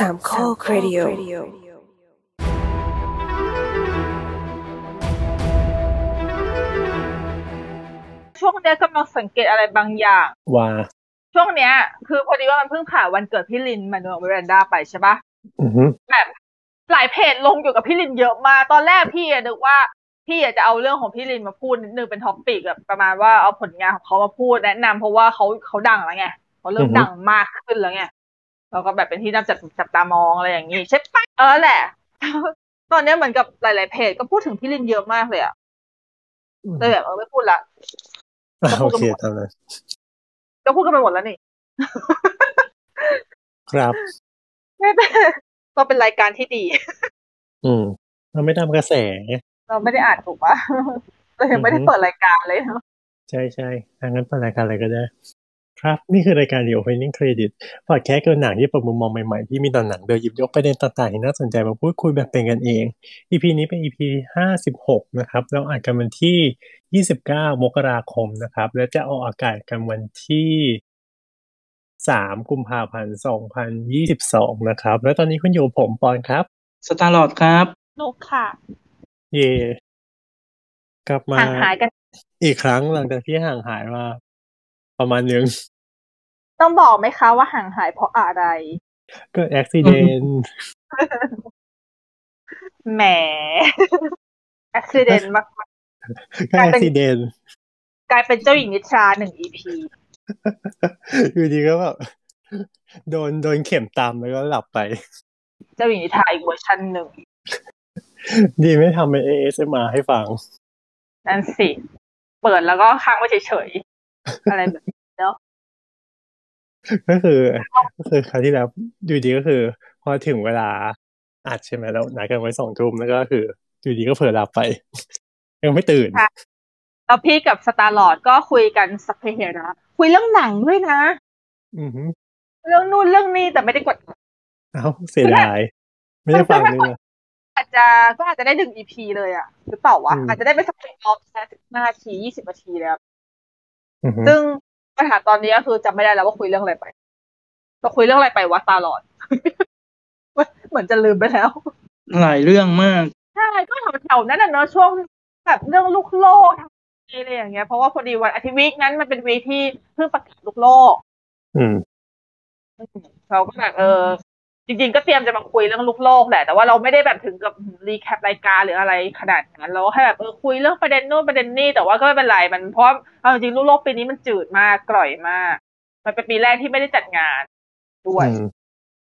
สามข้อครดิโอช่วงเนี้ยกำลังสังเกตอะไรบางอย่าง ว่า ช่วงเนี้ย คือพอดีว่ามันเพิ่งผ่านวันเกิดพี่ลินมานูเอลมิรันดาไปใช่ปะอือฮึแบบหลายเพจลงเกี่ยวกับพี่ลินเยอะมากตอนแรกพี่อะนึกว่าพี่อะจะเอาเรื่องของพี่ลินมาพูดนิดนึงเป็น topic แบบประมาณว่าเอาผลงานของเขามาพูดแนะนำเพราะว่าเขาเขาดังแล้วไงเขาเริ่มดังมากขึ้นแล้วไง แล้วก็แบบเป็นที่น่าจับจับตามองอะไรอย่างนี้ใช่ปะเออแหละ ตอนเนี้ยเหมือนกับหลาย ๆ เพจก็พูดถึงพี่ลินเยอะมากเลยอะเลยแบบเออไม่พูดละอะโอเคตามนั้นก็พูดกันไปหมดแล้วนี่ ครับไม่เป็นก็เป็นรายการที่ดี อืม เราไม่ตามกระแส เราไม่ได้อ่านถูกปะเรายังไม่ได้อือฮึเปิดรายการเลยเนอะใช่ใช่ทางนั้นเปิดรายการอะไรก็ได้ ครับ นี่คือรายการ The Opening Credit พอดแคสต์เกี่ยวกับหนังที่เปิดมุมมองใหม่ๆ ที่มีต่อหนังโดยหยิบยกประเด็นต่างๆที่น่าสนใจมาพูดคุยแบบเป็นกันเอง EP นี้เป็น EP ห้าสิบหกนะครับเราอ่านกันวันที่ยี่สิบเก้ามกราคมนะครับ และจะออกอากาศกันวันที่สามกุมภาพันธ์สองพันยี่สิบสองนะครับ และตอนนี้คุณอยู่กับผมปอนครับ สตาร์ลอดครับนุกค่ะ เย่กลับมาห่างหายกันอีกครั้งหลังจากที่ห่างหายมา ประมาณหนึง ต้องบอกไหมคะว่าห่างหายเพราะอะไร เกิดอุบิเหตุแหม accident มากก็กลายอุเป็นบิเหตุกลายเป็นเจ้าหญิงนิทราหนึ่ง EP อยู่ดีก็แบบโดนโดนเข็มตามแล้วก็หลับไป เจ้าหญิงนิทราอีกเวอร์ชันหนึ่ง ดีไม่ทำเป็น ASMR ให้ฟัง นั่นสิ เปิดแล้วก็ค้างไว้เฉยๆ อะไรแบบนี้เนาะก็คือก็คือคราวที่แล้วอยู่ดีก็คือ พอถึงเวลาอัดใช่ไหมแล้วนัดกันไว้สองทุ่มแล้วก็คืออยู่ดีก็เผลอหลับไป ยังไม่ตื่นแล้วพี่กับสตาร์ลอดก็คุยกันสักเพเหระคุยเรื่องหนังด้วยนะอือหือเรื่องนู่นเรื่องนี้แต่ไม่ได้กดเอ้าเสียดายไม่ได้ฟังเลยนะอาจจะก็อาจจะได้หนึ่ง EP เลยอะหรือเปล่าวะอืมอาจจะได้ไปสักเป็นออฟแค่สิบนาทียี่สิบนาทีแล้วอือหือ ซึ่งปัญหาตอนนี้ก็คือจำไม่ได้แล้วว่าคุยเรื่องอะไรไปเราคุยเรื่องอะไรไปวะตาหลอด เหมือนจะลืมไปแล้ว หลายเรื่องมาก ใช่ ก็แถวๆนั้นน่ะเนอะช่วงแบบเรื่องลูกโลกทั้งอะไรอย่างเงี้ย เพราะว่าพอดีวันอาทิตย์วีคนั้นมันเป็นวีคที่เพิ่งประกาศลูกโลก อืมเราก็แบบเออ จริงๆ ก็เตรียมจะมาคุยเรื่องลูกโลกแหละ แต่ว่าเราไม่ได้แบบถึงกับรีแคปรายการหรืออะไรขนาดนั้นเราก็แค่แบบเออคุยเรื่องประเด็นนู่นประเด็นนี่แต่ว่าก็ไม่เป็นไรมันเพราะเอาจริงๆลูกโลกปีนี้มันจืดมากกร่อยมาก มันเป็นปีแรกที่ไม่ได้จัดงานด้วยอืม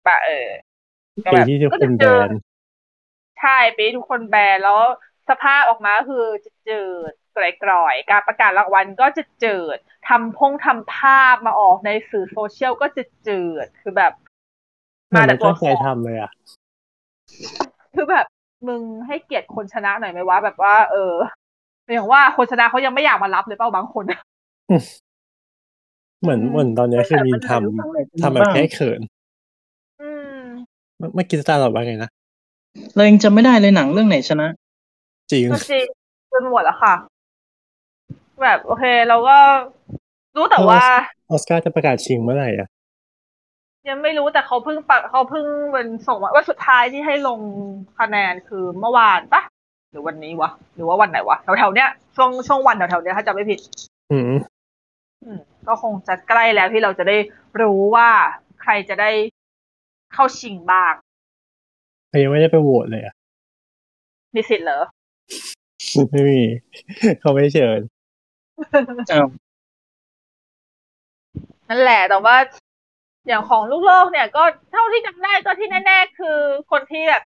ปะเออก็ปีแบบที่ทุกคนแบนใช่ปีที่ทุกคนแบนแล้วสภาพออกมาก็คือจะจืดกร่อยๆการประกาศรางวัลก็จะจืดทำพงทำภาพมาออกในสื่อโซเชียลก็จะจืดคือแบบ มันแต่ไม่ตัวตั้งใจทำเลยอะ คือแบบมึงให้เกียรติคนชนะหน่อยไหมวะแบบว่า เอออย่างว่าคนชนะเขายังไม่อยากมารับเลยเปล่าบางคนเหมือนอืมเหมือนตอนนี้คือมีทำทำแบบแค่เขินอืมเมื่อเมื่อกี้ตาหลอดว่าไงนะเรายังจำไม่ได้เลยหนังเรื่องไหนชนะ จริงก็จริงจนหมดแล้วค่ะ แบบโอเค เราก็รู้แต่ว่าออสการ์จะประกาศชิงเมื่อไหร่อะ ยังไม่รู้แต่เขาเพิ่งปะเขาเพิ่งเป็นส่งมาว่าสุดท้ายที่ให้ลงคะแนนคือเมื่อวานปะหรือวันนี้วะหรือว่าวันไหนวะแถวๆเนี้ยช่วงช่วงวันแถวๆเนี้ยถ้าจำไม่ผิด อืมอืมก็คงจะใกล้แล้วที่เราจะได้รู้ว่าใครจะได้เข้าชิงบ้างเขายังไม่ได้ไปโหวตเลยอะมีสิทธิ์เหรอไม่มีเขาไม่เชิญอ้าวนั่นแหละแต่ว่า อย่างของลูกโลกเนี่ยก็เท่าที่จำได้ก็ที่แน่ๆ คือคนที่แบบ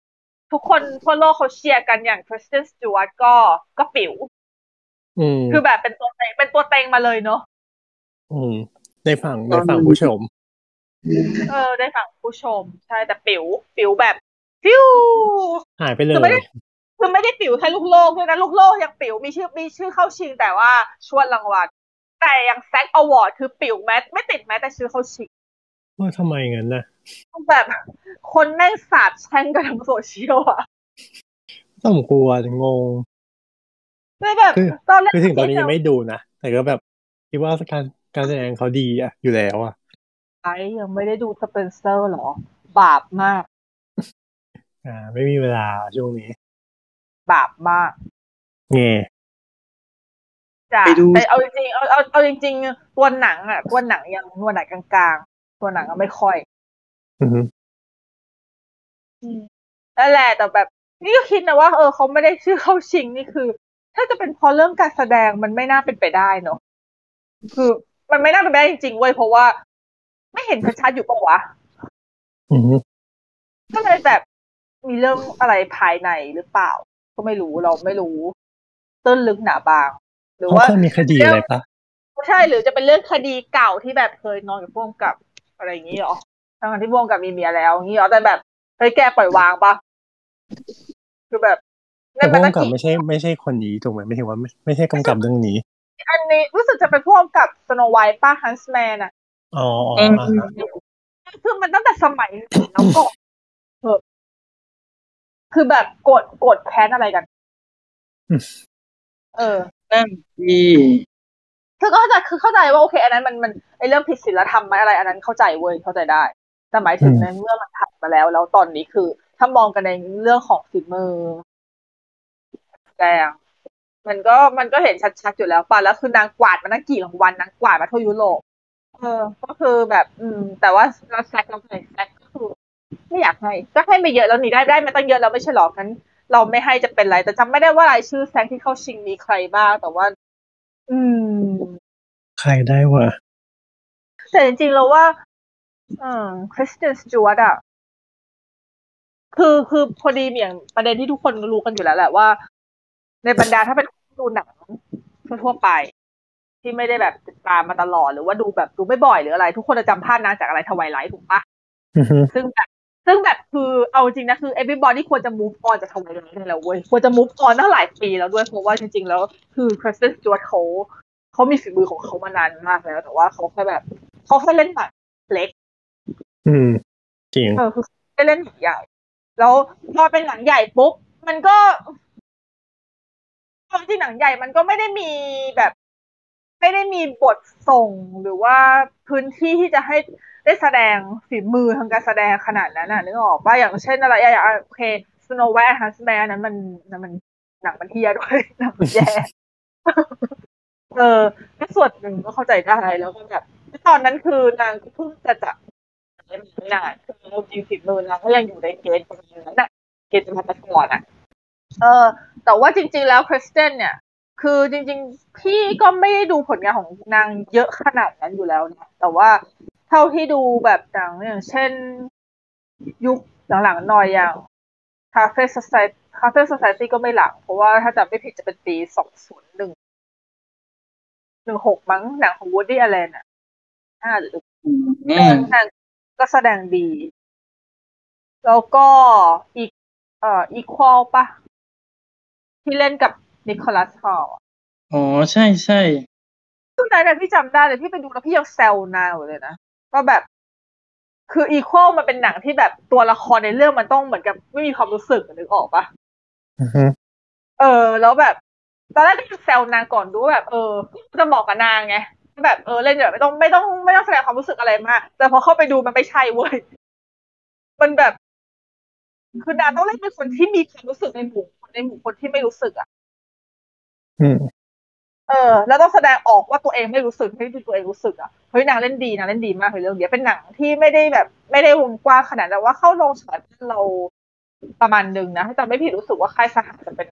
ทุกคนทั่วโลกเขาเชียร์กันอย่างคริสเตนสจวตก็ก็ปิ๋วอืมคือแบบเป็นตัวเต็งเป็นตัวเต็งมาเลยเนาะอืมในฝั่งในฝั่งผู้ชม เออได้ฝั่งผู้ชม ใช่แต่ปิ๋วปิ๋วแบบฟิวหายไปเลคือไม่ได้ยคือไม่ได้ปิ๋วแค่ลูกโลกด้วยนะลูกโลกยังปิ๋วมีชื่อมีชื่อเข้าชิงแต่ว่าชวดรางวัลแต่อย่างแซกอวอร์ดคือปิ๋วแม้ไม่ติดแม้แต่ชื่อเข้าชิง ว่าทำไมงั้นนะแบบคนแม่งสาดแช่งกันทั้งโซเชียลอะสมควรงงเลยแบบคือตอนแรกคือถึงตอนนี้คิดยังไม่ดูนะแต่ก็แบบคิดว่าการการแสดงเขาดีอะอยู่แล้วอะไอ้ยังไม่ได้ดูสเปนเซอร์เหรอ บาปมาก อ่า ไม่มีเวลาช่วงนี้ บาปมากเง่จ้ะไปดูแต่เอาจริงๆเอาเอาเอาจริงๆตัวหนังอะตัวหนังยังตัวหนังกลางๆ ตัวหนังก็ไม่ค่อย อือฮึนั่นแหละแต่แบบ นี่ก็คิดนะว่าเออเขาไม่ได้ชื่อเข้าชิงนี่คือ ถ้าจะเป็นเพอเรื่องการแสดงมันไม่น่าเป็นไปได้เนอะคือมันไม่น่าเป็นไปได้จริงๆเว้ยเพราะว่า ไม่เห็นชัดๆอยู่ปะวะอือฮึก็เลยแบบมีเรื่องอะไรภายในหรือเปล่า ก็ไม่รู้เราไม่รู้ ต้นลึกหนาบาง หรือเขาว่าเคยมีคดีอะไรปะใช่หรือจะเป็นเรื่องคดีเก่าที่แบบเคยนอนกับพวกกับ อะไรอย่างนี้หรอทั้งที่พวกกับมีเมียแล้วอย่างนี้หรอแต่แบบเฮ้ยแกปล่อยวางปะคือแบบแต่พวกตั้งกับกี่ไม่ใช่ไม่ใช่คนนี้ถูกไหมไม่ใช่ว่าไม่ไม่ใช่กำกับเรื่องนี้ อันนี้รู้สึกจะเป็นพวกกับสโนไวท์ป้าฮันส์แมนอะอ๋ออ๋ออืมอ่าฮะคือมันตั้งแต่สมัยแล้วก็เออคือแบบโกรธโกรธแค้นอะไรกัน เออนั่นดี คือก็เข้าใจคือเข้าใจว่าโอเค อันนั้นมันมันไอเรื่องผิดศีลธรรมไหมอะไรอันนั้นเข้าใจเว้ยเข้าใจได้ แต่หมายถึงในเมื่อมันผ่านมาแล้ว แล้วตอนนี้คือ ถ้ามองกันในเรื่องของฝีมือแดงมันก็มันก็เห็นชัดๆอยู่แล้วป่ะแล้วคือนางกวาดมาตั้งกี่รางวัลนางกวาดมาทั่วยุโรปเออ ก็คือแบบ อืม แต่ว่าเราแซกเราไงแซกก็คือไม่อยากให้ก็ให้ไม่เยอะแล้วนี่ได้ได้มาตั้งเยอะแล้วไม่ใช่หรอกงั้น เราไม่ให้จะเป็นไร แต่จำไม่ได้ว่ารายชื่อแซกที่เข้าชิงมีใครบ้างแต่ว่า อืม ใครได้วะ แต่จริงๆเราว่าเออคริสเตนสจวตอะคือคือพอดีมีอย่างประเด็นที่ทุกคนรู้กันอยู่แล้วแหละว่า ในบรรดาถ้าเป็นคนดูหนังทั่วๆไป ที่ไม่ได้แบบติดตามมาตลอด หรือว่าดูแบบดูไม่บ่อยหรืออะไร ทุกคนจะจำภาพนางจากอะไรทวายไลท์ถูกปะอือฮึซึ่งแบบ ซึ่งแบบคือเอาจริงนะคือ everybody ควรจะ move on จากทวายไลท์ได้แล้วเว้ยควรจะ move on ตั้งหลายปีแล้วด้วยเพราะว่าจริง ๆ แล้วคือคริสเตนสจวตเขาเขามีฝีมือของเขามานานมากแล้ว แต่ว่าเขาแค่แบบเขาแค่เล่นหนังเล็ก อืม จริงเออคือได้เล่นหนังใหญ่ แล้วพอเป็นหนังใหญ่ปุ๊บมันก็ความจริงหนังใหญ่มันก็ไม่ได้มีแบบ ไม่ได้มีบทส่งหรือว่าพื้นที่ที่จะให้ ได้แสดงฝีมือทางการแสดงขนาดนั้นน่ะนึกออกป่ะอย่างเช่นอะไรอย่างโอเค Snow White and Huntsman นั้นมันนั้นมันหนังมันเฮียด้วยหนังมันแย่เออก็ส่วนหนึ่งก็เข้าใจได้แล้วก็แบบตอนนั้นคือนางเพิ่งจะจับไม่นานคือจริงฝีมือนางก็ยังอยู่ในเกณฑ์ประมาณนั้นน่ะเกณฑ์จะมาตะก่อนอะ เออ แต่ว่าจริง ๆ แล้วคริสเตนเนี่ย คือจริง ๆ พี่ก็ไม่ได้ดูผลงานของนางเยอะขนาดนั้นอยู่แล้วนะแต่ว่า เท่าที่ดูแบบหนังอย่างเช่นยุคหลังๆหน่อยอย่าง Cafe Society Cafe Society ก็ไม่หลัง เพราะว่าถ้าจำไม่ผิดจะเป็นปีสองศูนย์หนึ่งหนึ่งหกมั้งหนังของ Woody Allen อะห้าหรืออืมเออนางก็แสดงดี แล้วก็อีกเอ่อ Equal ปะที่เล่นกับนิโคลัสฮอลอ๋อ ใช่ใช่ช่วงนั้นเนี่ยพี่จำได้เลยพี่ไปดูแล้วพี่ยังแซวนางอยู่เลยนะ ว่าแบบ คือ Equal มันเป็นหนังที่แบบตัวละครในเรื่องมันต้องเหมือนกับไม่มีความรู้สึกนึกออกปะอือฮึเออ แล้วแบบ ตอนแรกก็แซวนางก่อนดูว่าแบบ เออจะบอกกับนางไงแบบเออเล่นแบบไม่ต้องไม่ต้องไม่ต้องแสดงความรู้สึกอะไรมากแต่พอเข้าไปดูมันไม่ใช่เว้ยมันแบบ คือนางต้องเล่นเป็นคนที่มีความรู้สึกในหมู่ในหมู่คนที่ไม่รู้สึกอะอืม เออ แล้วต้องแสดงออกว่าตัวเองไม่รู้สึกให้ตัวเองรู้สึกอะเฮ้ยนางเล่นดีนางเล่นดีมากเลยเรื่องเนี้ยเป็นหนังที่ไม่ได้แบบ ไม่ได้วงกว้างขนาดแต่ว่าเข้าโรงฉายเราประมาณนึงนะถ้าจำไม่ผิดรู้สึกว่าค่ายสหจะเป็น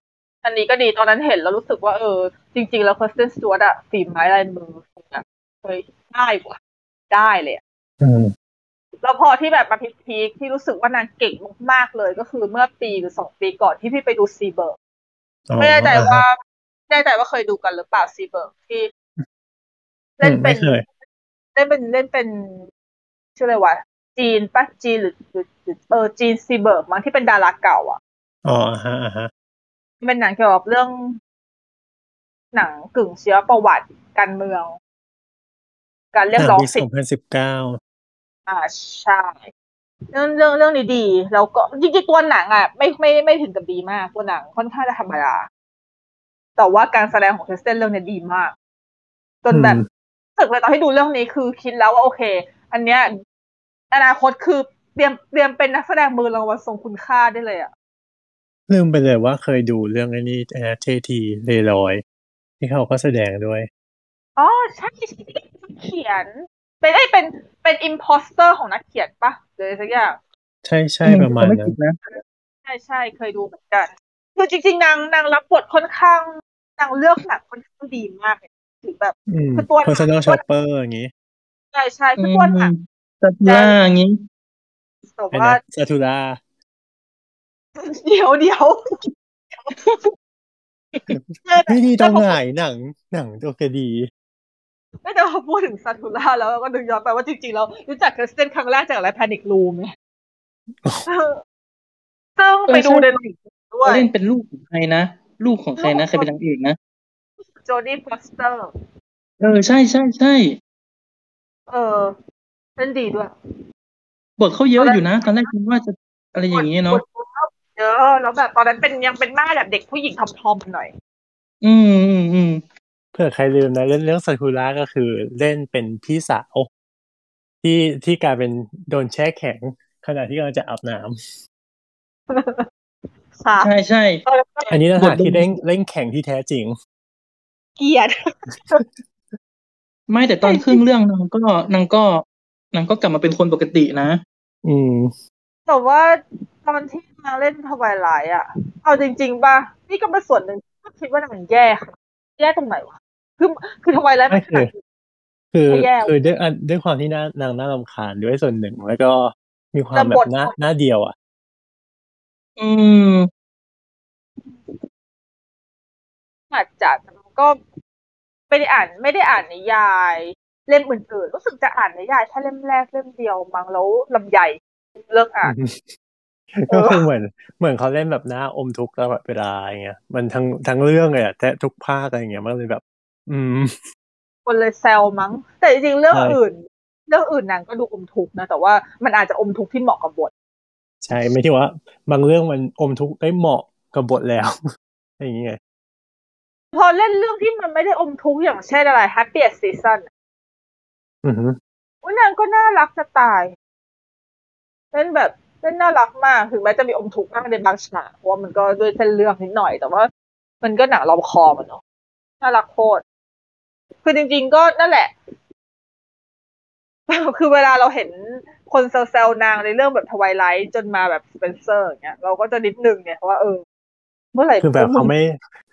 อันนี้ก็ดีตอนนั้นเห็นแล้วรู้สึกว่าเออ จริง ๆ แล้วคริสเตนสจวตอะฝีไม้ลายมืออะเฮ้ยได้ว่ะได้เลยอะอืมแล้วพอที่แบบมา peak ๆที่รู้สึกว่านางเก่งมากๆเลย ก็คือเมื่อปีหรือสองปีก่อนที่พี่ไปดู Sebergอ๋อไม่แน่ใจว่าไม่ แน่ใจว่าเคยดูกันหรือเปล่า Seberg ที่อืเล่นมเป็ไม่นเคยเล่นเป็นเล่นเป็นชื่ออะไรวะจีนปะจีนหรือหรือหรือเออจีน Seberg มั้งที่เป็นดาราเก่า อะอ๋ออ่าฮะอ่าฮะเป็นหนังเกี่ยวกับเรื่องหนังกึ่งชีวประวัติการเมือง การเรียกร้องปีสิสทองธิ์พันสิบเก้าอ่าใช่เรื่องเรื่องเรื่องนี้ดีแล้วก็จริงๆตัวหนังอะ ไม่ไม่ไม่ถึงกับดีมากตัวหนังค่อนข้างจะธรรมดา แต่ว่าการแสดงของคริสเตนเรื่องนี้ดีมาก จนแบบรู้สึกเลยตอนที่ดูเรื่องนี้คือคิดแล้วว่าโอเค อันเนี้ยอนาคตคือเตรียมเตรียมเป็นนักแสดงมือรางวัลทรงคุณค่าได้เลยอะลืมไปเลยว่าเคยดูเรื่องไอ้นี้ JT LeRoy ที่เขาก็แสดงด้วยอ๋อใช่ใช่ที่เขียน เป็นไอ้ยเป็นเป็น imposter ของนักเขียนปะหรืออะไรสักอย่างใช่ใช่ประมาณไผินั้นดนะใช่ใช่เคยดูเหมือนกันคือจริง ๆ นางนางรับบทค่อนข้าง นางเลือกหนังค่อนข้างดีมากเลยถึงแบบอืมคือตัวหนัง personal shopper อย่างงี้ใช่ใช่คือตัวหนัง Zathura อย่างนี้แต่ไอ้ว่านะ Zathuraเดี๋ยวเดี๋ยวไม่ดีตรงไหนหนัง หนังโอเคดีไม่แต่พอพูดถึง Zathura แล้วก็นึกย้อนไปว่าจริงๆแล้วรู้จักคริสเตนครั้งแรกจากอะไร Panic Room เนี่ยซึ่งไปดูในโรงหนังด้วเขายเล่นเป็นลูกของใครนะ ลูกของใครนะใครเป็นนางเอกนะโจดี้ฟอสเตอร์ เออใช่ใช่ใช่เออเล่นดีด้วย บทเขาเยอะอยู่นะ ตอนแรกคิดว่าจะอะไรอย่างนี้เนาะเยอะแล้วแบบตอนนั้นเป็นยังเป็นแม่แบบเด็กผู้หญิงทอมๆหน่อย อืมอืมอืมเผื่อใครลืมนะเล่นเรื่องซากุระก็คือเล่นเป็นพี่สาวที่ที่กลายเป็นโดนแช่แข็งขณะที่กำลังจะอาบน้ำ ค่ะใช่ใช่เอออันนี้นะบคะทที่เล่นเล่นแข่งที่แท้จริง เกลียดไม่แต่ตอนครึ่งเรื่องนางก็นางก็นางก็กลับมาเป็นคนปกตินะ อืม แต่ว่าตอนที่นางเล่นทวายไลท์อะ เอาจริง ๆ ป่ะ นี่ก็เป็นส่วนหนึ่งที่คิดว่านางแย่ค่ะ แย่ตรงไหนวะ คือคือทวายไลท์มันไม่คือคือไม่แย่คือด้วยอันด้วยความที่หน้านางน่ารำคาญด้วยส่วนหนึ่งแล้วก็มีความแต่แบบทหน้าหน้าเดียวอะ อืม อาจจะ แต่มันก็ ไม่ได้อ่าน ไม่ได้อ่านนิยายเล่มอื่น ๆ รู้สึกจะอ่านนิยายแค่เล่มแรกเล่มเดียวมั้งแล้วลำใหญ่เลิกอ่าน ก็คือเหมือน เหมือนเขาเล่นแบบหน้าอมทุกข์ตลอดเวลาอย่างเงี้ยมันทั้งทั้งเรื่องเลยอะแต่ทุกภาคอะไรอย่างเงี้ยมันเลยแบบ อืม คนเลยแซวมั้ง แต่จริงๆเรื่องใช่ อื่น เรื่องอื่นนางก็ดูอมทุกข์นะ แต่ว่ามันอาจจะอมทุกข์ที่เหมาะกับบท ใช่ไม่ใช่ว่า บางเรื่องมันอมทุกข์ได้เหมาะกับบทแล้วอย่างเงี้ยพอเล่นเรื่องที่มันไม่ได้อมทุกข์อย่างเช่นอะไร Happiest Season อือฮึอุ้ยนางก็น่ารักจะตายเล่นแบบเล่นน่ารักมากถึงแม้จะมีอมทุกข์บ้างในบางฉากเพราะว่ามันก็ด้วยเส้นเรื่องนิดหน่อย แต่ว่า มันก็หนังรอมคอมันเนาะน่ารักโคตรคือจริง ๆ ก็นั่นแหละ คือเวลาเราเห็นคนเซลล์นางในเรื่องแบบ Twilight จนมาแบบสเปนเซอร์อย่างเงี้ยเราก็จะนิดนึงเนี่ยว่าเออ เมื่อไหร่คือแบบเขาไม่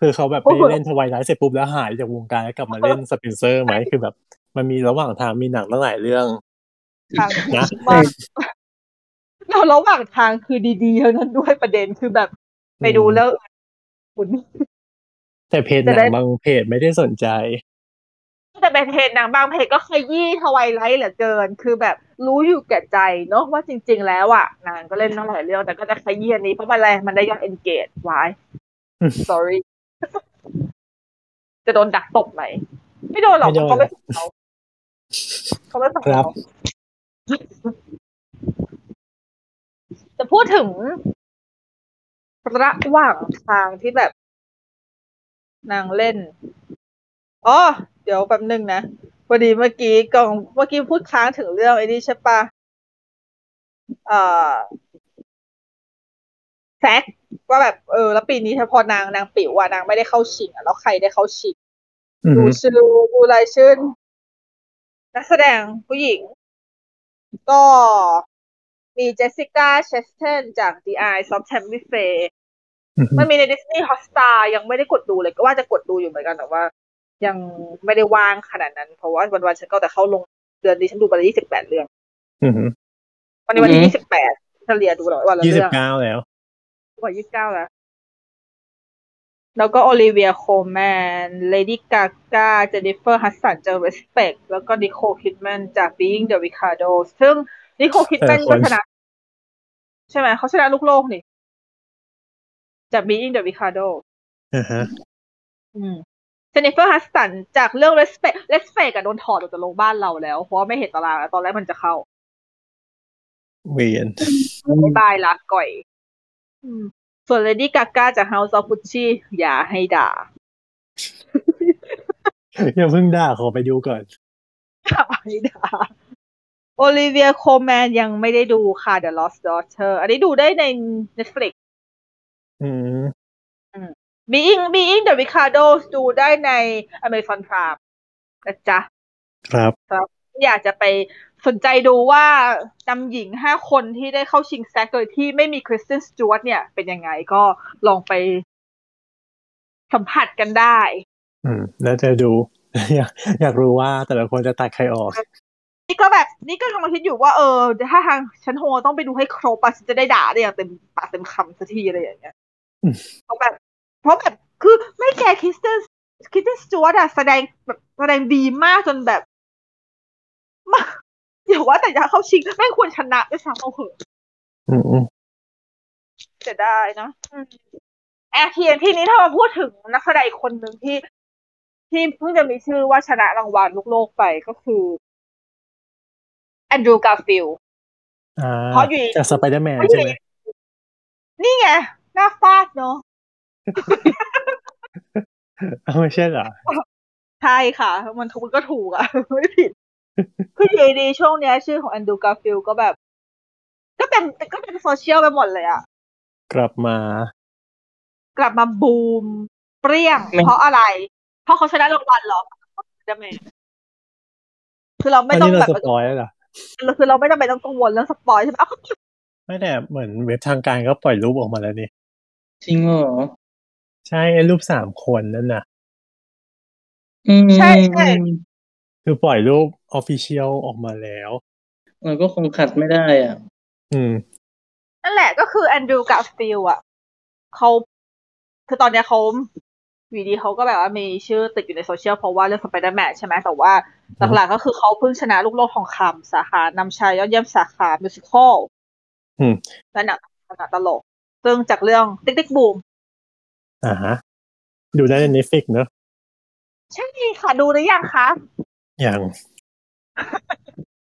คือเขาแบบโอ้ไม่โหเล่น Twilight เสร็จปุ๊บแล้วหายจากวงการแล้วกลับมาเล่นสเปนเซอร์ไหมคือแบบ มันมีระหว่างทางมีหนังตั้งหลายเรื่องทางนะมากเราระหว่างทางคือดีๆเท่านั้นด้วยประเด็นคือแบบไปดูเรื่องอื่นคุณแต่เพจหจะนัได้งบางเพจไม่ได้สนใจ แต่เป็นเพจหนังบางเพจก็ขยี้ทวายไลท์เหลือเกิน คือแบบรู้อยู่แก่ใจเนาะว่าจริง ๆ แล้วอะนางก็เล่นตั้งหลายเรื่องแต่ก็จะขยี้อันนี้เพราะมันอะไรมันได้ยอด engage ไว้อืม sorry จะโดนดักตบไหม ไม่โดนหรอกไม่โดนเขาไม่สนเขา เขาไม่สนครัเราบจะพูดถึงระหว่างทางที่แบบ นางเล่น อ๋อเดี๋ยวแป๊บนึงนะพอดีเมื่อกี้กองเมื่อกี้พูดค้างถึงเรื่องไอ้นี่ใช่ปะเอ่อแซกว่าแบบเออ แล้วปีนี้พอนางนางปิ๋วอะนางไม่ได้เข้าชิงอะแล้วใครได้เข้าชิงอือดูฮึชื่อดูรายชื่อนักแสดงผู้หญิง ก็มีเจสสิก้าเชสเทนจาก The Eyes of Tammy Faye อือฮึมันมีใน Disney Hotstar ยังไม่ได้กดดูเลยก็ว่าจะกดดูอยู่เหมือนกันแต่ว่า ยังไม่ได้ว่างขนาดนั้น เพราะว่าวันๆฉันก็แต่เข้าลงเดือนนี้ฉันดูไปยี่สิบแปดเรื่องอือฮึวันนี้วันที่ยี่สิบแปดเฉลี่ยดูแล้ววันละยี่สิเรื่บองเก้าแล้วกว่ายี่สิบเก้าแล้ว แล้วก็โอลิเวียโคแมน เลดี้กาก้า เจนนิเฟอร์ฮัสสันจาก Respect แล้วก็นิโคลคิดแมนจาก Being the Ricardo ซึ่งนิโคลคิดแมนแต่ละคก็นชนะ ใช่ไหม เขาชนะลูกโลกนี่จาก Being the Ricardo อ่าฮะอืม เจนนิเฟอร์ฮัสสันจากเรื่อง Respect Respect อะโดนถอดออกจากโรงบ้านเราแล้ว เพราะว่าไม่เห็นตารางแล้วตอนแรกมันจะเข้า เวียน bye bye ลาก่อยอืมส่วน Lady Gaga จาก House of Gucci อย่าให้ด่า อย่าเพิ่งด่าขอไปดูก่อนอย่าให้ด่าโอลิเวียโคแมนยังไม่ได้ดูค่ะ The Lost Daughter อันนี้ดูได้ใน Netflix อืม Being Being the Ricardos ดูได้ใน Amazon Prime นะจ๊ะครับ อยากจะไปสนใจดูว่านำหญิงห้าคนที่ได้เข้าชิงแซกโดยที่ไม่มีคริสตินสจวตเนี่ย เป็นยังไงก็ลองไปสัมผัสกันได้ อืม แล้วจะดู อยากอยากรู้ว่าแต่ละคนจะตัดใครออก นี่ก็แบบนี่ก็กำลังคิดอยู่ว่าเออ ถ้าทางฉันโฮต้องไปดูให้ครบอะฉันจะได้ด่าได้อย่างเต็มปากเต็มคำสักทีอะไรอย่างเงี้ยอืมเพราะแบบ เพราะแบบคือไม่แกคริสตินคริสตินสจวตอะแสดงแบบแสดงดีมากจนแบบมาอย่าว่าแต่จะเข้าชิงแม่งควรชนะด้วยซ้ำเอาเหอะอืมอืมเสียดายเนอะอืมแอร์เทียนที่นี้ถ้ามาพูดถึงนักแสดงอีกคนหนึ่งที่ ที่เพิ่งจะมีชื่อว่าชนะรางวัลลูกโลกไปก็คือแอนดรูว์การ์ฟิลด์อ่าเพราะอยู่จากสไปเดอร์แมนเพราะอใช่ยู่ไหมนี่ไงหน้าฟาดเนาะ เอาไม่ใช่เหรอ ใช่ค่ะ มันถูกมันก็ถูกอะไม่ผิด คืออยู่ดีๆช่วงเนี้ย ชื่อของแอนดรูว์การ์ฟิลด์ก็แบบ ก็เป็นก็เป็นโซเชียลไปหมดเลยอะกลับมา กลับมาบูม เปรี้ยงไม่เพราะอะไร เพราะเขาชนะรางวัลเหรอจะไม่คือเราไม่อันต้อนี้งเราแบบ spoil แล้วเหรอคือเราไม่จำเป็นต้องกังวลเรื่อง spoil ใช่ไหมอ้าวก็ไม่แต่เหมือนเว็บทางการก็ปล่อยรูปออกมาแล้วนี่จริงเหรอ ใช่ไอ้รูปสามคนนั่นน่ะอืมใช่ใช่คือปล่อยรูป official ออกมาแล้วมันก็คงขัดไม่ได้อะ อืม นั่นแหละก็คือแอนดรูว์การ์ฟิลด์อะเขาคือตอนเนี้ยเขาวีดีเขาก็แบบว่ามีชื่อติดอยู่ในโซเชียลเพราะว่าเรื่องสไปเดอร์แมนใช่ไหมแต่ว่าหลักๆก็คือเขาเพิ่งชนะลูกโลกทองคำสาขานำชายยอดเยี่ยมสาขา musicalอืมและหนังหนังตลก ซึ่งจากเรื่อง Tick Tick Boom อ่าฮะ ดูได้ใน Netflix เนอะใช่ค่ะ ดูหรือยังคะอย่าง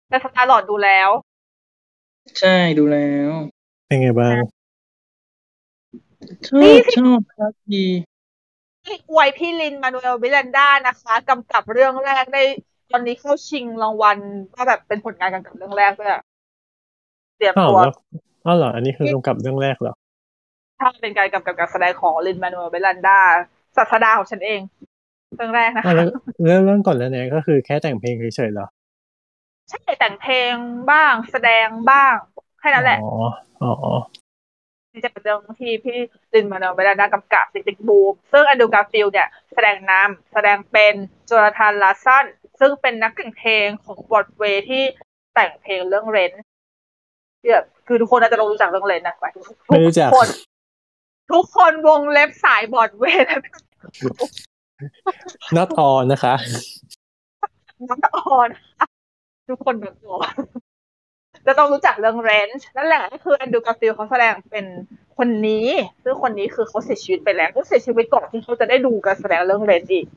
แต่สตาร์ลอดดูแล้ว ใช่ดูแล้ว เป็นไงบ้างชอนี่บสิชอบครับดีอวยพี่ลินมานูเอลมิรันดานะคะกำกับเรื่องแรกได้ตอนนี้เข้าชิงรางวัลก็แบบเป็นผลงานกำกับเรื่องแรกด้วยอะเตรียมอ้าวตัวแล้วอ้าวเหรอ อันนี้คือกำกับเรื่องแรกเหรอ ถ้าเป็นการกำกับการแสดงของลินมานูเอลมิรันดาศาสดาของฉันเองเรื่องแรกนะอ้าวคะแล้วเรื่องเรื่องก่อนแล้วเนี่ยก็คือแค่แต่งเพลงเฉยๆเหรอใช่แต่งเพลงบ้างแสดงบ้างแค่นั้นแหละอ๋ออ๋อที่จะเป็นเรื่องที่พี่ลินมานูเอลมิรันดากำกับ Tick Tick Boom ซึ่งแอนดรูว์การ์ฟิลด์เนี่ย แสดงนำแสดงเป็นโจนาธานลาร์สันซึ่งเป็นนักแต่งเพลงของบรอดเวย์ที่แต่งเพลงเรื่อง Rent ที่แบบคือทุกคนน่าจะรู้จักเรื่อง Rent นะหมายถึงทุกไม่รู้จักคน ทุกคนวงเล็บสายบรอดเวย์ not all นะคะ not all ทุกคนแบบบอกจะต้องรู้จักเรื่อง Rent นั่นแหละก็คือแอนดรูว์การ์ฟิลด์เขาแสดงเป็นคนนี้ซึ่งคนนี้คือเขาเสียชีวิตไปแล้วเขาเสียชีวิตก่อนที่เขาจะได้ดูการแสดงเรื่อง Rent อีก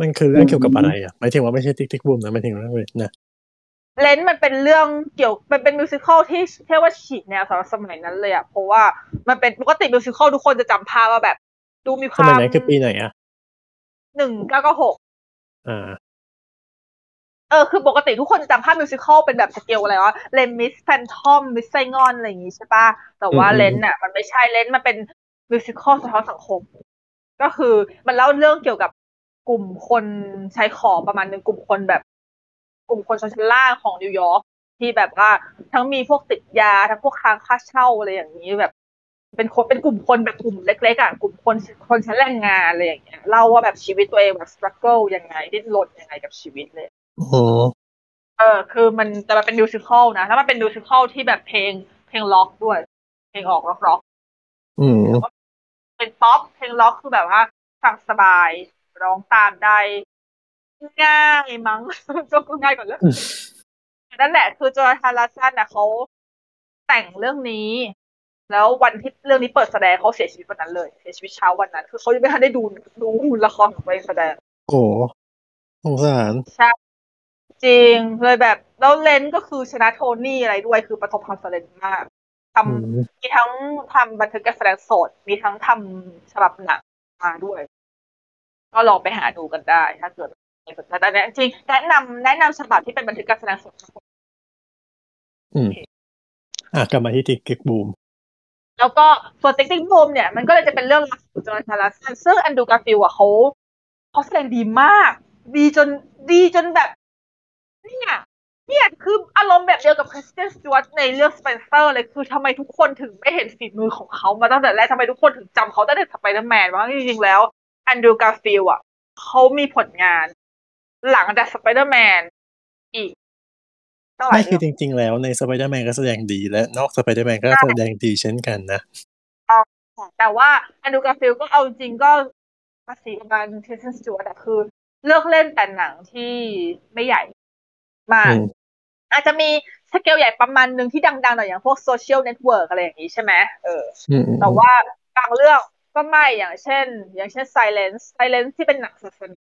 มันคือเรื่องเกี่ยวกับอะไรอะหมายถึงว่าไม่ใช่ Tick, Tick... Boom! นะหมายถึงเรื่องเลยนะ Rent มันเป็นเรื่องเกี่ยวมันเป็น musical ที่เรียกว่าฉีกแนวสำหรับสมัยนั้นเลยอะเพราะว่ามันเป็นปกติ musical ทุกคนจะจำภาพว่าแบบ ดูมีความัยนั้นคือปีไหนอะหนึ่งเก้าเก้าหกอ่าเออคือปกติทุกคนจะจำภาพ musical เป็นแบบสเกลอะไรวะ Les Mis Phantom Miss Saigon อะไรอย่างงี้ใช่ปะแต่ว่าอืมเลนส์อะมันไม่ใช่ Rent มันเป็นmusical สะท้อนสังคม ก็คือมันเล่าเรื่องเกี่ยวกับกลุ่มคนใช้ของประมาณหนึ่งกลุ่มคนแบบ กลุ่มคนชนชั้นล่างของนิวยอร์กที่แบบว่าทั้งมีพวกติดยาทั้งพวกค้างค่าเช่าอะไรอย่างนี้แบบ เป็นคนเป็นกลุ่มคนแบบกลุ่มเล็กๆอะกลุ่มคนคนชั้นแรงงานอะไรอย่างเงี้ยเล่าว่าแบบชีวิตตัวเองแบบ struggle ยังไงดิ้นรนยังไงกับชีวิตเลยโอ้โหเออ คือมันแต่มันเป็น musical นะแล้วมันเป็น musical ที่แบบเพลงเพลงร็อกด้วย เพลงร็อกร็อกร็อกอืมเป็นป๊อปเพลงร็อกคือแบบว่าฟังสบายร้องตามได้ ง่ายมั้งก็ง่ายกว่าเรื่องนั่นแหละ คือโจนาธานลาร์สันน่ะเขาแต่งเรื่องนี้ แล้ววันที่เรื่องนี้เปิดแสดงเขาเสียชีวิตวันนั้นเลยเสียชีวิตเช้าวันนั้น คือเขายังไม่ทันได้ดูดูละครของตัวเองแสดงโอ้โหสงสารใช่จริงเลยแบบ แล้ว Rent ก็คือชนะโทนี่อะไรด้วยคือประสบความสำเร็จมากอืม ทำมีทั้งทำบันทึกการแสดงสด มีทั้งทำฉบับหนังมาด้วย ก็ลองไปหาดูกันได้ ถ้าเกิดใคร สนใจแต่เนี่ยจริงแนะนำแนะนำฉบับที่เป็นบันทึกการแสดงสดอืมอะกลับมาที่ Tick, Tick... Boom!แล้วก็ส่วน Tick, Tick... Boom! เนี่ยมันก็เลยจะเป็นเรื่องรักของโจนาธาน ลาร์สันซึ่งแอนดรูว์ การ์ฟิลด์อะเขาเขาแสดงดีมาก ดีจนดีจนแบบเนี่ยเนี่ยคืออารมณ์แบบเดียวกับคริสเตนสจวร์ตในเรื่องสเปนเซอร์เลยคือทำไมทุกคนถึงไม่เห็นฝีมือของเขามาตั้งแต่แรกทำไมทุกคนถึงจำเขาตั้งแต่สไปเดอร์แมนวะจริงๆแล้วแอนดรูว์ การ์ฟิลด์อะเขามีผลงาน หลังจากสไปเดอร์แมนอีกตั้งหลาย ไม่ คือเรื่องจริง ๆ แล้วในสไปเดอร์แมนก็แสดงดีและนอกสไปเดอร์แมนก็แสดงดีเช่นกันนะแต่ว่าแอนดรูว์ การ์ฟิลด์ก็เอาจริงก็ภาษีประมาณคริสเตนสจวร์ตอะคือ เลือกเล่นแต่หนังที่ไม่ใหญ่มากอืมอาจจะมีสเกลใหญ่ประมาณหนึ่งที่ดังๆหน่อยอย่างพวก Social Network อะไรอย่างนี้ใช่ไหมเอออืมอืมแต่ว่าบางเรื่องก็ไม่อย่างเช่น อย่างเช่น Silence Silence ที่เป็นหนังศาสนา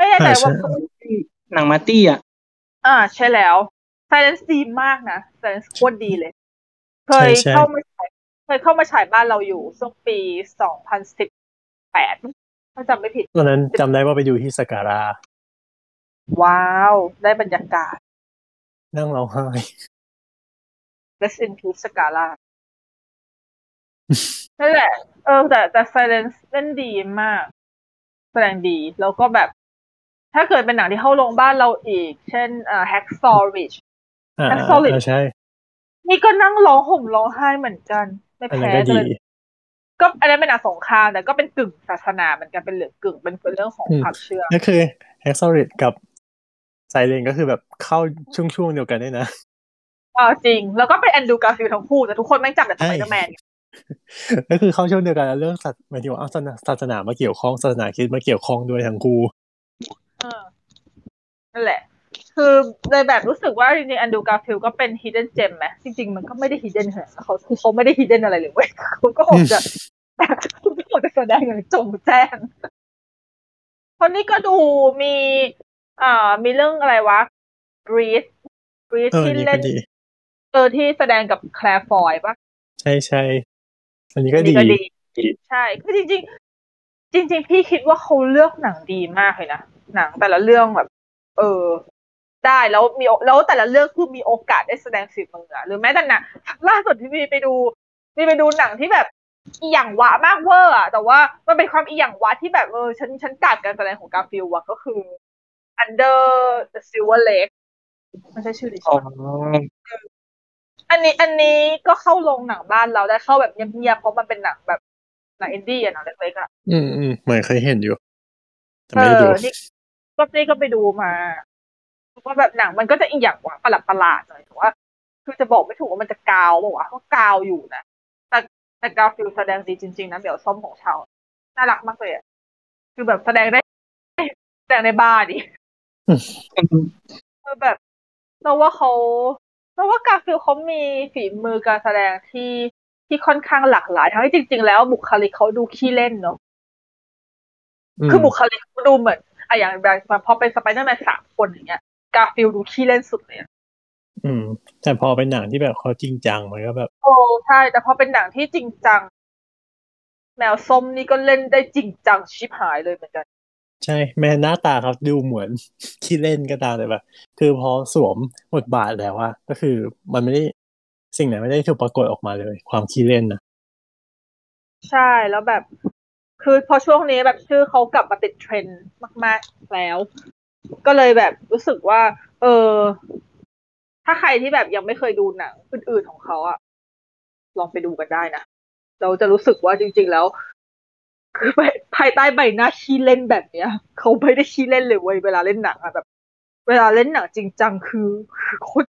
ไม่แน่ใจว่าหนังมาร์ตี้อะ อ่า ใช่แล้ว Silence ดีมากนะ Silence โคตรดีเลย เคยใช่ใช่เข้ามาฉายเคยเข้ามาฉายบ้านเราอยู่ช่วงปีสองพันสิบแปดถ้าจำไม่ผิด ตอนนั้นจำได้ว่าไปดูที่สการา ว้าว ได้บรรยากาศ นั่งร้องไห้ Rest in peace สกาล่านั่นแหละ เออ แต่แต่ Silence เล่นดีมาก แสดงดี แล้วก็แบบ ถ้าเกิดเป็นหนังที่เข้าโรงบ้านเราอีก เช่นเอ่อ Hacksaw Ridge อ่า That's solid อ่าใช่ นี่ก็นั่งร้องห่มร้องไห้เหมือนกัน ไม่อันนั้แพ้นก็เลดียก็อันนั้นเป็นหนังสงครามแต่ก็เป็นกึ่งศาสนาเหมือนกันเป็นเหลือกึ่งเป็นเรื่องของอืมความเชื่อก็คือ h a c k s o r i d กับไซเรนก็คือแบบเข้าช่วงๆเดียวกันด้วยนะอ่าจริง แล้วก็เป็นแอนดรูการ์ฟิลด์ทั้งคู่แต่ทุกคนแม่งจำแต่สใช่ไปเดอร์แมนก็คือเข้าช่วงเดียวกันแล้วเรื่องศาสหมายถึงว่าเอาศาสนาศาสนามาเกี่ยวข้องศาสนาคริดมาเกี่ยวข้องด้วยทั้งคู่ เออนั่นแหละ คือเลยแบบรู้สึกว่าจริงๆแอนดรูการ์ฟิลด์ก็เป็น hidden gem ไหมจริง ๆ มันก็ไม่ได้ hidden ขนาดนั้นเขาคือเขาไม่ได้ hidden อะไรเลยเว้ยเขาก็คงจะแบบเขาก็คงจะแสดงอย่างจงแจ้งคนนี้ก็ดูมีอ่ามีเรื่องอะไรวะ breathe breathe เออที่นี่เล่ก็นดีเออที่แสดงกับแคลร์ฟอยปะใช่ใช่อันนี้ก็อันนี้ดีก็ดี ใช่คือจริงๆ จริง ๆ พี่คิดว่าเขาเลือกหนังดีมากเลยนะหนังแต่ละเรื่องแบบ เออ ได้แล้วมีแล้วแต่ละเรื่องคือมีโอกาสได้แสดงฝีมืออะหรือแม้แต่หนังล่าสุดที่มีไปดูมีไปดูหนังที่แบบอีหยังวะมากเวอร์อะแต่ว่ามันเป็นความอีหยังวะที่แบบเออฉันฉัน get การแสดงของการ์ฟิลด์ว่ะก็คือ Under the Silver Lake ไม่ใช่ชื่อดิอ๋ออันนี้อันนี้ก็เข้าโรงหนังบ้านเราได้เข้าแบบเงียบๆเพราะมันเป็นหนังแบบ หนังอินดี้อะหนังเล็กๆอะอืมอืมเหมือนเคยเห็นอยู่ แต่เอไม่ได้ดูอนี่ก็นี่ก็ไปดูมาว่าแบบหนังมันก็จะอีกอย่างว่าประหลาดประหลาดๆหน่อยแต่ว่า คือจะบอกไม่ถูกว่ามันจะกาวบอกว่าวะก็กาวอยู่นะแต่แต่กาวฟิลแสดงดีจริงๆนะเดี๋ยวส้มของชาวน่ารักมากเลยอะคือแบบแสดงได้แสดงในบ้านดิคือแบบเราว่าเขาเราว่ากาฟิลเขามีฝีมือการแสดงที่ ที่ค่อนข้างหลากหลายทั้งที่จริง ๆ แล้วบุคลิกเขาดูขี้เล่นเนาะ อืมคือบุคลิกเขาดูเหมือนอะอย่างแบบพอเป็นสไปเดอร์แมนสามคนอย่างเงี้ย การ์ฟิลด์ดูขี้เล่นสุดเลยอะอืม แต่พอเป็นหนังที่แบบเขาจริงจังมันก็แบบ โอ้ใช่ แต่พอเป็นหนังที่จริงจัง แมวส้มนี่ก็เล่นได้จริงจังชิบหายเลยเหมือนกัน ใช่ แม้หน้าตาเขาดูเหมือนขี้เล่นก็ตามแต่แบบ คือพอสวมบทบาทแล้วว่าก็คือมันไม่ได้ สิ่งไหนไม่ได้ถูกปรากฏออกมาเลย ความขี้เล่นนะใช่แล้วแบบ คือพอช่วงนี้แบบชื่อเขากลับมาติดเทรนด์มาก ๆแล้ว ก็เลยแบบรู้สึกว่า เออ ถ้าใครที่แบบยังไม่เคยดูหนังอื่น ๆ ของเขาอะลองไปดูกันได้นะ เราจะรู้สึกว่าจริง ๆ แล้ว คือภายใต้ใบหน้าขี้เล่นแบบเนี้ยเขาไม่ได้ขี้เล่นเลยเว้ยเวลาเล่นหนังอะแบบ เวลาเล่นหนังจริงจังคือคือโคตร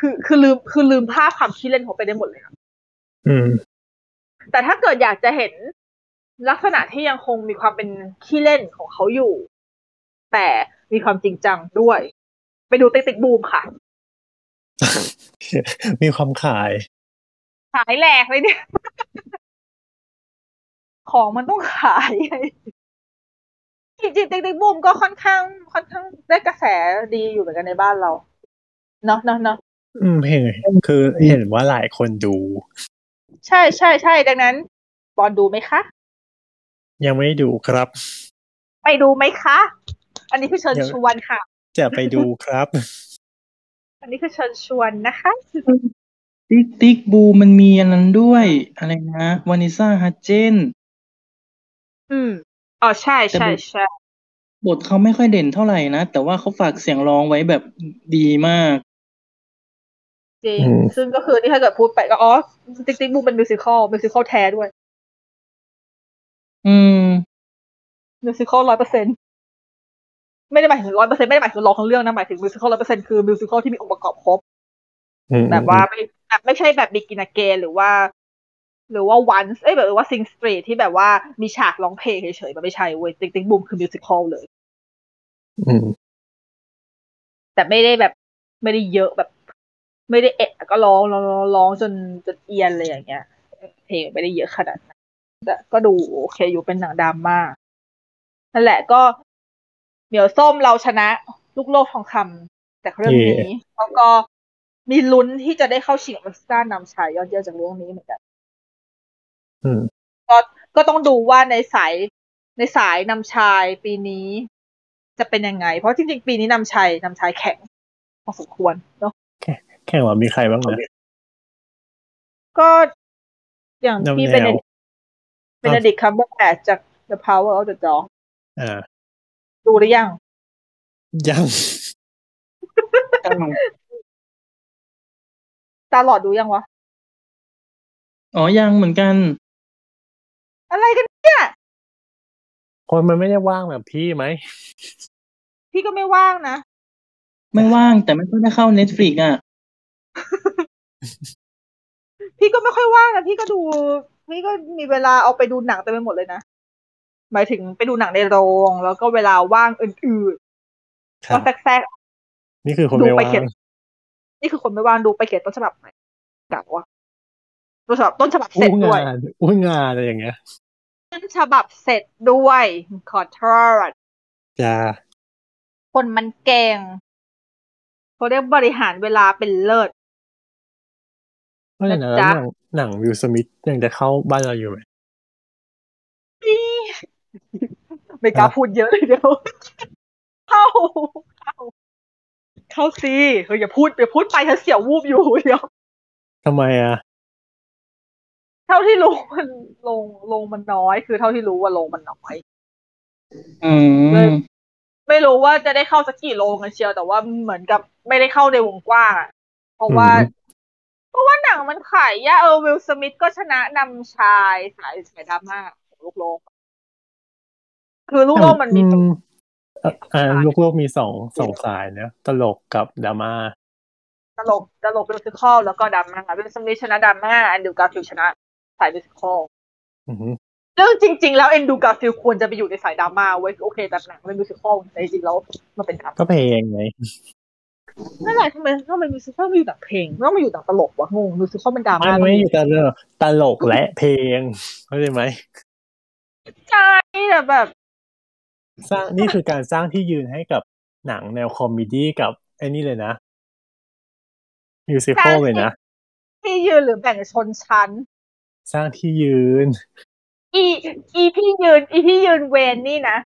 คือคือลืมคือลืมภาพความขี้เล่นเขาไปได้หมดเลยอะอืม แต่ถ้าเกิดอยากจะเห็นลักษณะที่ยังคงมีความเป็นขี้เล่นของเขาอยู่ แต่มีความจริงจังด้วย ไปดูติ๊กติ๊กบูมค่ะ มีความขาย ขายแหลกเลยเนี่ย ของมันต้องขายไงจริงๆติ๊กติ๊กบูมก็ค่อนข้าง ค่อนข้างได้กระแสดีอยู่เหมือนกันในบ้านเรา เนาะเนาะเนาะ อืมเห็นคือเห็นว่าหลายคนดู ใช่ใช่ใช่ดังนั้นบอลดูไหมคะ ยังไม่ได้ดูครับ ไปดูไหมคะ อันนี้คือเชิญยังชวนค่ะ จะไปดูครับ อันนี้คือเชิญชวนนะคะ Tick, Tick... Boom! มันมีอันนั้นด้วย อะไรนะวาเนสซาฮัดเจนส์ อืมอ๋อใช่ใช่ใช่บทเขาไม่ค่อยเด่นเท่าไหร่นะ แต่ว่าเขาฝากเสียงร้องไว้แบบดีมาก จริงอืมซึ่งก็คือที่ถ้าเกิดพูดไปก็อ๋อ Tick, Tick... Boom! เป็น musical musical แท้ด้วย อืmusical ร้อยเปอร์เซ็นต์ไม่ได้หมายถึงร้อยเปอร์เซ็นต์ไม่ได้หมายถึงร้องทั้งเรื่องนะหมายถึง musical ร้อยเปอร์เซ็นต์คือ musical ที่มีองค์ประกอบครบอืมแบบว่าไม่แบบไม่ใช่แบบ Begin Again หรือว่า หรือว่า Once เอ้ยแบบว่า Sing Street ที่แบบว่ามีฉากร้องเพลงเฉยๆมันไม่ใช่เว้ย Tick, Tick... Boom! คือ musical เลยอืมแต่ไม่ได้แบบไม่ได้เยอะแบบ ไม่ได้เยอะก็ร้องร้องร้องร้องจนจนเอียนเลยอย่างเงี้ย เพลงไม่ได้เยอะขนาดนั้นแต่ก็ดูโอเคอยู่เป็นหนังดราม่านั่นแหละก็เหมียวส้มเราชนะ ลูกโลกทองคำจากเรื่องนี้แล้วก็มีลุ้นที่จะได้เข้าชิงออสการ์นำชายยอดเยี่ยมจากเรื่องนี้เหมือนกันอืมก็ก็ต้องดูว่าในสายในสายนำชายปีนี้จะเป็นยังไง เพราะจริงๆ ปีนี้นำชายนำชายแข็งพอสมควรเนาะ แข่งว่ามีใครบ้างนะก็อย่างที่แนวๆเป็นเป็นดิกคัมเบอร์แบทจาก The Power of the Dog อ่าดูหรือยัง ยังตาหลอดดูยังวะ อ๋อ ยังเหมือนกัน อะไรกันเนี่ย คนมันไม่ได้ว่างแบบพี่ไหม พี่ก็ไม่ว่างนะ ไม่ว่างแต่ไม่ค่อยได้เข้า Netflix อะ พี่ก็ไม่ค่อยว่างนะพี่ก็ดูพี่ก็มีเวลาเอาไปดูหนังเต็มไปหมดเลยนะหมายถึงไปดูหนังในโรง แล้วก็เวลาว่างอื่นๆคก็รับแทรกนี่คือคนดูไม่ไปว่างเขียนๆนี่คือคนไม่ว่างดูไปเขียนต้นฉบับใหม่กะว่าต้นฉบับต้นฉบับเสร็อู้จด้วยงานอู้งานอะไรอย่างเงี้ยต้นฉบับเสร็จด้วยขอโทษจะคนมันเก่งเขาเรียกบริหารเวลาเป็นเลิศ เพราะฉะนั้นนะจ๊ะหนังหนังวิลสมิธยังจะเข้าบ้านเราอยู่ไหมไม่กล้าอะพูดเยอะเลยเดี๋ยว เข้า เข้า เข้าสิเฮ้ยอย่าพูดอย่าพูดไปฉันเสียววูบอยู่เดี๋ยวทำไมอะ เท่าที่รู้มันลงลงมันน้อย คือเท่าที่รู้ว่าลงมันน้อย อืมไม่รู้ว่าจะได้เข้าสักกี่โรงกันเชียวแต่ว่าเหมือนกับไม่ได้เข้าในวงกว้างอะเพราะว่าอืม เพราะว่าหนังมันขายยากเออวิลสมิธก็ชนะนำชายสายสายดราม่าของลูกโลก คือลูกโลกมันมีอือะอ่าลูกโลกมีสองสองสายเนอะตลกกับดราม่าตลกตลก musical แล้วก็ดราม่า Will Smith ชนะดราม่า Andrew Garfield ชนะสาย musical อือหือซึ่งจริง ๆ แล้ว Andrew Garfield ควรจะไปอยู่ในสายดราม่าเว้ยโอเคแต่หนังเป็น musical แต่จริงๆแล้วมันเป็นดราม่าก็เพลงไง นั่นแหละทำไมทำไม musical ไม่อยู่หนังเพลงไม่ต้องมาอยู่หนังตลกวะงง musical เป็นดราม่ามันไม่อยู่แต่เรื่องตลกและเพลงเข้าใจไหมใช่แต่แบบ สร้างนี่คือการสร้างที่ยืนให้กับหนังแนว comedy กับไอ้นี่เลยนะ musical เลยนะ ที่ยืนหรือแบ่งชนชั้น สร้างที่ยืน อี อีที่ยืน อีที่ยืนเวรนี่นะ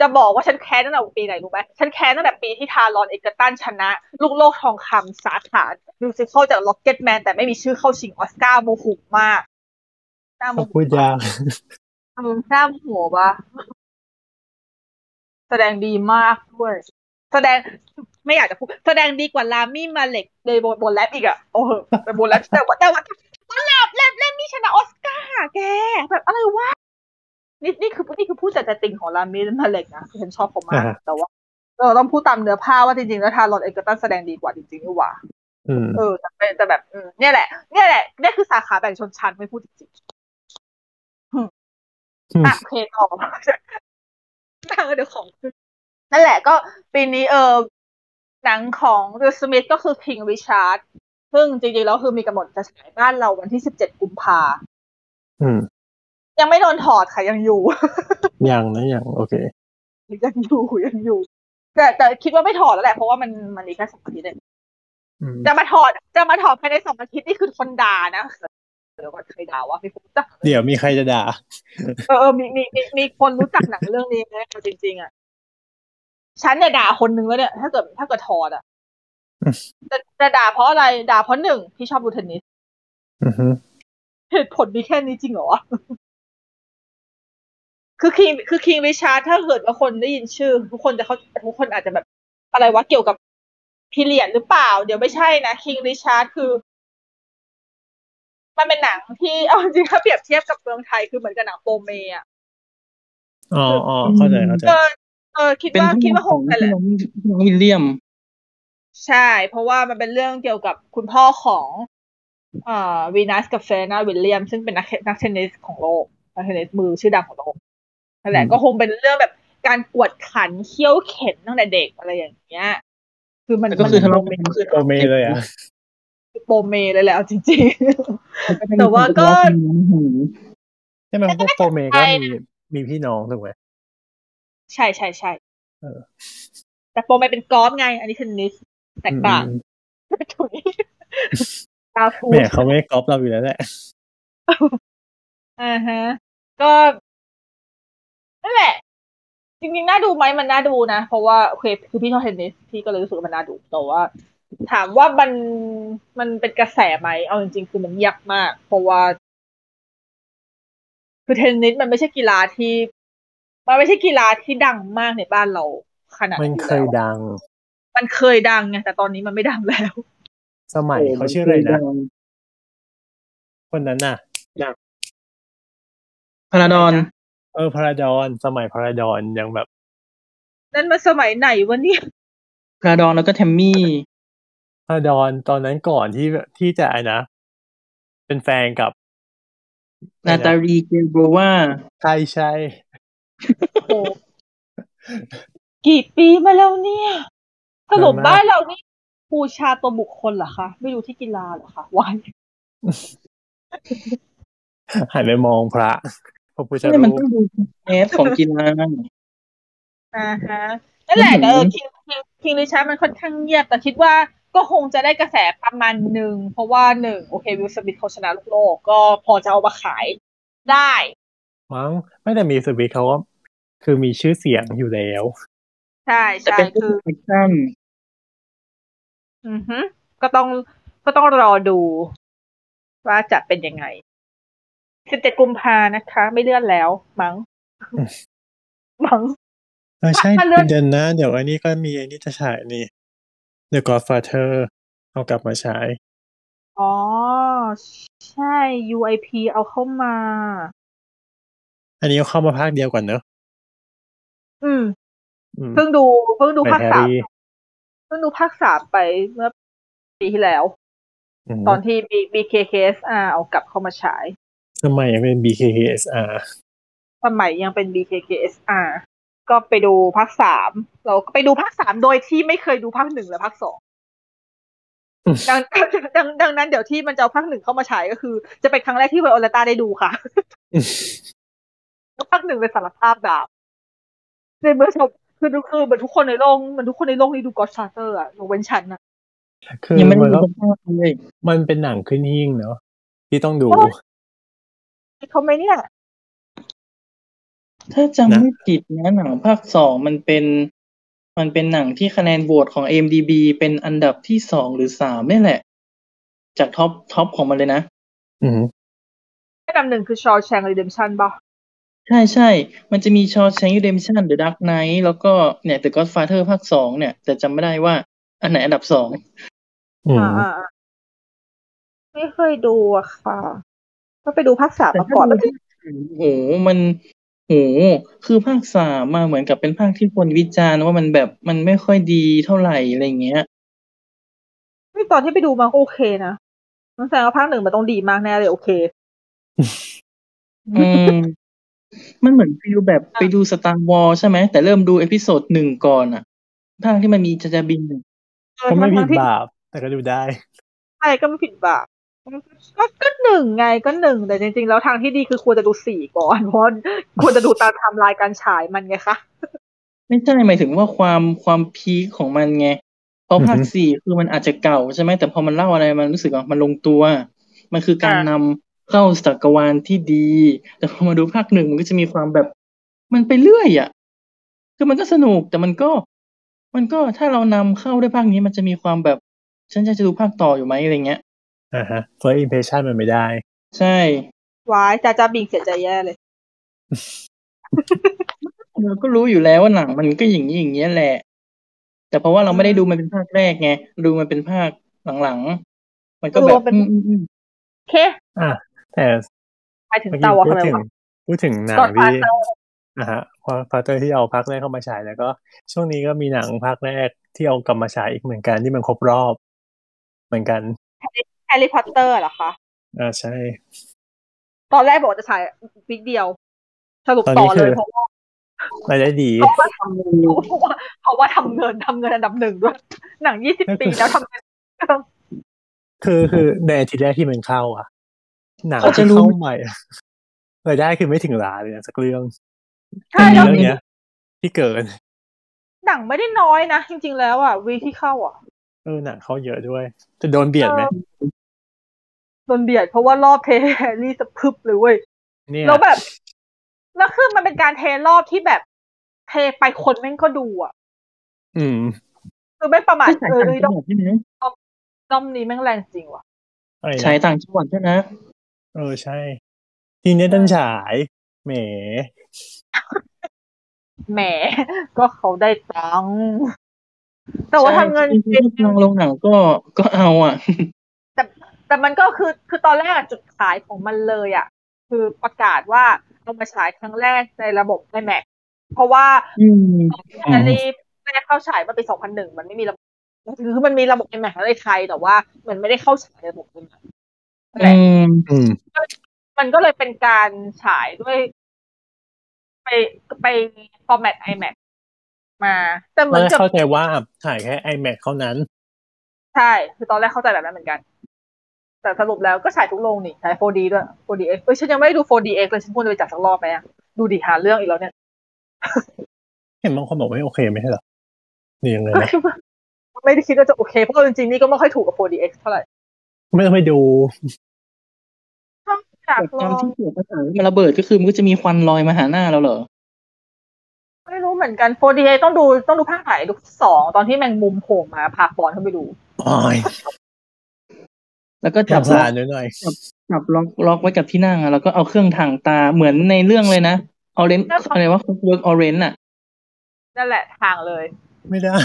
จะบอกว่าฉันแค้นตั้งแต่ปีไหนรู้ไหมฉันแค้นตั้งแต่ปีที่ Taron Egerton ชนะ ลูกโลกทองคำสาขา musical จาก Rocketman แต่ไม่มีชื่อเข้าชิงออสการ์โมโหมากน่าโมโหก็พูดยากมึงหน้าโมโหปะแสดงดีมากด้วย แสดงไม่อยากจะพูดแสดงดีกว่าลามี่มาเล็กในบนบนแรปอีกอะโอ้โหเป็นบนแรปแต่ว่าแต่ว่าตอนแรปแรปแรปนี่ชนะออสการ์อะแกแบบอะไรวะ นี่นี่คือนี่คือผู้จัดติงของลามี่มาเล็กนะฉันชอบเขามากอ่าแต่ว่าเราต้องพูดตามเนื้อผ้าว่าจริงๆแล้วทารอนเอกตันแสดงดีกว่าจริงๆนี่หว่าอืมเออแต่เป็นแต่แบบอืมเนี่ยแหละเนี่ยแหละนี่คือสาขาแบ่งชนชั้นไม่พูดจริงๆอืมอืมอะโอเคต่อตั้งเดี๋ยวของขึ้นนั่นแหละก็ปีนี้เออหนังของวิลสมิธก็คือ King Richard ซึ่งจริงๆแล้วคือมีกำหนดจะฉายบ้านเราวันที่17กุมภาอืม ยังไม่โดนถอดค่ะยังอยู่ ยังนะยังโอเค ยังอยู่ยังอยู่ แต่แต่คิดว่าไม่ถอดแล้วแหละเพราะว่ามันมันอีกแค่สองอาทิตย์เองอืมจะมาถอดจะมาถอดภายในสองอาทิตย์นี่คือคนด่านะเดี๋ยวก่อนใครด่าวะพี่ฟุ๊กจ้ะเดี๋ยวมีใครจะด่า เออเออมีมีมีมีคนรู้จักหนังเรื่องนี้ไหมเอาจริง ๆอะฉันเนี่ยด่าคนนึงแล้วเนี่ย ถ้าเกิดถ้าเกิดถอดอะแต่แต่ด่าเพราะอะไรด่าเพราะหนึ่งพี่ชอบดูเทนนิสอือฮึเหตุผลมีแค่นี้จริงเหรอวะ คือคิงคือคิงริชาร์ดถ้าเกิดว่าคนได้ยินชื่อ ทุกคนจะเขาทุกคนอาจจะแบบอะไรวะเกี่ยวกับ period หรือเปล่า เดี๋ยวไม่ใช่นะ King Richard คือ มันเป็นหนังที่เอาจริงๆถ้าเปรียบเทียบกับเมืองไทยคือเหมือนกับหนังโปรเมอะอ๋ออ๋อเข้าใจเข้าใจเออเออคิดเป็นว่าที่คิดว่าขคองงกันแหพี่ละน้องพี่น้อง Williams ใช่ เพราะว่ามันเป็นเรื่องเกี่ยวกับคุณพ่อของอ่าวีนัสกับ Serena Williams ซึ่งเป็นนักนักเทนนิสของโลกนักเทนนิสมือชื่อดังของโลก นั่นแหละอืมก็คงเป็นเรื่องแบบการกวดขันเคี่ยวเข็นตั้งแต่เด็กอะไรอย่างเงี้ย คือมันแล้วก็คือทะเลาะมักันนคือโอเมเลยอะโปรเมเลยแหละเอาจริงๆแต่ว่าก็ใช่ไหมพวกโปรเมก็มีมีพี่น้องถูกไหมใช่ใช่ใช่เออแต่โปรเมเป็นกอล์ฟไง อันนี้เทนนิสแตกต่างอืมถุยตาฟูแหมเขาไม่ก๊อปเราอยู่แล้วแหละอ่าฮะ ก็ นั่นแหละ จริงๆ น่าดูไหมมันน่าดูนะ เพราะว่าโอเคคือพี่ชอบเทนนิสพี่ก็เลยรู้สึกว่ามันน่าดูแต่ว่า ถามว่ามันมันเป็นกระแสไหมเอาจริงๆ คือมันยากมาก เพราะว่า คือเทนนิสมันไม่ใช่กีฬาที่ มันไม่ใช่กีฬาที่ดังมากในบ้านเราขนาดมันนี้เคแล้ยวดัง มันเคยดังไงแต่ตอนนี้มันไม่ดังแล้ว สมัยเขาชื่ออะไรนะคนนั้นน่ะพาราดอนเออพาราดอนสมัยพาราดอนยังแบบ นั่นมาสมัยไหนวะเนี่ยพาราดอนแล้วก็แทมมี่พาราดอนตอนนั้นก่อนที่ที่จะไอ้นะ เป็นแฟนกับ นาตาลีเกลโบวาใช่ใช่โอ้กี่ปีมาแล้วเนี่ยสรุปบ้านเรานี่บูชาตัวบุคคลเหรอคะไม่ดูที่กีฬาเหรอคะวันหันไปมองพระ พระพุทธใช่มันรูปต้องดูแอสของกีฬาอ่าฮะนั่นแหละอืมแต่เออคิงคิงคิงริชาร์ดมันค่อนข้างเงียบ แต่คิดว่าก็คงจะได้กระแสประมาณหนึ่ง เพราะว่าหนึ่งโอเควิลสมิธเขาชนะโลกโลกก็พอจะเอามาขายได้ มั้งไม่แต่มีสวิตเขาก็คือมีชื่อเสียงอยู่แล้ว ใช่แต่ใช่เป็นคือแอคชั่นอือฮึก็ต้องก็ต้องรอดูว่าจะเป็นยังไง สิบเจ็ดกุมภานะคะ ไม่เลื่อนแล้ว มั้งอืมมั้งเออใช่ถ้าเลื่อนเดือนหน้าเดี๋ยวอันนี้ก็มีอันนี้จะฉายนี่ The Godfather เอากลับมาฉาย อ๋อ ใช่ UIP เอาเข้ามา อันนี้เอาเข้ามาภาคเดียวก่อนเนอะอืมอืมเพิ่งดูเพิ่งดูไปภาคแฮร์สามรี่เพิ่งดูภาคสามไปเมื่อปีที่แล้วมตอนที่ B BKKSR เอากลับเข้ามาฉาย สมัยยังเป็น BKKSR สมัยยังเป็น BKKSR ก็ไปดูภาคสามเราก็ไปดูภาคสามโดยที่ไม่เคยดูภาคหนึ่งและภาคสองอืมดังดังดังนั้นเดี๋ยวที่มันจะเอาภาคหนึ่งเข้ามาฉายก็คือ จะเป็นครั้งแรกที่ไวโอเลต้าได้ดูค่ะภาคหนึ่งเป็นสารภาพบาปในเมื่อชมคือคือเหมือนทุกคนในโลกเหมือนทุกคนในโลกนี้ดู Godfather อะยกเว้นฉันอะคือยังไม่ได้มันดูก็ภาคเลยมันเป็นหนังขึ้นหิ้งเนอะที่ต้องดูโอ้ เขาไหมเนี่ย ถ้าจำไม่ผิดนะหนังภาคสองมันเป็น มันเป็นหนังที่คะแนนโหวตของ IMDb เป็นอันดับที่สองหรือสามนี่แหละ จาก top top ของมันเลยนะ อืมอันดับหนึ่งคือ Shawshank Redemption ป่ะใช่ใช่ มันจะมี Shawshank Redemption The Dark Knight แล้วก็เนี่ย The Godfather ภาคสองเนี่ย แต่จำไม่ได้ว่า อันไหนอันดับสองอืมอ่าอ่าอ่าไม่เคยดูอะค่ะ ก็ไปดูภาคสามแต่มาถ้าก่อนดูที่โหมันโหคือภาคสามมาเหมือนกับเป็นภาคที่คนวิจารณ์ว่ามันแบบมันไม่ค่อยดีเท่าไหร่อะไรเงี้ยไม่ตอนที่ไปดูมาก็โอเคนะนั่นแสดงว่าภาคหนึ่งมันต้องดีมากแน่เลยโอเคอืมมันเหมือน feel แบบไปดู Star Wars ใช่ไหม แต่เริ่มดู episode หนึ่งก่อนอะภาคที่มันมี Jar Jar Binks เออทั้งๆที่ก็ไม่ผิดบาป แต่ก็ดูได้ ใช่ก็ไม่ผิดบาป ก็ก็หนึ่งไงก็หนึ่งแต่จริง ๆ แล้วทางที่ดีคือควรจะดูสี่ก่อนเพราะควรจะดูตามไทม์ไลน์การฉายมันไงคะไม่ใช่หมายถึงว่าความความพีคของมันไงเพราะภาคอือฮึสี่คือมันอาจจะเก่าใช่ไหมแต่พอมันเล่าอะไรมันรู้สึกว่ามันลงตัว มันคือการนำเข้าจักรวาลที่ดี แต่พอมาดูภาคหนึ่งมันก็จะมีความแบบ มันไปเรื่อยอะคือมันก็สนุกแต่มันก็ มันก็ถ้าเรานำเข้าด้วยภาคนี้มันจะมีความแบบ ฉันจะดูภาคต่ออยู่ไหมอะไรเงี้ย อ่าฮะ first impression มันไม่ได้ ใช่วายจ้าจ้าบิงเสียใจแย่เลยเราก็รู้อยู่แล้วว่าหนังมันก็อย่างนี้อย่างเงี้ยแหละ แต่เพราะว่าเราไม่ได้ดูมันเป็นภาคแรกไงดูมันเป็นภาคหลังๆมันก็แบบดูเป็นอืมอืมอืมโอเคอะแต่ไปถึงเมื่อตากี้วอพูทำดไมถึงวะพูดถึงหนังก่อนที่ Father อะฮะพอฟาเตอร์ที่เอาภาคแรกเข้ามาฉายแล้วก็ ช่วงนี้ก็มีหนังภาคแรกที่เอากลับมาฉายอีกเหมือนกันที่มันครบรอบ เหมือนกัน แฮร์รี่พอตเตอร์เหรอคะอ่าใช่ ตอนแรกบอกว่าจะฉายวิกเดียว สรุปตอนต่นี้อเลยคือเพราะว่ารายได้ดีเพราะว่าทำเงินเพราะว่าเพราะว่าทำเงินทำเงินอันดับหนึ่งด้วย หนังยี่สิบปีแล้วทำเงินคือคือในอาทิตย์แรกที่มันเข้า อะ หนังเขาจะที่รู้เข้าใหม่อะรายได้คือไม่ถึงล้านเลยนะสักเรื่องใช่มีแล้วเรื่องเนี้ยที่เกิน หนังไม่ได้น้อยนะจริง ๆ แล้วอะวีคที่เข้าอะเออหนังเข้าเยอะด้วย จะโดนเบียดไหม โดนเบียดเพราะว่ารอบเทแฮร์รี่สะพรึบเลยเว้ยเนี่ยแล้วแบบ แล้วคือมันเป็นการเทรอบที่แบบเทไปคนแม่งก็ดูอะ อืม คือไม่ประมาทใช้เออต่างเลยจัต้องงหวัดใช่ไหมด้อมนี้แม่งแรงจริงว่ะอะไรใช้นะต่างจังหวัดใช่ไหมเออใช่ ทีเนี้ยดันฉายแหมแหม ก็เขาได้ตังค์แต่ว่าทำเงินจริงๆถ้าทางโรงหนังก็ก็เอาอะ แต่แต่มันก็คือคือตอนแรกอะจุดขายของมันเลยอะ คือประกาศว่าเอามาฉายครั้งแรกในระบบ IMAX เพราะว่าอืมแฮร์รี่แรกเข้าฉายมาปี2001มันไม่มีระบบคือมันมีระบบ IMAX ในไทยแต่ว่ามันไม่ได้เข้าฉายในระบบ IMAX นั่นแหอืละมอืมมันก็เลยเป็นการฉายด้วย ไปไปฟอร์แมต IMAX มา แต่เหตมืออนนแรกกับเข้าใจว่าถ่ายแค่ iMac เท่านั้น ใช่ คือตอนแรกเข้าใจแบบนั้นเหมือนกัน แต่สรุปแล้วก็ฉายทุกโรงนี่ฉาย 4D ด้วย 4DX เอ้ยฉันยังไม่ได้ดู 4DX เลยฉันควรจะไปจัดสักรอบไหมอะดูดิหาเรื่องอีกแล้วเนี่ย เห็นบางคนบอกว่าไม่โอเคไม่ใช่เหรอนี่ยังไงก็นะคิดว่าไม่ได้คิดว่าจะโอเค เพราะว่าจริงๆนี่ก็ไม่ค่อยถูกกับ 4DX เท่าไหร่ ไม่ต้องไปดูอยากแบบลตออนงที่เกิดภาษามันระเบิดก็คือมันก็จะมีควันลอยมาหาหน้าเราเหรอ ไม่รู้เหมือนกัน 4DX ต้องดูต้องดูภาคไหนดูสองตอนที่แมงมุมโผล่มาพาปอนเข้าไปดูโอ้ย แล้วก็จัจับบสาล็อกรนิดหน่อยจับล็อกล็อกไว้กับที่นั่งอะแล้วก็เอาเครื่องถ่างตาเหมือนในเรื่องเลยนะออเรนแล้วเขาอะไรวะเวิร์กออเรนอะนั่นแหละทางเลย ไม่ได้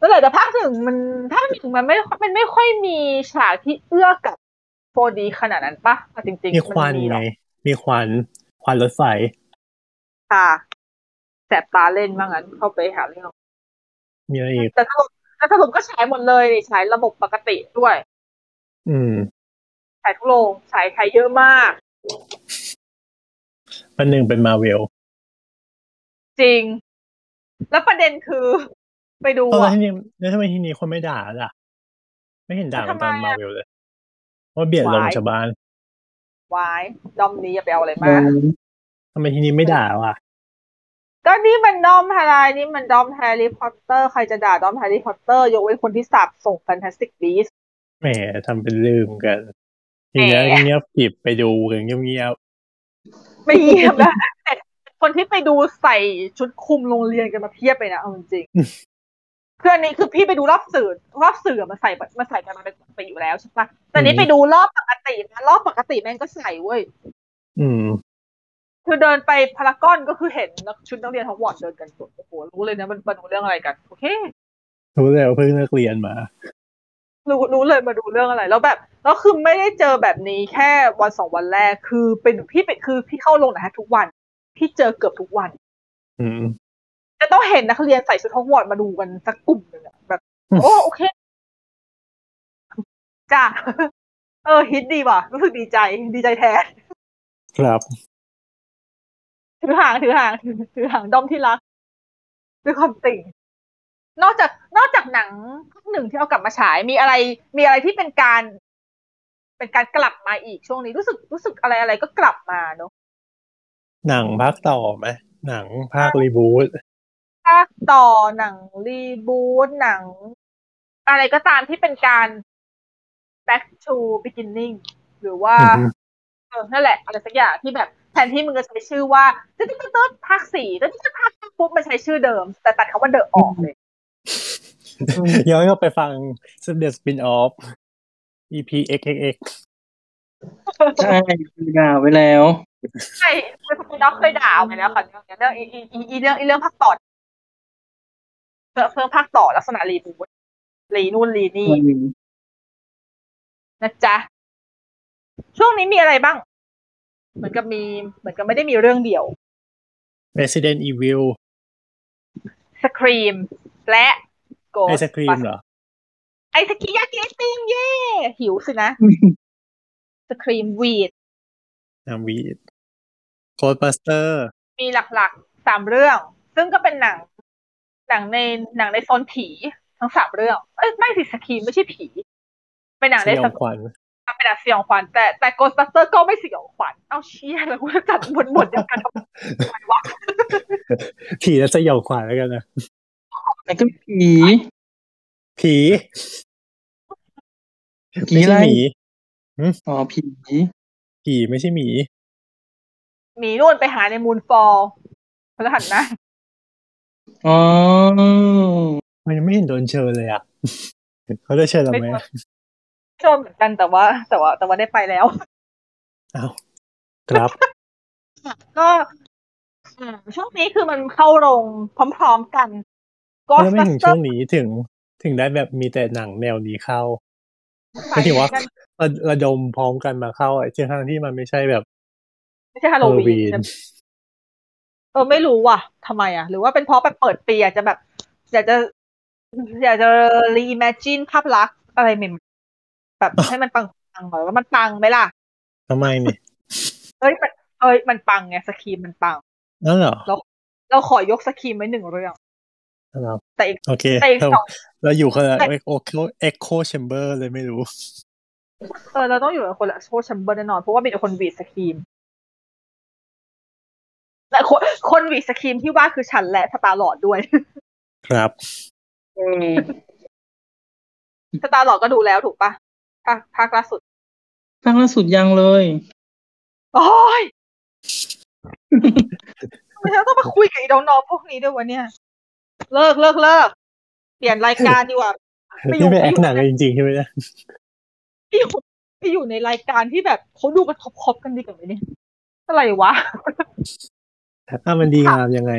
นั่นแหละแต่ภาคหนึ่งมันภาคหนึ่งมันไม่มันไม่ค่อยมีฉากที่เอื้อกับ 4D ขนาดนั้นปะเอาจริงๆมีควันหรไงอมีควันควันรถไฟค่ะแสบตาเล่นว่างั้นเข้าไปหาเรื่องมีอะไรอีกแต่สรุป แต่สรุปก็ฉายหมดเลยนี่ฉายระบบปกติด้วย อืมฉายทุกโรงฉายไทยเยอะมากวันหนึ่งเป็นมาเวลจริง แล้วประเด็นคือ ไปดูตอนอะที่นี่แล้วทำไมที่นี้คนไม่ด่าล่ะ ไม่เห็นด่ากันตอนทำไมมาอะเวลเลยว่าเบียดลงวายชาวบ้านวายดอมนี้อย่าไปเอาอะไรมากทำไมที่นี้ไม่ด่าว่ะ ก็นี่มันดอมอะไรนี่มันดอมแฮร์รี่พอตเตอร์ใครจะด่าดอมแฮร์รี่พอตเตอร์ยกเว้นคนที่สับส่งแฟนตาสติกบีสแหมทำเป็นลืมกันทีนี้แหมเงียบกริบไปดูกันเงียบไม่เงียบนะแต่คนที่ไปดูใส่ชุดคลุมโรงเรียนกันมาเพียบเลยนะเอาจริงๆคืออันนี้คือพี่ไปดูรอบสื่อรอบสื่อมันใส่มันใส่กันมาเป็นปกติอยู่แล้วใช่ปะแต่นี้ไปดูรอบปกตินะรอบปกติแม่งก็ใส่เว้ยๆอืม คือเดินไปพารากอนก็คือเห็นนักชุดนักเรียนฮอกวอตส์เดินกันโอ้โหรู้เลยนะมันมาดูเรื่องอะไรกัน โอเครู้เลยว่าเพิ่งเลิกเรียนมา รู้รู้เลยมาดูเรื่องอะไร แล้วแบบแล้วคือไม่ได้เจอแบบนี้แค่วันสองวันแรกคือเป็นพี่เป็นคือพี่เข้าโรงหนะฮะทุกวันพี่เจอเกือบทุกวัน อืมจะต้องเห็นนักเรียนใส่ชุดฮอกวอตส์มาดูกันสักกลุ่มหนึ่งอะแบบอืมโอ้โอเคจ้าเออฮิตดีว่ะ รู้สึกดีใจดีใจแทนครับ ถือหางถือหางถือถือหางด้อมที่รักด้วยความติ่ง นอกจากนอกจากหนังภาคหนึ่งที่เอากลับมาฉายมีอะไร มีอะไรที่เป็นการ เป็นการกลับมาอีกช่วงนี้รู้สึกรู้สึกอะไรอะไรก็กลับมาเนอะหนังภาคต่อไหมหนังภาครีบูทภาคต่อหนังรีบูตหนัง อะไรก็ตามที่เป็นการ back to beginning หรือว่าอือฮึเออนั่นแหละ อะไรสักอย่างที่แบบ แทนที่มึงจะใช้ชื่อว่าตึ๊ดตึ๊ดตึ๊ดภาคสี่ตึ๊ดตึ๊ดภาคห้าปุ๊บมันใช้ชื่อเดิม แต่ตัดคำว่าเดอะออกเลยย้อนกลับไปฟัง The Spin Off EP XXX ใช่ด่าไว้แล้วใช่คือคุณด็อกเคยด่าไปแล้วค่ะเรื่องเรื่องอีอีอีอีเรื่องอีเรื่องภาคต่อเพื่อเพื่อภาคต่อลักษณะรีบูทรีนู่นรีนี่นะจ๊ะช่วงนี้มีอะไรบ้าง เหมือนกับมีเหมือนกับไม่ได้มีเรื่องเดียว Resident Evil Scream และ Ghost ไอศครีมเหรอ ไอสกิยากิไอติมเย่หิวสินะ Scream วีดนามวีด Ghostbuster มีหลักๆสามเรื่อง ซึ่งก็เป็นหนัง หนังในหนังในโซนผีทั้งสามเรื่อง เอ้ยไม่สิสกีไม่ใช่ผี เป็นหนังสในยโซอนงขวัญ เป็นหนังสยองขวัญแต่แต่ Ghostbuster ก็ไม่สยองขวัญเอาเชี่ยแล้วกูจะจัดหมดหมดเดียวกันทำไมวะผีและสยองขวัญแล้วกันนะแต่ก็ผีผีผีไม่อะไรใช่หมีอ๋อผีผีไม่ใช่หมีหมีนู่นไปหาในมูนฟอลพฤหัสนะอ๋อมันยังไม่เห็นโดนเชิญเลยอะเขาได้เชิญเราไหม ชมเหมือนกันแต่ว่า แต่ว่า แต่ว่าได้ไปแล้วอ้าวครับ ก็อืมช่วงนี้คือมันเข้าโรงพร้อมๆกันแล้วไม่ถึงช่ Ghostbuster วงนี้ถึงถึงได้แบบมีแต่หนังแนวนี้เข้าหมายถึงว่าระระดมพร้อมกันมาเข้าไอ้ที่ทั้งที่มันไม่ใช่แบบ ไม่ใช่ฮาโลวี Halloween นเออไม่รู้ว่ะทำไมอะ หรือว่าเป็นเพราะแบบเปิดปีอยากจะแบบ อยากจะ อยากจะ reimagine ภาพลักษณ์อะไรใหม่ๆ แบบให้มันปังๆหน่อยว่ามันปังไหมล่ะทำไมเนี่ยเอ้ยมันเอ้ยมันปังไง Scream มันปังนั่นเหรอเราขอยก Scream ไว้หนึ่งเรื่องนั่นเหรอแต่อีกโอเคแต่อีกเราสองเราอยู่คนละแต่ echo echo chamber เลยไม่รู้เออเราต้องอยู่กับคนละโชว์แชมเบอร์แน่นอนเพราะว่ามีแต่คนหวีดสคีมแต่คนคนหวีดสคีมที่ว่าคือฉันและสตาร์ลอดด้วย ครับเออสตาร์ลอดก็ดูแล้วถูกปะ ภาคภาคล่าสุดภาคล่าสุดยังเลย โอ้ยทำไมเราต้องมาคุยกับไอ้น้องๆพวกนี้ด้วยวะเนี่ย เลิกเลิกเลิกเปลี่ยนรายการดีกว่าไม่อยู่นี่เป็นแอไม่คอยู่หนังกันจริงๆใช่ไหมเนี่ยพี่อยู่พี่อยู่ในรายการที่แบบเขาดูกันครบๆกันดีกว่าไหมเนี่ยอะไรวะถ้ามันดีงามยังไง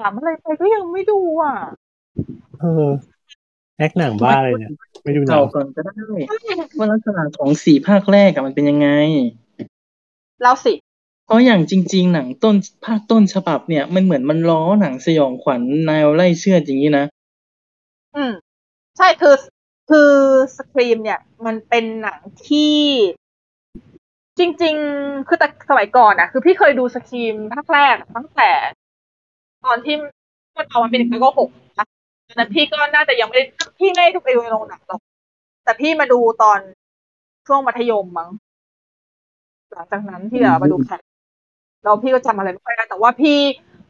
ถามอะไรไปก็ยังไม่ดูอะ เออ แอคหนังบ้าเลยเนี่ยไม่ดูหนัเก่างก่อนก็ได้ว่าลักษณะของสี่ภาคแรกอะมันเป็นยังไงเล่าสิเพราะอย่างจริง ๆ หนังต้นภาคต้นฉบับเนี่ย มันเหมือนมันล้อหนังสยองขวัญแนวไล่เชือดอย่างนี้นะอืม ใช่คือคือสครีมเนี่ย มันเป็นหนังที่จริง ๆ คือแต่สมัยก่อนอะคือพี่เคยดูสครีมภาคแรกตั้งแต่ ตอนที่มันออกมาเป็นหนึ่งก็หกนะ ตอนนั้นพี่ก็น่าจะยังไม่ได้พี่ไม่ได้ดูไปโรงหนังหรอก แต่พี่มาดูตอนช่วงมัธยมมั้งหลังจากนั้นที่เรามาดูแข่งแล้วพี่ก็จำอะไรไม่ค่อยได้แต่ว่าพี่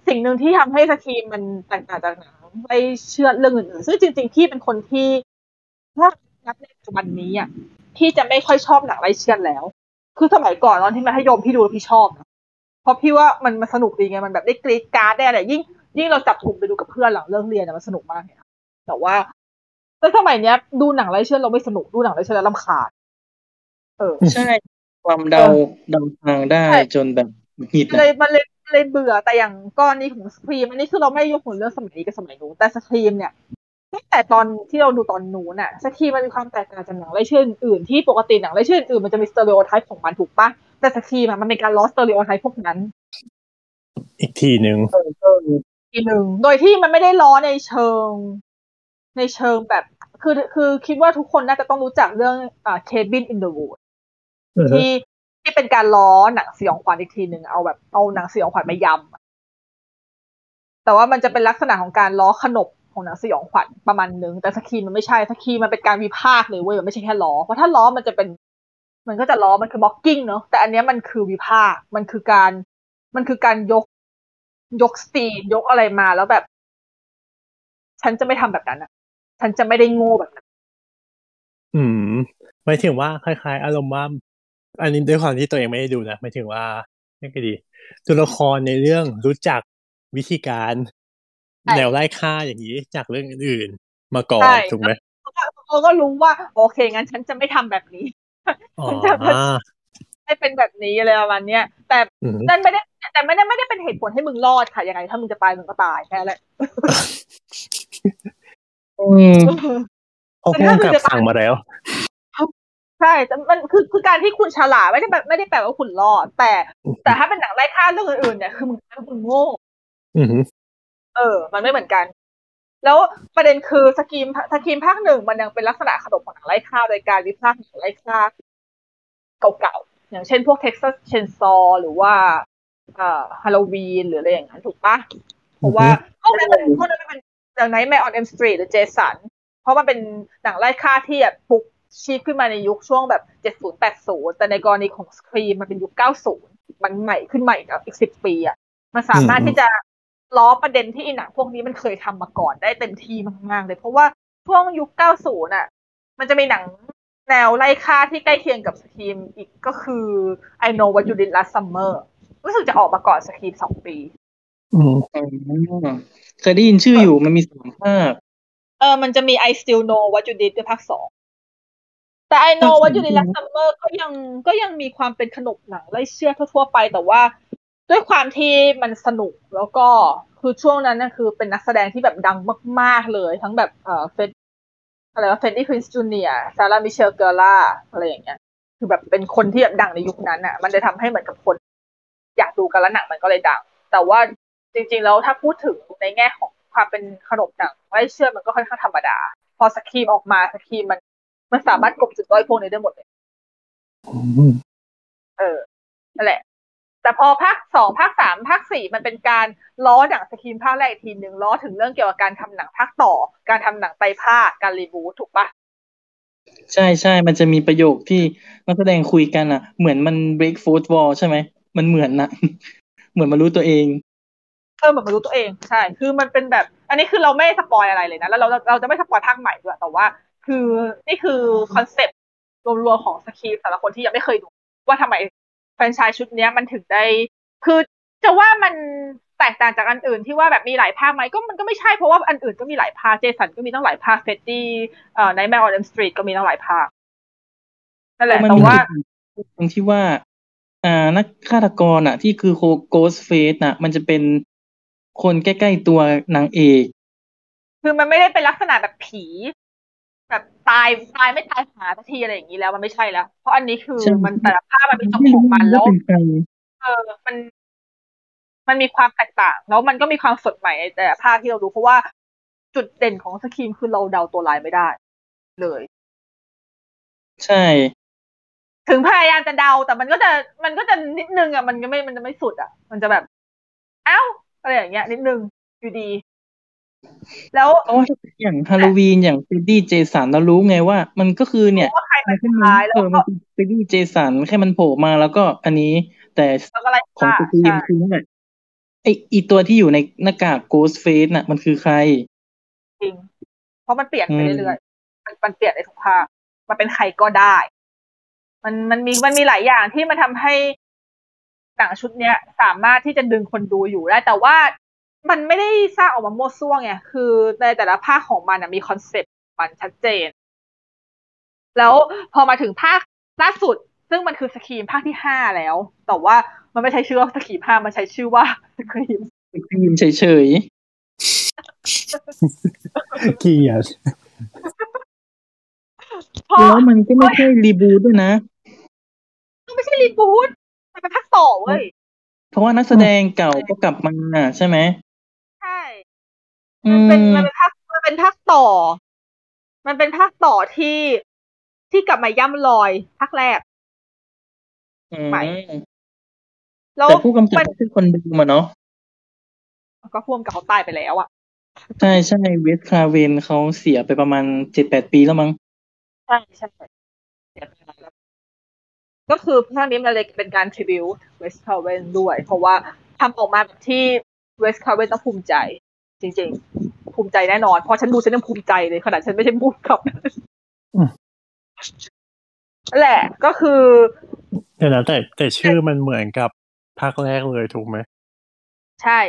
สิ่งหนึ่งที่ทำให้ Scream มันแตกต่างจากหนังไล่เชือดเรื่องอื่นๆซึ่งจริง ๆ พี่เป็นคนที่ถ้านับในปัจจุบันนี้อะพี่จะไม่ค่อยชอบหนังไล่เชือดแล้ว คือสมัยก่อนตอนที่มัธยมพี่ดูแล้วพี่ชอบนะเพราะพี่ว่ามันมันสนุกดีไงมันแบบได้กรี๊ดกร๊าดได้อะไรยิ่ง ยิ่งเราจับกลุ่มไปดูกับเพื่อนหลังเลิกเรียนอะมันสนุกมากเนี่ยแต่ว่าแต่สมัยเนี้ย ดูหนังไล่เชือดเราไม่สนุกดูหนังไล่เชือดแล้วรำคาญเออใช่ ความเดาเดาทางได้ใช่จนแบบหงุดหงิดมันเลนะยมันเลยเลยเบื่อแต่อย่างก้อนนี้ของ Scream อันนี้คือเราไม่ได้ยกผลเรื่องสมัยนี้กับสมัยนู้นแต่ Scream เนี่ยตั้งแต่ตอนที่เราดูตอนนู้นน่ะ Scream มันมีความแตกต่างจากหนังไล่เชือดอื่นๆที่ปกติหนังไล่เชือดอื่นมันจะมี stereotype ของมันถูกปะแต่ Scream อะมันเป็นการล้อ stereotype พวกนั้น อีกทีหนึ่งเออเออที หนึ่งโดยที่มันไม่ได้ล้อในเชิง ในเชิงแบบ คือคือคิดว่าทุกคนน่าจะต้องรู้จักเรื่องอ่า Cabin in the Woods ที่ที่เป็นการล้อหนังสยองขวัญอีกทีหนึ่งเอาแบบเอาหนังสยองขวัญมายำอะแต่ว่ามันจะเป็นลักษณะของการล้อขนบของหนังสยองขวัญประมาณนึงแต่ Scream มันไม่ใช่ Scream มันเป็นการวิพากษ์เลยเว้ยมันไม่ใช่แค่ล้อเพราะถ้าล้อมันจะเป็น มันก็จะล้อมันคือ mocking เนอะแต่อันเนี้ยมันคือวิพากษ์มันคือการมันคือการยก ยกสตรีนยกอะไรมาแล้วแบบ ฉันจะไม่ทำแบบนั้นอะ ฉันจะไม่ได้โง่แบบนั้น อืมหมายถึงว่าคล้ายๆ อารมณ์ว่าอันนี้ด้วยความที่ตัวเองไม่ได้ดูนะหมายถึงว่าไม่ก็ดี ตัวละครในเรื่องรู้จักวิธีการใช่แนวไล่ฆ่าอย่างนี้จากเรื่องอื่นมาก่อนใช่ถูกไหมเขาก็เขาก็รู้ว่า โอเคงั้นฉันจะไม่ทำแบบนี้อ๋อมันจะเป็นไม่เป็นแบบนี้อะไรประมาณเนี้ยแต่อืมนั่นไม่ได้ แต่ไม่ได้ไม่ได้เป็นเหตุผลให้มึงรอดค่ะยังไงถ้ามึงจะตายมึงก็ตายแค่นั้นแหละอืมเพราะแต่พ่วถ้างมึงกับจะสั่งมาแล้วใช่แต่มันคือคือการที่คุณฉลาดไม่ได้แบบไม่ได้แปลว่าคุณรอด แต่ แต่ถ้าเป็นหนังไล่ฆ่าเรื่องอื่นๆเนี่ยคือมึงมึงโง่อืมเออ มันไม่เหมือนกัน แล้วประเด็นคือสกีมสกีมภาคหนึ่งมันยังเป็นลักษณะขนบของหนังไล่ฆ่าโดยการวิพากษ์หนังไล่ฆ่าเก่าๆอย่างเช่นพวก Texas Chainsaw หรือว่า เอ่อฮาโลวีนหรืออะไรอย่างนั้นถูกปะเพราะว่าพวกนั้นมันพวกนั้นมันเป็นอย่าง Nightmare on Elm Street หรือ Jason เพราะมันเป็นหนังไล่ฆ่าที่แบบปลุกชีพขึ้นมาในยุคช่วงแบบ70 80แต่ในกรณีของ Scream มันเป็นยุค90มันใหม่ขึ้นใหม่อีก10ปีอะมันสามารถอืมที่จะล้อประเด็นที่อีหนังพวกนี้มันเคยทำมาก่อนได้เต็มที่มากๆเลย เพราะว่าช่วงยุค90น่ะ มันจะมีหนังแนวไล่ฆ่าที่ใกล้เคียงกับสครีมอีกก็คือ I Know What You Did Last Summer รู้สึกจะออกมาก่อนสครีมสองปี อืมอ๋อเคยได้ยินชื่ออยู่มันมีสองภาคเออมันจะมี I Still Know What You Did ด้วยภาคสองแต่ I Know ภาคสอง What You Did Last Summer ก็ยังก็ยังมีความเป็นขนบหนังไล่เชื่อทั่วๆไปแต่ว่าด้วยความที่มันสนุกแล้วก็คือช่วงนั้นนะคือเป็นนักแสดงที่แบบดังมาก ๆ เลย ทั้งแบบเออ Fred อะไรวะ Freddie Prinze Junior Sarah Michelle Gellar อะไรอย่างเงี้ย คือแบบเป็นคนที่แบบดังในยุคนั้นอะ มันเลยทำให้เหมือนกับคน อยากดูกันแล้วหนังมันก็เลยดัง แต่ว่าจริง ๆ แล้วถ้าพูดถึงในแง่ของความเป็นขนบหนังไล่เชือดมันก็ค่อนข้างธรรมดา พอ Scream ออกมา Scream มันมันสามารถกลบจุดด้อยพวกนี้ได้หมดเลยอืมเออนั่นแหละ แต่พอภาคสองภาคสามภาคสี่มันเป็นการล้อหนังสครีมภาคแรกอีกทีหนึ่งล้อถึงเรื่องเกี่ยวกับการทำหนังภาคต่อ การทำหนังไตรภาคการรีบูทถูกปะใช่ใช่มันจะมีประโยคที่นักแสดงคุยกันอะ เหมือนมัน break fourth wall ใช่ไหม มันเหมือนนะเหมือนมันรู้ตัวเองเออเหมือนมันรู้ตัวเองใช่ คือมันเป็นแบบ อันนี้คือเราไม่ได้สปอยอะไรเลยนะแล้วเราเราจะไม่สปอยภาคใหม่ด้วยแต่ว่า คือนี่คือคอนเซ็ปต์รวมๆของ Scream สำหรับคนที่ยังไม่เคยดู ว่าทำไมแฟรนไชส์ชุดเนี้ยมันถึงได้ คือจะว่ามันแตกต่างจากอันอื่นที่ว่าแบบมีหลายภาคไหมก็มันก็ไม่ใช่เพราะว่าอันอื่นก็มีหลายภาค Jason ก็มีตั้งหลายภาค Freddy เอ่อ Nightmare on Elm Street ก็มีตั้งหลายภาคนั่นแหละมันแต่มีว่าตรงที่ว่า อ่า นักฆาตกรอะ ที่คือโค Ghostface น่ะ มันจะเป็นคนใกล้ๆตัวนางเอก คือมันไม่ได้เป็นลักษณะแบบผี แบบตายตายไม่ตายหาสักทีอะไรอย่างนี้แล้วมันไม่ใช่แล้ว เพราะอันนี้คือใช่ มันแต่ละภาพมันมีเจ้าไม่ขอรู้งมันแล้ว่าวเป็นใครเออ มัน มันมีความแตกต่าง แล้วมันก็มีความสดใหม่ในแต่ละภาคที่เราดูเพราะว่าจุดเด่นของสครีมคือเราเดาตัวลายไม่ได้ เลย ใช่ ถึงพยายามจะเดาแต่มันก็จะมันก็จะนิดนึงอะมันก็ไม่มันจะไม่สุดอะ มันจะแบบ เอ้าอะไรอย่างเงี้ยนิดนึงอยู่ดี แล้วเพราะว่าอย่างฮาโลวีนอย่างเฟรดดี้เจสันเรารู้ไงว่า มันก็คือเนี่ยว่าใครมัเป็นนแค่ร้ายเอแล้วอมัก็นคือเฟรดดี้เจสันแค่มันโผล่มาแล้วก็อันนี้ แต่แล้วก็อะไรของฆ่าสกรีมใช่คือนั่นแหละไออีตัวที่อยู่ในหน้ากากโกสเฟสน่ะ มันคือใคร จริง เพราะมันเปลี่ยนไปอืมเรื่อยๆมันมันเปลี่ยนในทุกภาคมันเป็นใครก็ได้ มันมันมีมันมีหลายอย่างที่มันทำให้หนังชุดเนี้ย สามารถที่จะดึงคนดูอยู่ได้ แต่ว่ามันไม่ได้สร้างออกมามั่วซั่วไงคือในแต่ละภาคของมันนะมีคอนเซ็ปต์มันชัดเจน แล้วพอมาถึงภาคล่าสุด ซึ่งมันคือ Scream ภาคที่ห้าแล้ว แต่ว่ามันไม่ใช้ชื่อว่า Scream ห้ามันใช้ชื่อว่า Scream Scream เฉยเกลียดเพราะๆแล้วมันก็ไม่ใช่ reboot ด้วยนะมันไม่ใช่รีบูทมันเป็นภาคต่อเว้ยเพราะว่านักแสดงเก่าก็กลับมาใช่ไหมใช่อืมันเป็นมมันเป็นภาคมันเป็นภาคต่อ มันเป็นภาคต่อที่ที่กลับมาย่ำรอยภาคแรกอืใหม่มแล้วแต่ผู้กำกับมันก็คือคนเดิมอะเนาะก็พ่วงกับเขาตายไปแล้วอะใช่ใช่เวสคาเวนเขาเสียไปประมาณเจ็ดแปดปีแล้วมั้ง ใช่ใช่เสียไปแล้วก็คือภาคนี้มันเลยเป็นการ tribute Wes Craven ด้วย เพราะว่าทำออกมาแบบที่ Wes Craven ต้องภูมิใจ จริง ๆ ภูมิใจแน่นอน เพราะฉันดูฉันยังภูมิใจเลยขนาดฉันไม่ใช่พูดกับอืมนั่นแหละก็คือเดี๋ยวนะแต่แต่ชื่อมันเหมือนกับภาคแรกเลยถูกไหม ใช่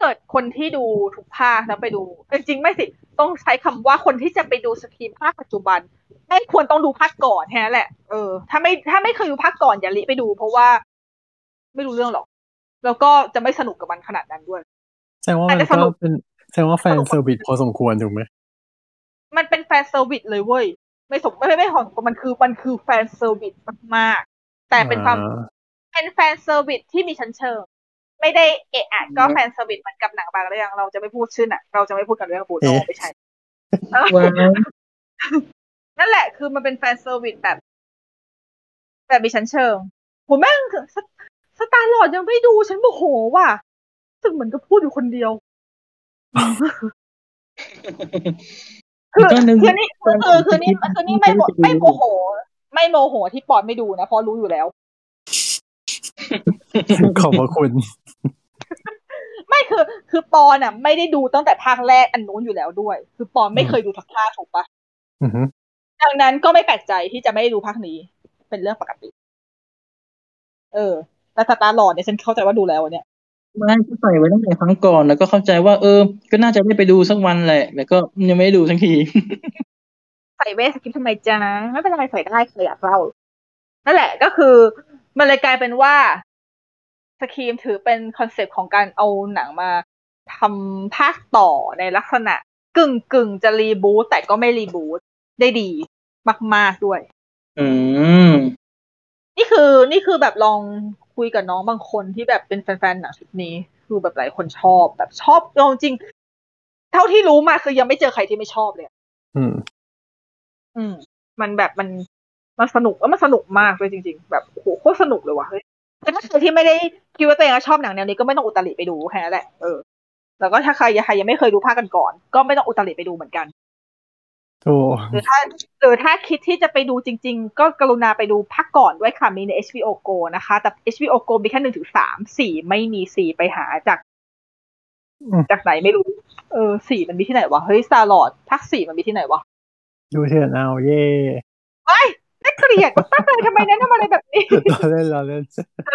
เกิดคนที่ดูทุกภาคแล้วไปดู จริงๆ ไม่สิต้องใช้คำว่าคนที่จะไปดู Scream ภาคปัจจุบัน ไม่ควรต้องดูภาคก่อนแค่นั้นแหละเออถ้าไม่ถ้าไม่เคยดูภาคก่อนอย่าริไปดู เพราะว่า ไม่รู้เรื่องหรอก แล้วก็จะไม่สนุกกับมันขนาดนั้นด้วยแสดงว่ามันอาจจะสนุก็กเป็นแสดงว่า fan service พอสมควรถูกไหมมันเป็น fan service เลยเว้ยไม่สมไม่ไม่ไม่ของมันคือมันคือ fan service มากๆแต่เป็นความอ่าเป็นแฟนเซอร์วิสที่มีชั้นเชิง ไม่ได้เอะอะก็แฟนเซอร์วิสเหมือนกับหนังบางเรื่อง เราจะไม่พูดชื่อหนังเราจะไม่พูดกันเรื่องปูโนไม่ใช่เออว้าวนั่นแหละ คือมันเป็นแฟนเซอร์วิสแบบ แบบมีชั้นเชิงผมแม่งสสตาร์ลอดยังไม่ดูฉันโมโหว่ะรู้สึกเหมือนกับพูดอยู่คนเดียวคือก็นึกคือนี่คือคือคือนี่คือนี่ไม่โมไม่โมโห ไม่โมโหที่ปอนไม่ดูนะเพราะรู้อยู่แล้ว ขอบพระคุณ ไม่คือ คือปอนอะ ไม่ได้ดูตั้งแต่ภาคแรกอันนู้นอยู่แล้วด้วย คือปอนไม่เคยดูทักภาคถูกปะอือฮึดังนั้นก็ไม่แปลกใจที่จะไม่ได้ดูภาคนี้ เป็นเรื่องปกติ เออ แต่สตาร์ลอดเนี่ยฉันเข้าใจว่าดูแล้วเนี่ยไม่ก็ใส่ไว้ตั้งแต่ครั้งก่อนแล้วก็เข้าใจว่า เออ ก็น่าจะได้ไปดูสักวันแหละแต่ก็ยังไม่ได้ดูสักที ใส่เวสคริปต์ทำไมจ๊ะไม่เป็นไรใส่ได้ใครอยากเล่านั่นแหละก็คือ มันเลยกลายเป็นว่า Scream ถือเป็นคอนเซปต์ของการเอาหนังมาทำภาคต่อในลักษณะกึ่งกึ่งจะ reboot แต่ก็ไม่ reboot ได้ดีมาก ๆด้วย อืม นี่คือนี่คือแบบลองคุยกับน้องบางคนที่แบบเป็นแฟนๆหนังชุดนี้ คือแบบหลายคนชอบแบบชอบเอาจริง เท่าที่รู้มาคือยังไม่เจอใครที่ไม่ชอบเลย อืม อืม มันแบบมัน มันสนุกแล้วมันสนุกมากเลยจริง ๆ แบบโอ้โหโคตรสนุกเลยว่ะเฮ้ยแต่ถ้าใครที่ไม่ได้คิดว่าตัวเองชอบหนังแนวนี้ก็ไม่ต้องอุตริไปดูแค่นั้นแหละเออแล้วก็ถ้าใครใครยังไม่เคยดูภาคกันก่อน ก็ไม่ต้องอุตริไปดูเหมือนกันโอ้หรือถ้าหรือถ้าคิดที่จะไปดูจริง ๆ ก็กรุณาไปดูภาคก่อนด้วยค่ะมีใน HBO Go นะคะ แต่ HBO Go มีแค่หนึ่งถึงสามสี่ไม่มีสี่ไปหาจาก จากไหนไม่รู้ เออสี่มันมีที่ไหนวะ เฮ้ย Star Lord ภาคสี่มันมีที่ไหนวะ ดูเถื่อนเอาเย่ น่าเกลียดมากเลยทำไมแนะนำอะไรแบบนี้รอเล่นรอเล่น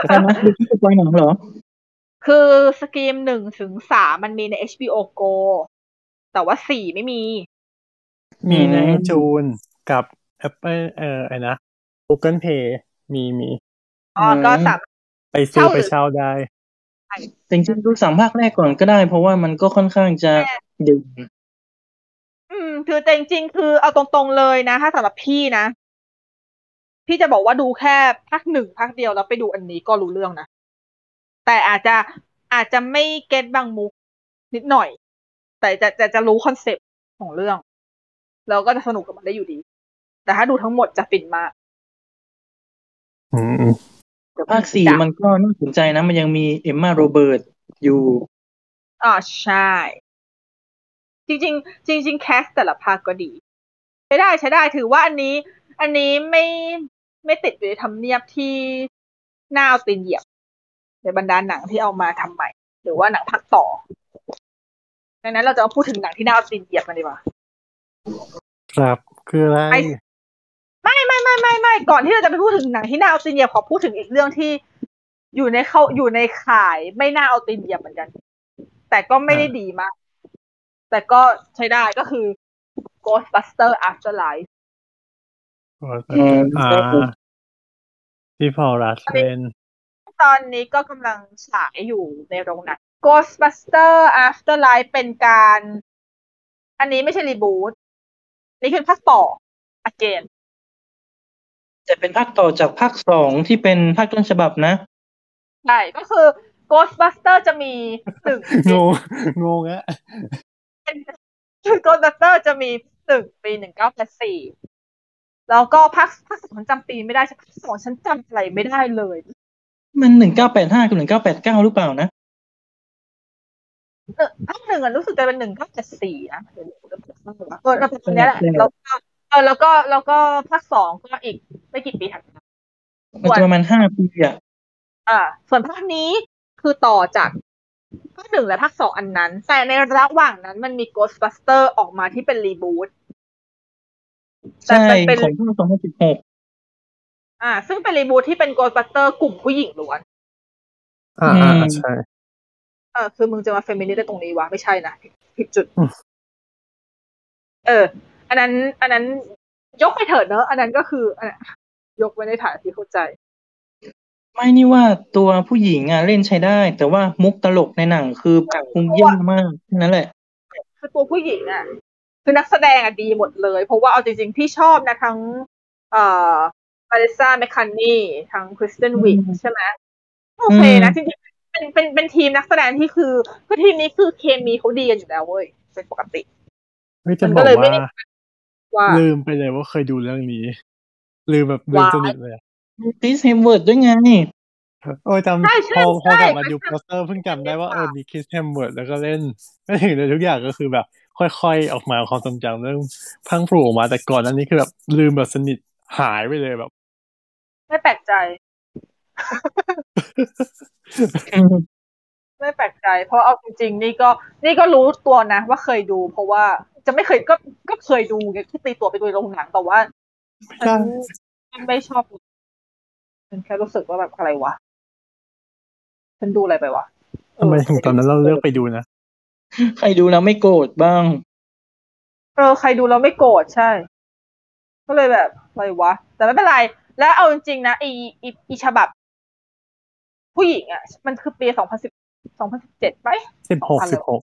ใช่ไหมคือที่จะปล่อยหนังเหรอ คือสกรีมหนึ่งถึงสามมันมีใน HBO Go แต่ว่าสี่ไม่มี มีในอืมจูนกับ Apple เอ่อไอ้นะ Google Play มีมีอ๋อก็สามไปซื้อเช่าหรือไปเช่าได้แต่จริงๆดูสามภาคแรกก่อนก็ได้ เพราะว่ามันก็ค่อนข้างจะเด่นอืมคือแต่จริงๆคือเอาตรงๆเลยนะ ถ้าสำหรับพี่นะ พี่จะบอกว่าดูแค่ภาคหนึ่งภาคเดียวแล้วไปดูอันนี้ก็รู้เรื่องนะ แต่อาจจะอาจจะไม่ get บางมุกนิดหน่อย แต่จะจะจะรู้คอนเซปต์ของเรื่องแล้วก็จะสนุกกับมันได้อยู่ดี แต่ถ้าดูทั้งหมดจะฟินมากอืมแต่ภาคสี่มันก็น่าสนใจนะ มันยังมี Emma Roberts อยู่อ่าใช่ จริง ๆ จริง ๆ cast แต่ละภาคก็ดี ใช้ได้ใช้ได้ถือว่าอันนี้ อันนี้ไม่ ไม่ติดอยู่ในทำเนียบที่น่าเอาตีนเหยียบ ในบรรดาหนังที่เอามาทำใหม่ หรือว่าหนังภาคต่อ ดังนั้นเราจะมาพูดถึงหนังที่น่าเอาตีนเหยียบกันดีกว่าครับคืออะไรไอ้ไม่ไม่ไม่ไม่ไม่ก่อนที่เราจะไปพูดถึงหนังที่น่าเอาตีนเหยียบขอพูดถึงอีกเรื่องที่อยู่ในเขาอยู่ในข่ายไม่น่าเอาตีนเหยียบเหมือนกัน แต่ก็ไม่ได้ดีมาก แต่ก็ใช้ได้ก็คือ Ghostbuster Afterlife อืมอ่าที่พอรัสเล่นตอนนี้ก็กำลังฉายอยู่ในโรงหนัง Ghostbuster Afterlife เป็นการ อันนี้ไม่ใช่รีบูตนี่คือภาคต่อ again แต่เป็นภาคต่อจากภาคสองที่เป็นภาคต้นฉบับนะ ใช่ ก็คือ Ghostbuster จะมีหนึ่งงงงงอะ Ghostbuster จะมีหนึ่งปีหนึ่งเก้าแปดสี่ แล้วก็ภาคภาคสองฉันจำปีไม่ได้ภาคสองฉันจำอะไรไม่ได้เลย มันหนึ่งเก้าแปดห้ากับหนึ่งเก้าแปดเก้าหรือเปล่านะเออภาคหนึ่งอะรู้สึกจะเป็นหนึ่งเก้าเจ็ดสี่นะเดี๋ยวเดี๋ยวเดี๋ยวเดี๋ยวเออเราเป็นคนนี้แหละแล้วก็เออแล้วก็แล้วก็ภาคสองก็อีกไม่กี่ปีถัดมามันจะประมาณห้าปีอะอ่า ส่วนภาคนี้คือต่อจากภาคหนึ่งและภาคสองอันนั้น แต่ในระหว่างนั้นมันมี Ghostbuster ออกมาที่เป็นรีบูตแต่ ใช่มันเป็นของภาคสองพันสิบหกอ่า ซึ่งเป็นรีบูตที่เป็น Ghostbuster กลุ่มผู้หญิงล้วนอ่าอ่าใช่เออคือมึงจะมาเฟมินิสต์ได้ตรงนี้วะ ไม่ใช่นะผิดจุดอืมเออ อันนั้น อันนั้นยกไปเถิดเนอะ อันนั้นก็คืออันนั้นยกไว้ในฐานที่เข้าใจ ไม่นี่ว่าตัวผู้หญิงอะเล่นใช้ได้ แต่ว่ามุกตลกในหนังคือคงเยี่ยมมากแค่นั้นแหละ คือตัวผู้หญิงอะ คือนักแสดงอะดีหมดเลย เพราะว่าเอาจริงๆ พี่ชอบนะทั้ง เอ่อมาริซาแมคคันนี่ทั้งคริสเตนวิกอืมใช่ไหมโอเคนะจริงๆเป็นเป็นเป็นทีมนักแสดงที่คือคือทีมนี้คือเคมีเขาดีกันอยู่แล้วเว้ยเป็นปกติเฮ้ยจะมันบก็อกเลยไม่ว่าได้ว่า ลืมไปเลยว่าเคยดูเรื่องนี้ ลืมแบบลืมว้ายสนิทเลยอะคริสเฮมเวิร์ดด้วยไงโอ้ยจใช่ใช่ำพอพอกลับมาใช่ดูโปสเตอร์เพิ่งจำได้ว่าใช่เออมีคริสแฮมเวิร์ดแล้วก็เล่นไม่ถึงเลยทุกอย่างก็คือแบบ ค่อยๆออกมาความทรงจำเรื่องพรังพรูออกมาแต่ก่อนอันนี้คือแบบลืมแบบสนิทหายไปเลยแบบ ไม่แปลกใจ ไม่แปลกใจ เพราะเอาจริงๆนี่ก็ นี่ก็รู้ตัวนะ ว่าเคยดู เพราะว่าจะไม่เคยก็ก็เคยดูไงที่ตีตัวไปดูในโรงหนังแต่ว่าใช่ฉันไม่ชอบฉันแค่รู้สึกว่าแบบอะไรวะฉันดูอะไรไปวะทำไมถึงตอนนั้นเราเลือกไปดูนะ ใครดูแล้วไม่โกรธบ้าง เออใครดูแล้วไม่โกรธใช่ ก็เลยแบบอะไรวะ แต่ไม่เป็นไร แล้วเอาจริงๆนะไอไอ้ไอีฉบับ ผู้หญิงอะ มันคือปีสองพันสิบสองพันสิบเจ็ดไหมสิบหกอะไรสิบหก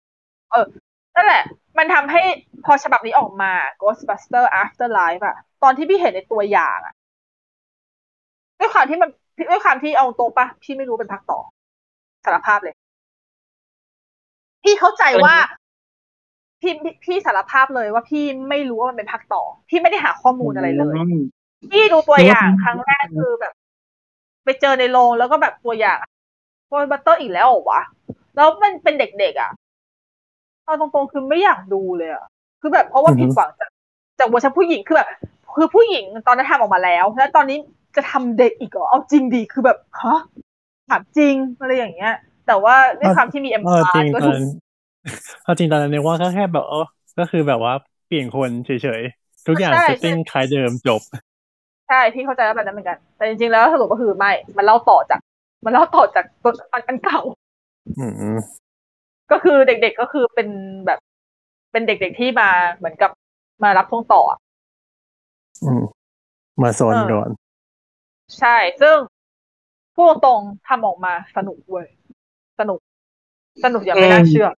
นั่นแหละ มันทำให้พอฉบับนี้ออกมา Ghostbuster Afterlife อะตอนที่พี่เห็นในตัวอย่างอะด้วยความที่มันด้วยความที่เอาตรงปะพี่ไม่รู้เป็นพักต่อสารภาพเลย พี่เข้าใจว่าพี่พี่พี่สารภาพเลยว่าพี่ไม่รู้ว่ามันเป็นพักต่อ พี่ไม่ได้หาข้อมูลอะไรเลย พี่ดูตัวอย่างครั้งแรกคือแบบ ไปเจอในโรงแล้วก็แบบตัวอย่างโอยบัตเตอร์อีกแล้วเหรอวะ แล้วมันเป็นเด็กๆอะเอาตรงๆคือไม่อยากดูเลยอะคือแบบเพราะว่าผิดหวังจากจากเวอร์ชันผู้หญิงคือแบบ คือผู้หญิงตอนนั้นทำออกมาแล้ว แล้วตอนนี้จะทำเด็กอีกเหรอเอาจริงดีคือแบบฮะถามจริงอะไรอย่างเงี้ย แต่ว่าด้วยความที่มี M เออ Pass จริงก็ตอถูนกนั้นเอาจริงตอนนั้นเนี่ยว่าก็แค่แบบเออก็คือแบบว่าเปลี่ยนคนเฉยๆ ทุกอย่างใช่ setting คล้ายเดิมจบ ใช่พี่เข้าใจว่าแบบนั้นเหมือนกัน แต่จริงๆแล้วสรุปก็คือไม่ มันเล่าต่อจาก มันเล่าต่อจากตัวอันอันเก่าอืมก็คือเด็กๆก็คือเป็นแบบเป็นเด็กๆที่มาเหมือนกับมารับช่วงต่ออะอืมมาโซนเออก่อน ใช่ ซึ่งพูดตรงๆทำออกมาสนุกเว้ย สนุก สนุกอย่างไม่น่าอืมเชื่อ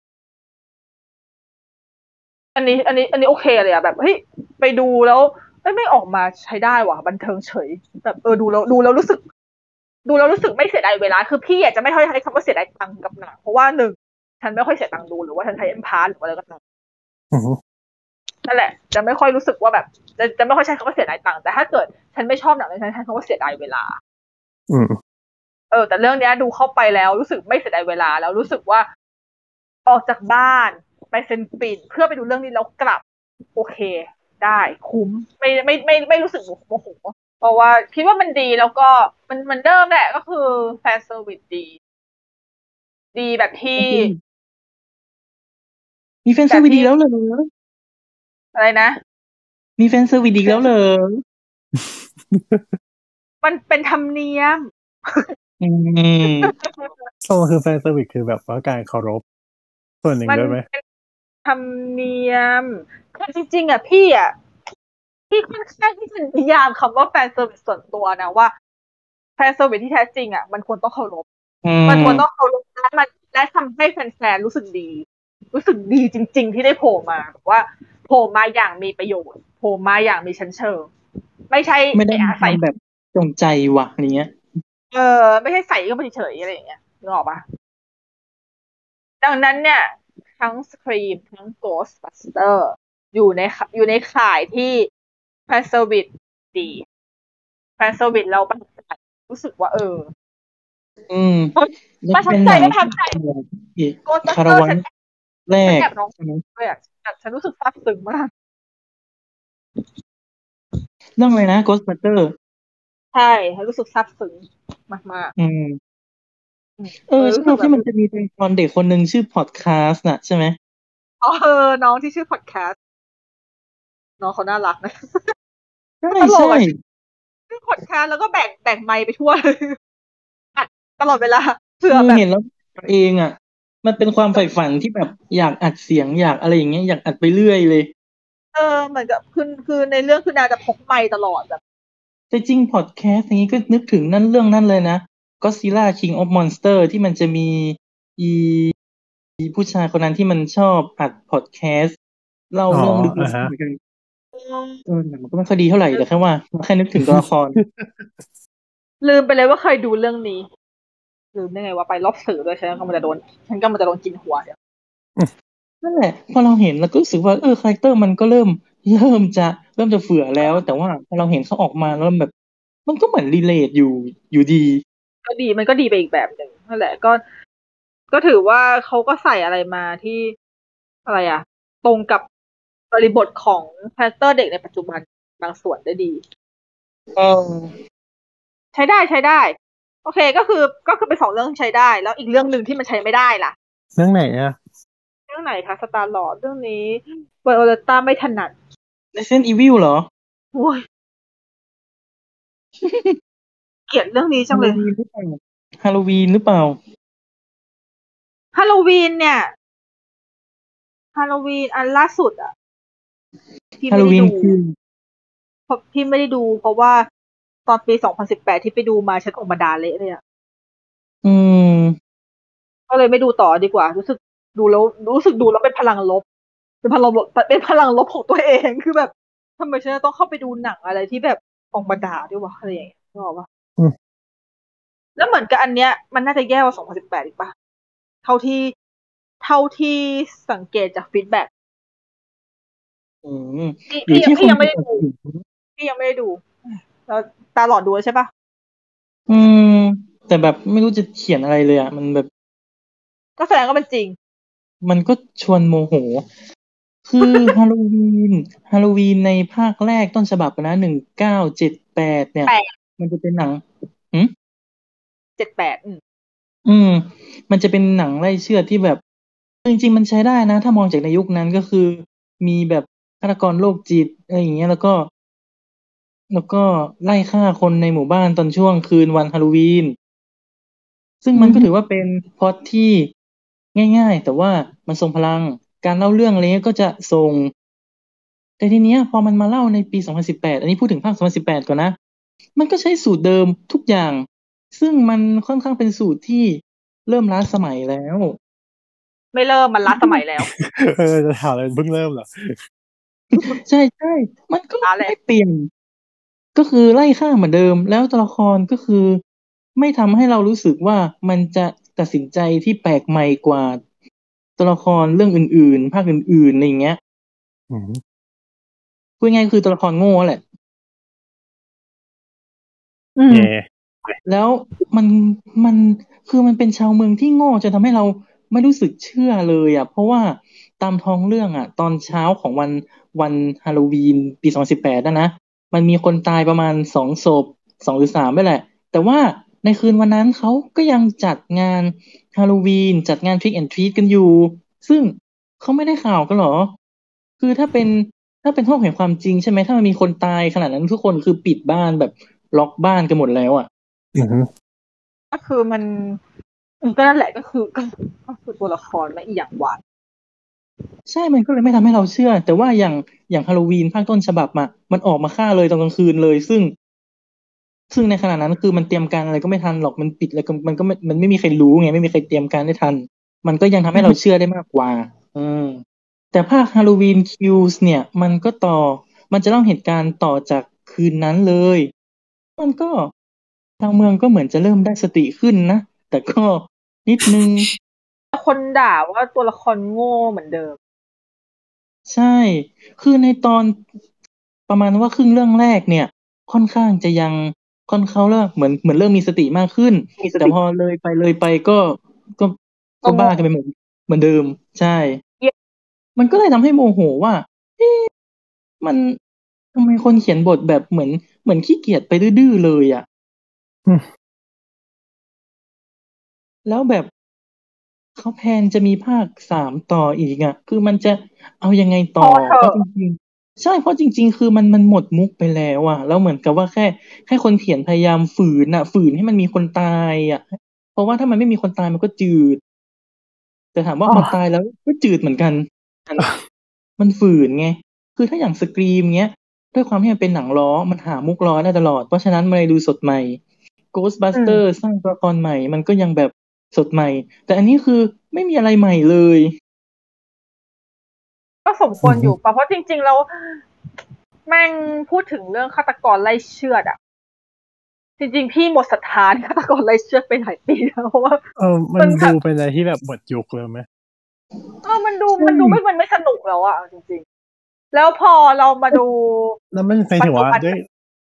อันนี้ อันนี้ อันนี้โอเคเลยอะแบบเฮ้ยไปดูแล้วเอ้ยไม่ออกมาใช้ได้ว่ะบันเทิงเฉยแบบเออดูแล้วดูแล้วรู้สึก ดูแล้วรู้สึกไม่เสียดายเวลา คือพี่อยากจะไม่ค่อยใช้คำว่าเสียดายตังค์กับหนังเพราะว่าหนึ่งฉันไม่ค่อยเสียตังค์ดูหรือว่าฉันใช้ M Pass หรืออะไรก็ตามอืมนั่นแหละ จะไม่ค่อยรู้สึกว่าแบบ จะจะไม่ค่อยใช้คำว่าเสียดายตังค์แต่ถ้าเกิดฉันไม่ชอบหนังเลยฉันใช้คำว่าเสียดายเวลา อืมเออแต่เรื่องเนี้ยดูเข้าไปแล้วรู้สึกไม่เสียดายเวลาแล้วรู้สึกว่า ออกจากบ้านไปเซ็นปิ่นเพื่อไปดูเรื่องนี้แล้วกลับ โอเค ได้คุ้มไม่ไม่ไม่ไม่รู้สึกโมโหเพราะว่าคิดว่ามันดีแล้วก็มันมันเดิมแหละก็คือ fan service ดี ดีแบบที่ มี fan service ดีแล้วเหรออะไรนะ มี fan service ดีแล้วเหรอมันเป็นธรรมเนียม อืมโอ้คือ fan service คือแบบว่าการเคารพ ส่วนหนึ่งมันด้วยไหมเป็นธรรมเนียมคือจริง ๆ อะพี่อะพี่ค่อนข้างที่จะนิยามคำว่า fan service ส่วนตัวนะว่า fan service ที่แท้จริงอะมันควรต้องเคารพอืมมันควรต้องเคารพและมันและทำให้แฟนๆรู้สึกดี รู้สึกดีจริง ๆ ที่ได้โผล่มาแบบว่าโผล่มาอย่างมีประโยชน์โผล่มาอย่างมีชั้นเชิง ไม่ใช่ไม่ได้อาศัยทำแบบจงใจว่ะอย่างเงี้ย เออ ไม่ใช่ใส่เข้าไปเฉยๆอะไรอย่างเงี้ยนึกออกปะดังนั้นเนี่ย ทั้ง Scream ทั้ง Ghostbuster อยู่ในขอยู่ในข่ายที่ fan service ดี fan service เราประทับใจรู้สึกว่า เออ อืมประทับใจไม่ประทับใจอีก Ghostbuster คาราวานฉันแรกแอบร้องใช่ไหมเลยอะฉันฉันรู้สึกซาบซึ้งมากเรื่องอะไรนะ Ghostbuster ใช่ฉันรู้สึกซาบซึ้งมากอืมๆอืมเออรู้ชสึอกบแบบที่มันจะมีเป็นตอนเด็กคนหนึ่งชื่อพอดแคสต์น่ะใช่ไหมอ๋อเออน้องที่ชื่อพอดแคสต์น้องเขาน่ารักนะใช่ตลกใช่อะชื่อพอดแคสต์แล้วก็แบ่งแบ่งไมค์ไปทั่วเลยอัดตลอดเวลาเผื่อเออแบบเห็นแล้วเองอะ มันเป็นความใฝ่ฝันที่แบบอยากอัดเสียงอยากอะไรอย่างเงี้ยอยากอัดไปเรื่อยเลย เออเหมือนกับคือคือในเรื่องคือนางจะพกไมค์ตลอดแบบ แต่จริงพอดแคสต์อย่างนี้ก็นึกถึงนั่นเรื่องนั้นเลยนะ Godzilla King of Monster ที่มันจะมีอีอีผู้ชายคนนั้นที่มันชอบอัดพอดแคสต์เล่าเรื่องลึกอ๋ออ่าฮะๆเหมือนกันเออแต่มันก็ไม่ค่อยดีเท่าไหร่แต่แค่ว่าแค่นึกถึงตัวละคร ลืมไปเลยว่าเคยดูเรื่องนี้ลืมได้ไงว่าไปรอบสื่อด้วยฉันก็มันจะโดน ฉันก็มันจะโดนกินหัวเดี๋ยวนั่นแหละพอเราเห็นเราก็รู้สึกว่าเออ character มันก็เริ่ม เริ่มจะเริ่มจะเฝือแล้ว แต่ว่าพอเราเห็นเขาออกมาแล้วแบบ มันก็เหมือน relate อยู่อยู่ดี ก็ดีมันก็ดีไปอีกแบบหนึ่งนั่นแหละก็ ก็ถือว่าเขาก็ใส่อะไรมาที่อะไรอะตรงกับบริบทของ character เด็กในปัจจุบันบางส่วนได้ดีเออใช้ได้ใช้ได้ โอเคก็คือก็คือเป็นสองเรื่องที่ใช้ได้ แล้วอีกเรื่องหนึ่งที่มันใช้ไม่ได้ล่ะ เรื่องไหนอะเรื่องไหนคะสตาร์ลอดเรื่องนี้ไวโอเลต้าไม่ถนัด Resident Evil เหรอโอ้ยเกลียดเรื่องนี้จังเลยฮาโลวีนหรือเปล่าฮาโลวีนเนี่ยฮาโลวีนอันล่าสุดอะพี่ฮาไม่โลได้วีนดูคือเพราะพี่ไม่ได้ดู เพราะว่าตอนปี2018ที่ไปดูมาฉันออกมาด่าเละเลยอะอืม ก็เลยไม่ดูต่อดีกว่า รู้สึกดูแล้วรู้สึกดูแล้วเป็นพลังลบ เป็นพลังลบเป็นพลังลบของตัวเองคือแบบทำไมฉันจะต้องเข้าไปดูหนังอะไรที่แบบออกมาด่าด้วยวะอะไรอย่างเงี้ยนึกออกปะอืมแล้วเหมือนกับอันเนี้ย มันน่าจะแย่กว่า 2018 อีกปะเท่าที่เท่าที่สังเกตจาก feedback อืมพี่อยู่พี่ที่พี่คนยังไม่ได้ดูพี่ยังไม่ได้ดูแล้วตาหลอดดูแล้วใช่ปะอืม แต่แบบไม่รู้จะเขียนอะไรเลยอะ มันแบบ ก็แสดงว่ามันจริง มันก็ชวนโมโห คือฮาโลวีนฮาโลวีนในภาคแรกต้นฉบับนะหนึ่งเก้าเจ็ดแปดเนี่ยแปดมันจะเป็นหนังเจ็ดแปดอืมอืม มันจะเป็นหนังไล่เชือดที่แบบ จริง ๆ มันใช้ได้นะ ถ้ามองจากในยุคนั้นก็คือ มีแบบฆาตกรโรคจิตอะไรอย่างเงี้ยแล้วก็ แล้วก็ไล่ฆ่าคนในหมู่บ้านตอนช่วงคืนวันฮาโลวีน ซึ่งมันก็ถือว่าเป็นพล็อตที่ง่าย ๆ แต่ว่ามันทรงพลัง การเล่าเรื่องอะไรเงี้ยก็จะทรงแต่ทีเนี้ย พอมันมาเล่าในปี 2018 อันนี้พูดถึงภาค 2018 ก่อนนะ มันก็ใช้สูตรเดิมทุกอย่าง ซึ่งมันค่อนข้างเป็นสูตรที่เริ่มล้าสมัยแล้ว ไม่เริ่มมันล้าสมัยแล้ว เออจะถามอะไรเพิ่งเริ่มเหรอ ใช่ใช่ มันก็ล้าแหละไม่เปลี่ยน ก็คือไล่ฆ่าเหมือนเดิม แล้วตัวละครก็คือ ไม่ทำให้เรารู้สึกว่ามันจะตัดสินใจที่แปลกใหม่กว่า ตัวละครเรื่องอื่นๆ ภาคอื่นๆอะไรอย่างเงี้ยอืมพูดง่ายๆคือตัวละครโง่แหละอืมเย่แล้วมันมันคือมันเป็นชาวเมืองที่โง่จนทำให้เราไม่รู้สึกเชื่อเลยอะ เพราะว่าตามท้องเรื่องอะ ตอนเช้าของวันวันฮาโลวีนปี2018นะนะ มันมีคนตายประมาณสองศพสองหรือสามไม่แหละ แต่ว่า ในคืนวันนั้นเขาก็ยังจัดงานฮาโลวีนจัดงานทริกแอนทรีตกันอยู่ ซึ่งเขาไม่ได้ข่าวกันเหรอ คือถ้าเป็นถ้าเป็นห้องแห่งความจริงใช่ไหมถ้ามันมีคนตายขนาดนั้นทุกคนคือปิดบ้านแบบล็อกบ้านกันหมดแล้วอะอืมก็คือมันอืมก็นั่นแหละก็คือก็ก็คือตัวละครและอีกอย่างหวานใช่ มันก็เลยไม่ทำให้เราเชื่อ แต่ว่าอย่างอย่างฮาโลวีนภาคต้นฉบับมามันออกมาฆ่าเลยตอนกลางคืนเลย ซึ่ง ซึ่งในขณะนั้นคือมันเตรียมการอะไรก็ไม่ทันหรอกมันปิดแล้วก็มันก็ไม่มันไม่มีใครรู้ไงไม่มีใครเตรียมการได้ทัน มันก็ยังทำให้เราเชื่อได้มากกว่าอืมแต่ภาคฮาโลวีนคิวส์เนี่ย มันก็ต่อมันจะเล่าเหตุการณ์ต่อจากคืนนั้นเลย มันก็ทางเมืองก็เหมือนจะเริ่มได้สติขึ้นนะ แต่ก็นิดนึง คนด่าว่าตัวละครโง่เหมือนเดิม ใช่ คือในตอนประมาณว่าครึ่งเรื่องแรกเนี่ย ค่อนข้างจะยัง ค่อนเขาเริ่มเหมือนเหมือนเริ่มมีสติมากขึ้นมีสติแต่พอเลยไปเลยไปก็ก็ก็บ้ากันไปเหมือนเหมือนเดิม ใช่ มันก็เลยทำให้โมโหว่าเอ๊ะมันทำไมคนเขียนบทแบบเหมือนเหมือนขี้เกียจไปดื้อๆเลยอะ่ะอืมแล้วแบบเขาแพลนจะมีภาคสามต่ออีกอะ่ะ คือมันจะเอายังไงต่อพอเถอะเพราะจริงๆ ใช่เพราะจริง ๆ คือมันมันหมดมุกไปแล้วอะ่ะแล้วเหมือนกับว่าแค่แค่คนเขียนพยายามฝืนอะฝืนให้มันมีคนตายอะเพราะว่าถ้ามันไม่มีคนตายมันก็จืด แต่ถามว่าอ๋อพอตายแล้วก็จืดเหมือนกัน มันฝืนไงคือถ้าอย่างสกรีมเงี้ยด้วยความที่มันเป็นหนังล้อมันหามุกล้อได้ตลอด เพราะฉะนั้นมันเลยดูสดใหม่ Ghostbuster สร้างตัวละครใหม่ มันก็ยังแบบสดใหม่ แต่อันนี้คือไม่มีอะไรใหม่เลยก็ สมควรอยู่ปะเพราะจริงๆแล้วแม่งพูดถึงเรื่องฆาตกรไล่เชือดอะจริงๆ พี่หมดศรัทธาในฆาตกรไล่เชือดไปหลายปีแล้วเพราะว่าเออมัมันนแบบดูเป็นอะไรที่แบบหมดยุคเลยไหมเออมันดูมันดูไม่มันไม่สนุกแล้วอะเอาจริง ๆ แล้วพอเรามาดู แล้วมันหมายถึงว่าปัจจุบันด้วย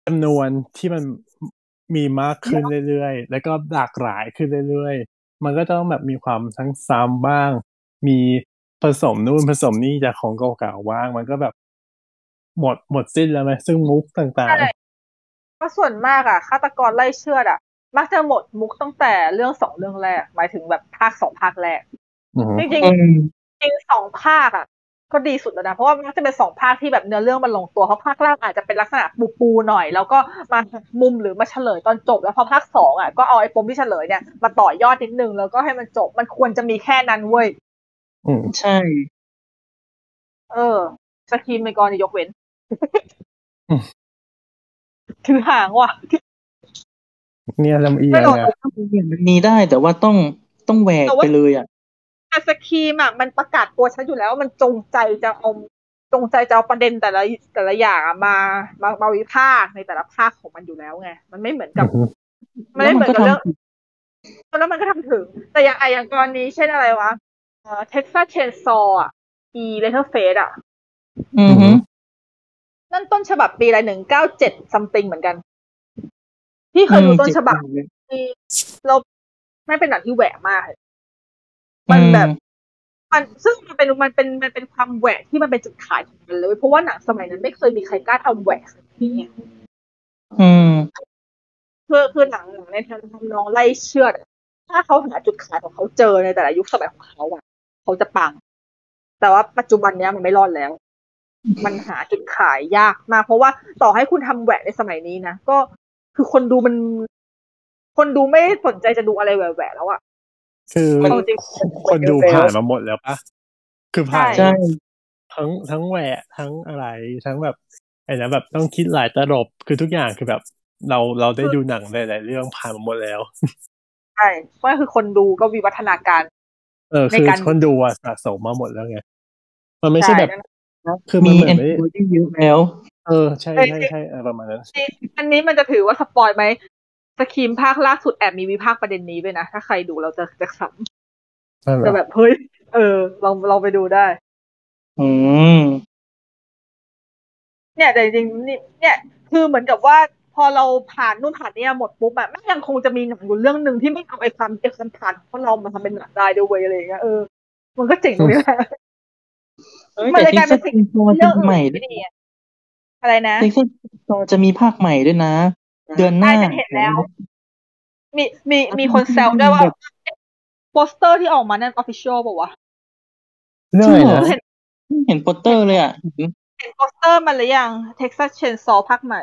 จำนวนที่มันมีมากขึ้นเรื่อยๆ แล้วก็หลากหลายขึ้นเรื่อยๆ มันก็ต้องแบบมีความทั้งซ้ำบ้าง มี ผสมนู่นผสมนี่จากของเก่าๆบ้าง มันก็แบบ หมดหมดสิ้นแล้วไหมซึ่งมุกต่างใช่ก็ส่วนมากอะฆาตกรไล่เชือดอะมักจะหมดมุกตั้งแต่เรื่องสองเรื่องแรก หมายถึงแบบภาคสองภาคแรกๆอือฮึจริงอืมๆจริงๆสองภาคอะก็ดีสุดแล้วนะ เพราะว่ามันจะเป็นสองภาคที่แบบเนื้อเรื่องมันลงตัวเพราะภาคแรกอาจจะเป็นลักษณะปูปูๆหน่อย แล้วก็มามุมหรือมาเฉลยตอนจบ แล้วพอภาคสองอะก็เอาไอ้ปมที่เฉลยเนี่ยมาต่อยอดนิดนึงแล้วก็ให้มันจบมันควรจะมีแค่นั้นเว้ย อืมใช่ เออ สกรีมในกรณียกเว้นอืมถือหางว่ะเนี่ยลำเอียไม่งโดนอะมันมีได้ แต่ว่าต้องต้องแหวกแต่ว่าไปเลยอะแต่สกรีมอะมันประกาศตัวฉันอยู่แล้วว่ามันจงใจจะเอาจงใจจะเอาประเด็นแต่ละแต่ละอย่างอะมามามาวิพากษ์ในแต่ละภาคของมันอยู่แล้วไง มันไม่เหมือนกับอือฮึมันไม่เหมือนกับแล้วมันก็เรื่องทำแล้วมันก็ทำถึง แต่อย่างไออย่างกรณีเช่นอะไรวะ เอ่อ Texas Chainsaw อะ e Letterface อะ อือฮึนั่นต้นฉบับปีอะไรหนึ่งเก้าเจ็ดซัมติงเหมือนกัน พี่เคยดูต้นฉบับอืมที่เราไม่เป็นหนังที่แหวกมากเลยมันแบบมันซึ่งมันเป็นมันเป็นมันเป็นความแหวกที่มันเป็นจุดขายของมันเลย เพราะว่าหนังสมัยนั้นไม่เคยมีใครกล้าทำแหวกแบบนี้ไงอืมคือคือหนังหนังในทางทำนองไล่เชือดอะถ้าเขาหาจุดขายของเขาเจอในแต่ละยุคสมัยของเขาอะ เขาจะปัง แต่ว่าปัจจุบันเนี้ยมันไม่รอดแล้ว มันหาจุดขายยากมาก เพราะว่าต่อให้คุณทำแหวกในสมัยนี้นะก็คือคนดูมัน คนดูไม่ได้สนใจจะดูอะไรแหวกๆแล้วอะคือเอาจริงคนดูผ่านมาหมดแล้วปะคือผ่านใช่ทั้งทั้งแหวะทั้งอะไรทั้งแบบไอ้นะแบบต้องคิดหลายตลบคือทุกอย่างคือแบบ เราเราได้ดูหนังหลายๆเรื่องผ่านมาหมดแล้วใช่เพราะคือคนดูก็วิวัฒนาการ เออในคือการคนดูอะสะสมมาหมดแล้วไง มันไม่ใช่แบบนั่นคือมันมีเหมือแอนนไม่โทที่เยอะแล้ว เออใช่ใช่ใช่เออประมาณนั้นอันนี้มันจะถือว่าสปอยไหมสครีมภาคล่าสุดแอบมีวิพากษ์ประเด็นนี้ด้วยนะ ถ้าใครดูเราจะจะขนั่นำแหจะละแบบเฮ้ยเออลองลองไปดูได้ อืมเนี่ยแต่จริงๆนี่เนี่ย คือเหมือนกับว่า พอเราผ่านนู่นผ่านเนี่ยหมดปุ๊บอะแม่งยังคงจะมีหนังอยู่เรื่องหนึ่งที่ไม่เอาไอ้ความเอกสันผ่านของเรามาทำเป็นหนังได้ด้วยเวยอะไรอย่างเงี้ยเออมันก็เจ๋งตรงนี้แหละเอ้ยมันแต่เลยกเท็ลากยซัเป็นสสิ่งโซจะเรื่องมีอื่ใหม่นด้วไม่ยดีอะอะไรนะเท็กซัสโซจะมีภาคใหม่ด้วยนะ เดือนหน้าใช่ฉันเห็นแล้ว มีมีมีคนแซวด้วยว่าโปสเตอร์ที่ออกมานั่น official ป่าวะเรื่องอะไรจริงเหรอนะเห็นเห็นโปสเตอร์เลยอะ เห็นโปสเตอร์มันหรือยัง Texas Chainsaw ภาคใหม่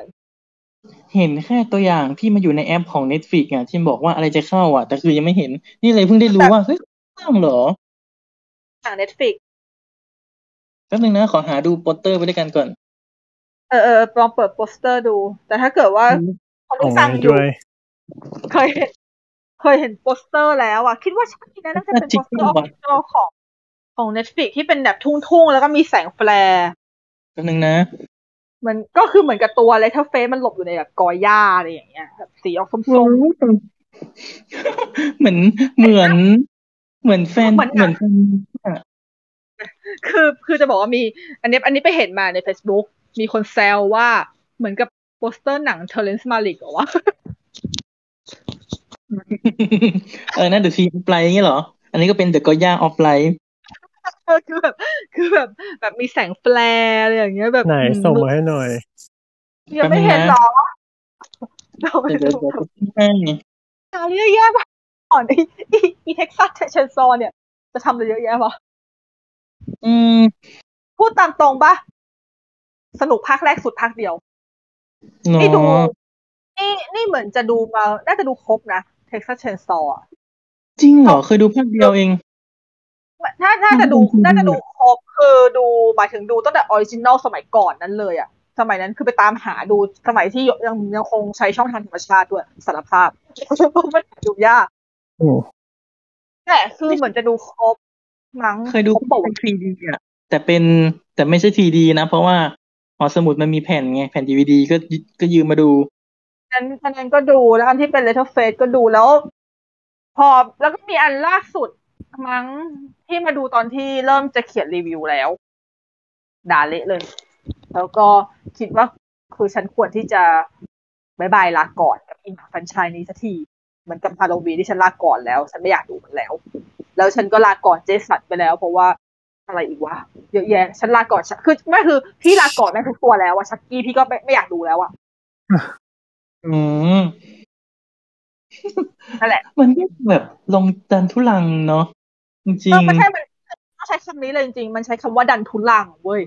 เห็นแค่ตัวอย่างที่มาอยู่ในแอปของ Netflix อะ ที่บอกว่าอะไรจะเข้าอะ แต่คือยังไม่เห็น นี่เลยเพิ่งได้รู้ว่า เฮ้ยข้างเหรอหนัง Netflix แป๊บนึงนะ ขอหาดูโปสเตอร์ไปด้วยกันก่อน เออเออลองเปิดโปสเตอร์ดู แต่ถ้าเกิดว่าคนของที่ฟังอยู่ด้วยเคยเห็นเคยเห็นโปสเตอร์แล้วอะ คิดว่าใช่นะน่าจะเป็นโปสเตอร์ออฟฟิเชียลของของ Netflix ที่เป็นแบบทุ่งๆ แล้วก็มีแสง flare แป๊บนึงนะ มันก็คือเหมือนกับตัว Leatherface มันหลบอยู่ในแบบกอหญ้าอะไรอย่างเงี้ยแบบสีออกส้มเหมือนเหมือน เหมือนแฟนเหมือนหนังเหมือนแฟนๆคือคือจะบอกว่ามี อันนี้อันนี้ไปเห็นมาใน Facebook มีคนแซวว่าเหมือนกับโปสเตอร์หนัง Terrence Malick เหรอวะเออนะ The Tree of Life งี้เหรอ อันนี้ก็เป็น The กอหญ้า of Lifeเออคือแบบ คือแบบแบบมีแสง flare อะไรอย่างเงี้ยแบบไหนอืมส่งมาให้หน่อยยังไม่เห็นหรอเราไปเดี๋ยวดูเดี๋ยวเดี๋ยวให้ข่าวเยอะแยะมากก่อนไอ้ไอ้ไอ้ Texas Chainsaw เนี่ย จะทำอะไรเยอะแยะวะอืม พูดตามตรงปะสนุกภาคแรกสุดภาคเดียวเนานี่ดูะนี่นี่เหมือนจะดูมา น่าจะดูครบนะ Texas Chainsawจริงเหรอ เคยดูภาคเดียวเอง ถ้าถ้าจะดูน่าจะดูครบคือดูหมายถึงดูตั้งแต่ original สมัยก่อนนั้นเลยอะสมัยนั้นคือไปตามหาดูสมัยที่ยังยังคงใช้ช่องทางธรรมชาติด้วยสารภาพเพราะมันดูยากอืมแต่คือเหมือนจะดูครบมั้งเคยดูครบบอกเป็น 3D อะแต่เป็นแต่ไม่ใช่ 3D นะ เพราะว่าหอสมุดมันมีแผ่นไง แผ่น DVD ก็ก็ยืมมาดูนั้นอันนั้นก็ดูแล้วอันที่เป็น Letter Face ก็ดูแล้ว พอแล้วก็มีอันล่าสุด มั้งที่มาดูตอนที่เริ่มจะเขียนรีวิวแล้ว ด่าเละเลย แล้วก็คิดว่าคือฉันควรที่จะบายบายลาก่อนกับอินฟันชายนี้สักทีเหมือนกับฮาโลวีนที่ฉันลาก่อนแล้ว ฉันไม่อยากดูมันแล้ว แล้วฉันก็ลาก่อนเจสันไปแล้ว เพราะว่าอะไรอีกวะเยอะแยะฉันลาก่อนฉันคือไม่คือพี่ลาก่อนแม่งทุกตัวแล้วอะชักกี้พี่ก็ไม่ไม่อยากดูแล้วอะอืมนั่นแหละ มันก็แบบลงดันทุลังเนาะ จริงเออไม่ใช่มันต้องใช้คำนี้เลยจริงๆมันใช้คำว่าดันทุลังเว้ย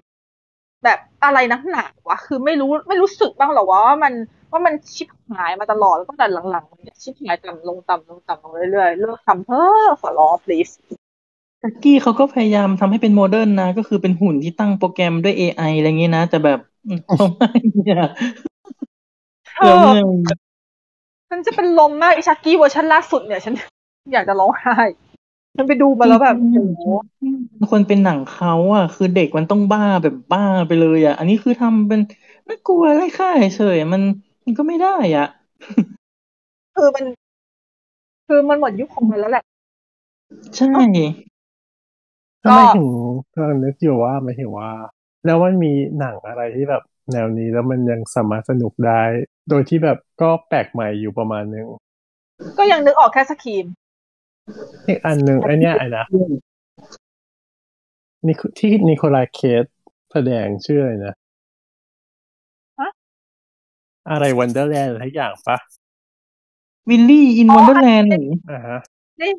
แบบอะไรนักหนาวะคือไม่รู้ไม่รู้สึกบ้างเหรอวะว่ามันว่ามันชิบหายมาตลอดแล้วตั้งแต่หลังๆมันเนี่ยชิบหายต่ำลงต่ำลงต่ำลงเรื่อยๆเลิกทำเถอะขอร้อง please ๆชักกี้เขาก็พยายามทำให้เป็น modern นะ ก็คือเป็นหุ่นที่ตั้งโปรแกรมด้วย AI อะไรเงี้ยนะ แต่แบบอืมเขาไม่เนี่ยเอแล้วอไงฉันจะเป็นลมมากอีชักกี้เวอร์ชันล่าสุดเนี่ย ฉันอยากจะร้องไห้ ฉันไปดูมาแล้วแบบโอ้โหมันควรเป็นหนังเขาอะ คือเด็กมันต้องบ้าแบบบ้าไปเลยอะ อันนี้คือทำเป็นไม่กลัวไร้ค่าเฉยๆมันมันก็ไม่ได้อะคือมัน คือมันหมดยุคของมันแล้วแหละ ใช่ก็ทำไมถึงกำลังนึกอยู่ว่าหมายถึงว่า แล้วมันมีหนังอะไรที่แบบแนวนี้แล้วมันยังสามารถสนุกได้ โดยที่แบบก็แปลกใหม่อยู่ประมาณนึง ก็ยังนึกออกแค่สกีม อีกอันหนึ่งไอเนี้ยไอนะนี่ที่นิโคลายเคสแสดงชื่ออะไรนะฮะอะไรวันเดอร์แลนด์ทุกอย่างปะวิลลี่อินอ๋อวันเดอร์แลนด์อ่าฮะนี่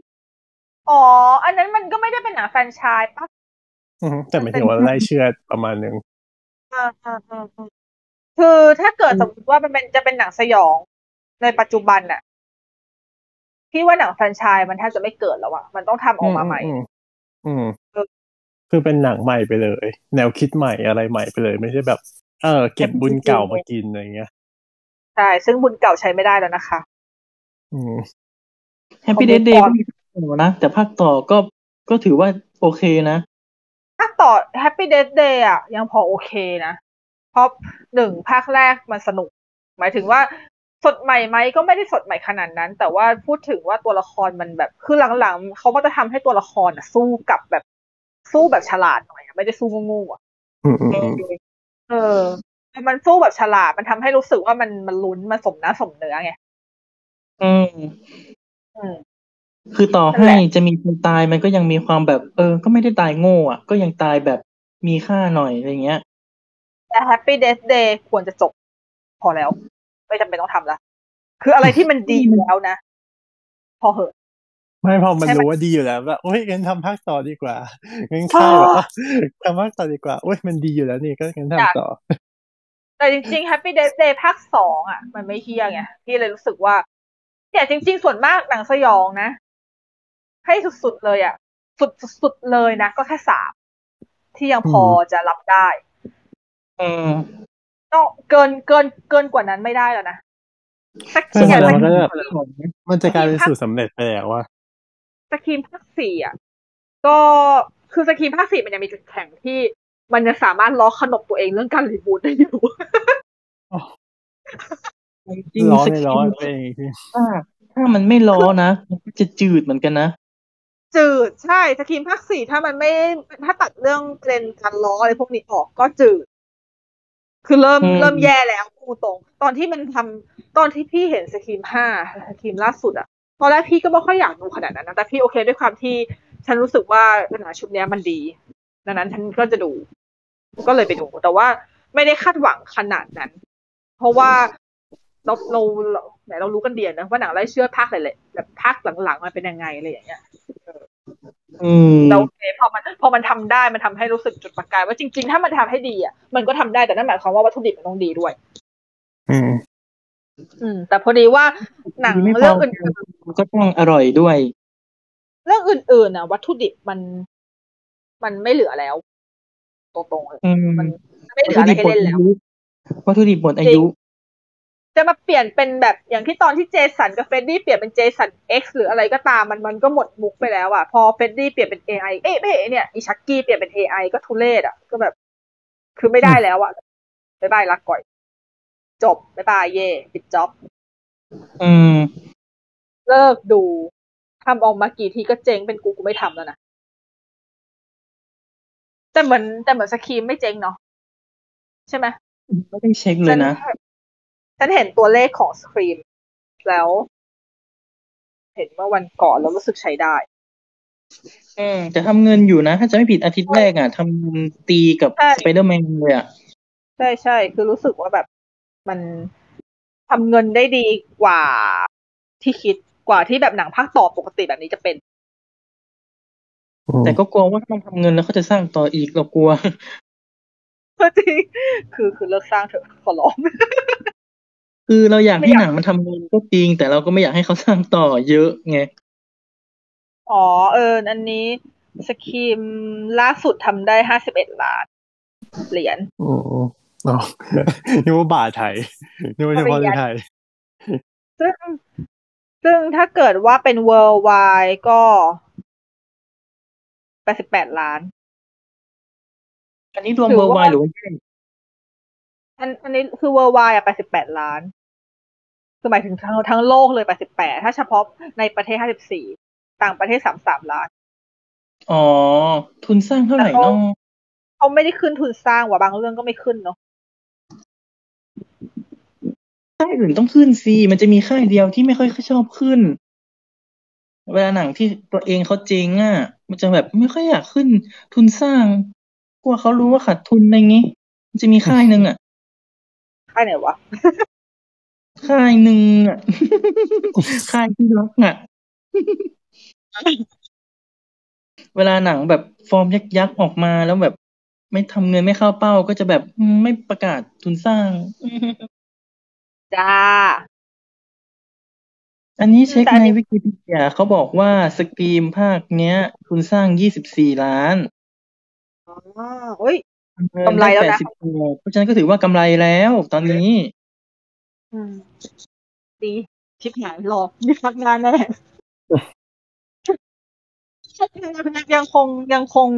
อ๋อ อันนั้นมันก็ไม่ได้เป็นหนังแฟรนไชส์ปะอือฮึแต่หมายถึงว่าไล่เชื่อดประมาณนึงอ่าอ่าอ่าอ่าคือถ้าเกิดสมมติว่ามันเป็นจะเป็นหนังสยองในปัจจุบันน่ะ พี่ว่าหนังแฟรนไชส์มันแทบจะไม่เกิดแล้วอะมันต้องทำออกมาใหม่ อืมอืมเออคือเป็นหนังใหม่ไปเลย แนวคิดใหม่อะไรใหม่ไปเลย ไม่ใช่แบบ เออ เก็บบุญเก่ามากินอะไรเงี้ยใช่ซึ่งบุญเก่าใช้ไม่ได้แล้วนะคะ อืมแฮปปี้เดของย์เดย์ก่อนก็มีภาคต่อนะแต่ภาคต่อก็ก็ถือว่าโอเคนะภาคต่อ Happy Death Day อะยังพอโอเคนะ เพราะหนึ่งภาคแรกมันสนุก หมายถึงว่า สดใหม่ไหมก็ไม่ได้สดใหม่ขนาดนั้น แต่ว่าพูดถึงว่าตัวละครมันแบบคือหลังๆเขาก็จะทำให้ตัวละครอะสู้กับแบบสู้แบบฉลาดหน่อยอะไม่ได้สู้งูๆอะอืมอืมอืมเออมันสู้แบบฉลาดมันทำให้รู้สึกว่ามันมันลุ้นมันสมน้ำสมเนื้อไงอืมอืมคือต่อนั่นให้แหละจะมีคนตายมันก็ยังมีความแบบ เออ ก็ไม่ได้ตายโง่อะ ก็ยังตายแบบมีค่าหน่อยอะไรเงี้ย แต่ Happy Death Day ควรจะจบพอแล้ว ไม่จำเป็นต้องทำละคืออะไรที่มันดีแล้วนะ พอเหอะไม่พอมันใช่ไหมรู้ว่าดีอยู่แล้วว่าโอ้ยงั้นทำภาคต่อดีกว่างั้นค่ายแบบว่าทำภาคต่อดีกว่าโอ้ยมันดีอยู่แล้วนี่ก็งั้นทำต่อ แต่จริงๆ Happy Death Day ภาคสองอะ มันไม่เฮี้ยไงพี่เลยรู้สึกว่าแต่จริง ๆ ส่วนมากหนังสยองนะ ให้สุดๆเลยอะ สุดสุดๆเลยนะ ก็แค่สามที่ยังพอจะรับได้ อืม ต้องเกินเกินเกินกว่านั้นไม่ได้แล้วนะสักใช่ทีแล้วอะมันก็แบบมันจะกลายเป็นสูตรสำเร็จไปแล้วว่าสกรีมภาคสี่อะ ก็คือสกรีมภาคสี่มันยังมีจุดแข็งที่ มันจะสามารถล้อขนบตัวเองเรื่องการรีบูทได้อยู่จริงร้อนสในกิร้อนลตัวเองอีกทีถ้าถ้ามันไม่ล้อนะมันก็จะจืดเหมือนกันนะจืดใช่ Scream ภาคสี่ถ้ามันไม่ถ้าตัดเรื่องประเด็นการล้ออะไรพวกนี้ออกก็จืด คือเริ่มอืมเริ่มแย่แล้วพูดตรง ตอนที่มันทำตอนที่พี่เห็น Scream ห้า Scream ล่าสุดอะตอนแรกพี่ก็ไม่ค่อยอยากดูขนาดนั้นนะแต่พี่โอเคด้วยความที่ฉันรู้สึกว่าหนังชุดเนี้ยมันดี ดังนั้นฉันก็จะดู ก็เลยไปดู แต่ว่าไม่ได้คาดหวังขนาดนั้น เพราะว่าเราเราเราไหนเรารู้กันเดียนะว่าหนังไล่เชื่อดภาคอะไรแบบภาคหลังๆมันเป็นยังไงอะไรอย่างเงี้ยอืม แล้วโอเคพอมันพอมันทำได้มันทำให้รู้สึกจุดประกาย ว่าจริง ๆ ถ้ามันทำให้ดีอะมันก็ทำได้แต่นั่นหมายความว่าวัตถุดิบมันต้องดีด้วย อืม อืม แต่พอดีว่าหนังไม่พเรื่องอื่นมันก็ต้องอร่อยด้วยๆเรื่องอื่นๆน่ะ วัตถุดิบมัน มันไม่เหลือแล้วตรงๆเลยอืมมันไม่เหลืออะไรให้เล่นแล้ว วัตถุดิบหมดอายุ จะมาเปลี่ยนเป็นแบบอย่างที่ตอนที่เจสันกับเฟรดดี้เปลี่ยนเป็นเจสัน X หรืออะไรก็ตามมันมันก็หมดมุกไปแล้วอะ พอเฟรดดี้เปลี่ยนเป็น AI เอ๊ะไม่เนี่ยอีชักกี้เปลี่ยนเป็น AI ก็ทุเรศอะ ก็แบบ คือไม่ได้แล้วอะ bye bye รักก่อย จบ bye bye เย่ปิด jobอืม เลิกดูทำออกมากี่ทีก็เจ๊งเป็นกูกูไม่ทำแล้วนะแต่เหมือนแต่เหมือน Scream ไม่เจ๊งเนาะใช่ไหมไม่ได้เช็คเลยนะ ฉัฉันเห็นตัวเลขของ Scream แล้ว เห็นเมื่อวันก่อนแล้วรู้สึกใช้ได้ อืมแต่ทำเงินอยู่นะ ถ้าจะไม่ผิดอาทิตย์แรกอะทำเงินตีกับใช่ สไปเดอร์แมนเลยอะ ใช่ใช่คือรู้สึกว่าแบบมันทำเงินได้ดีกว่าที่คิดกว่าที่แบบหนังภาคต่อปกติแบบนี้จะเป็นอืมแต่ก็กลัวว่าถ้ามันทำเงินแล้วเขาจะสร้างต่ออีกเรากลัว จริงคือคือเลิกสร้างเถอะขอร้อง คือเราอยากไม่ให้อยากหนังมันทำเงินก็จริง แต่เราก็ไม่อยากให้เขาสร้างต่อเยอะไง อ๋อ เออ อันนี้สครีมล่าสุดทำได้ห้าสิบเอ็ดล้านเหรียญอืมอ๋อนึกว่าบาทไทยนึกว่าเฉพาะในไทย ซึ่งซึ่งถ้าเกิดว่าเป็น worldwide ก็แปดสิบแปดล้าน อันนี้รวมถือเวอร์ว่าไวหรือว่าแยกอันอันนี้คือ worldwide อะแปดสิบแปดล้าน คือหมายถึงทั้งทั้งโลกเลยแปดสิบแปดถ้าเฉพาะในประเทศห้าสิบสี่ต่างประเทศสามสามล้าน อ๋อ ทุนสร้างเท่าไหร่แต่เขาเนาะเขาไม่ได้ขึ้นทุนสร้างว่ะบางเรื่องก็ไม่ขึ้นเนาะค่ายอื่นต้องขึ้นสิมันจะมีค่ายเดียวที่ไม่ค่อยชอบขึ้น เวลาหนังที่ตัวเองเขาเจ๊งอะ มันจะแบบไม่ค่อยอยากขึ้น ทุนสร้างกลัวเขารู้ว่าขาดทุนอะไรงี้ มันจะมีค่ายหนึ่งอะ ค่ายไหนวะ ค่ายหนึ่งอะ ค่ายที่รักอะ เวลาหนังแบบฟอร์มยักษ์ๆออกมาแล้วแบบ ไม่ทำเงินไม่เข้าเป้าก็จะแบบอืมไม่ประกาศทุนสร้าง จ้า อันนี้เช็คแต่อันในนี้วิกิพีเดียเขาบอกว่าสกรีมภาคเนี้ย ทุนสร้าง24ล้านอ๋อเฮ้ยเงินกำไรแล้วนะได้80เพราะฉะนั้นก็ถือว่ากำไรแล้วตอนนี้ อืมดีชิบหายรอมีพักงานแน่ยังคงยังคง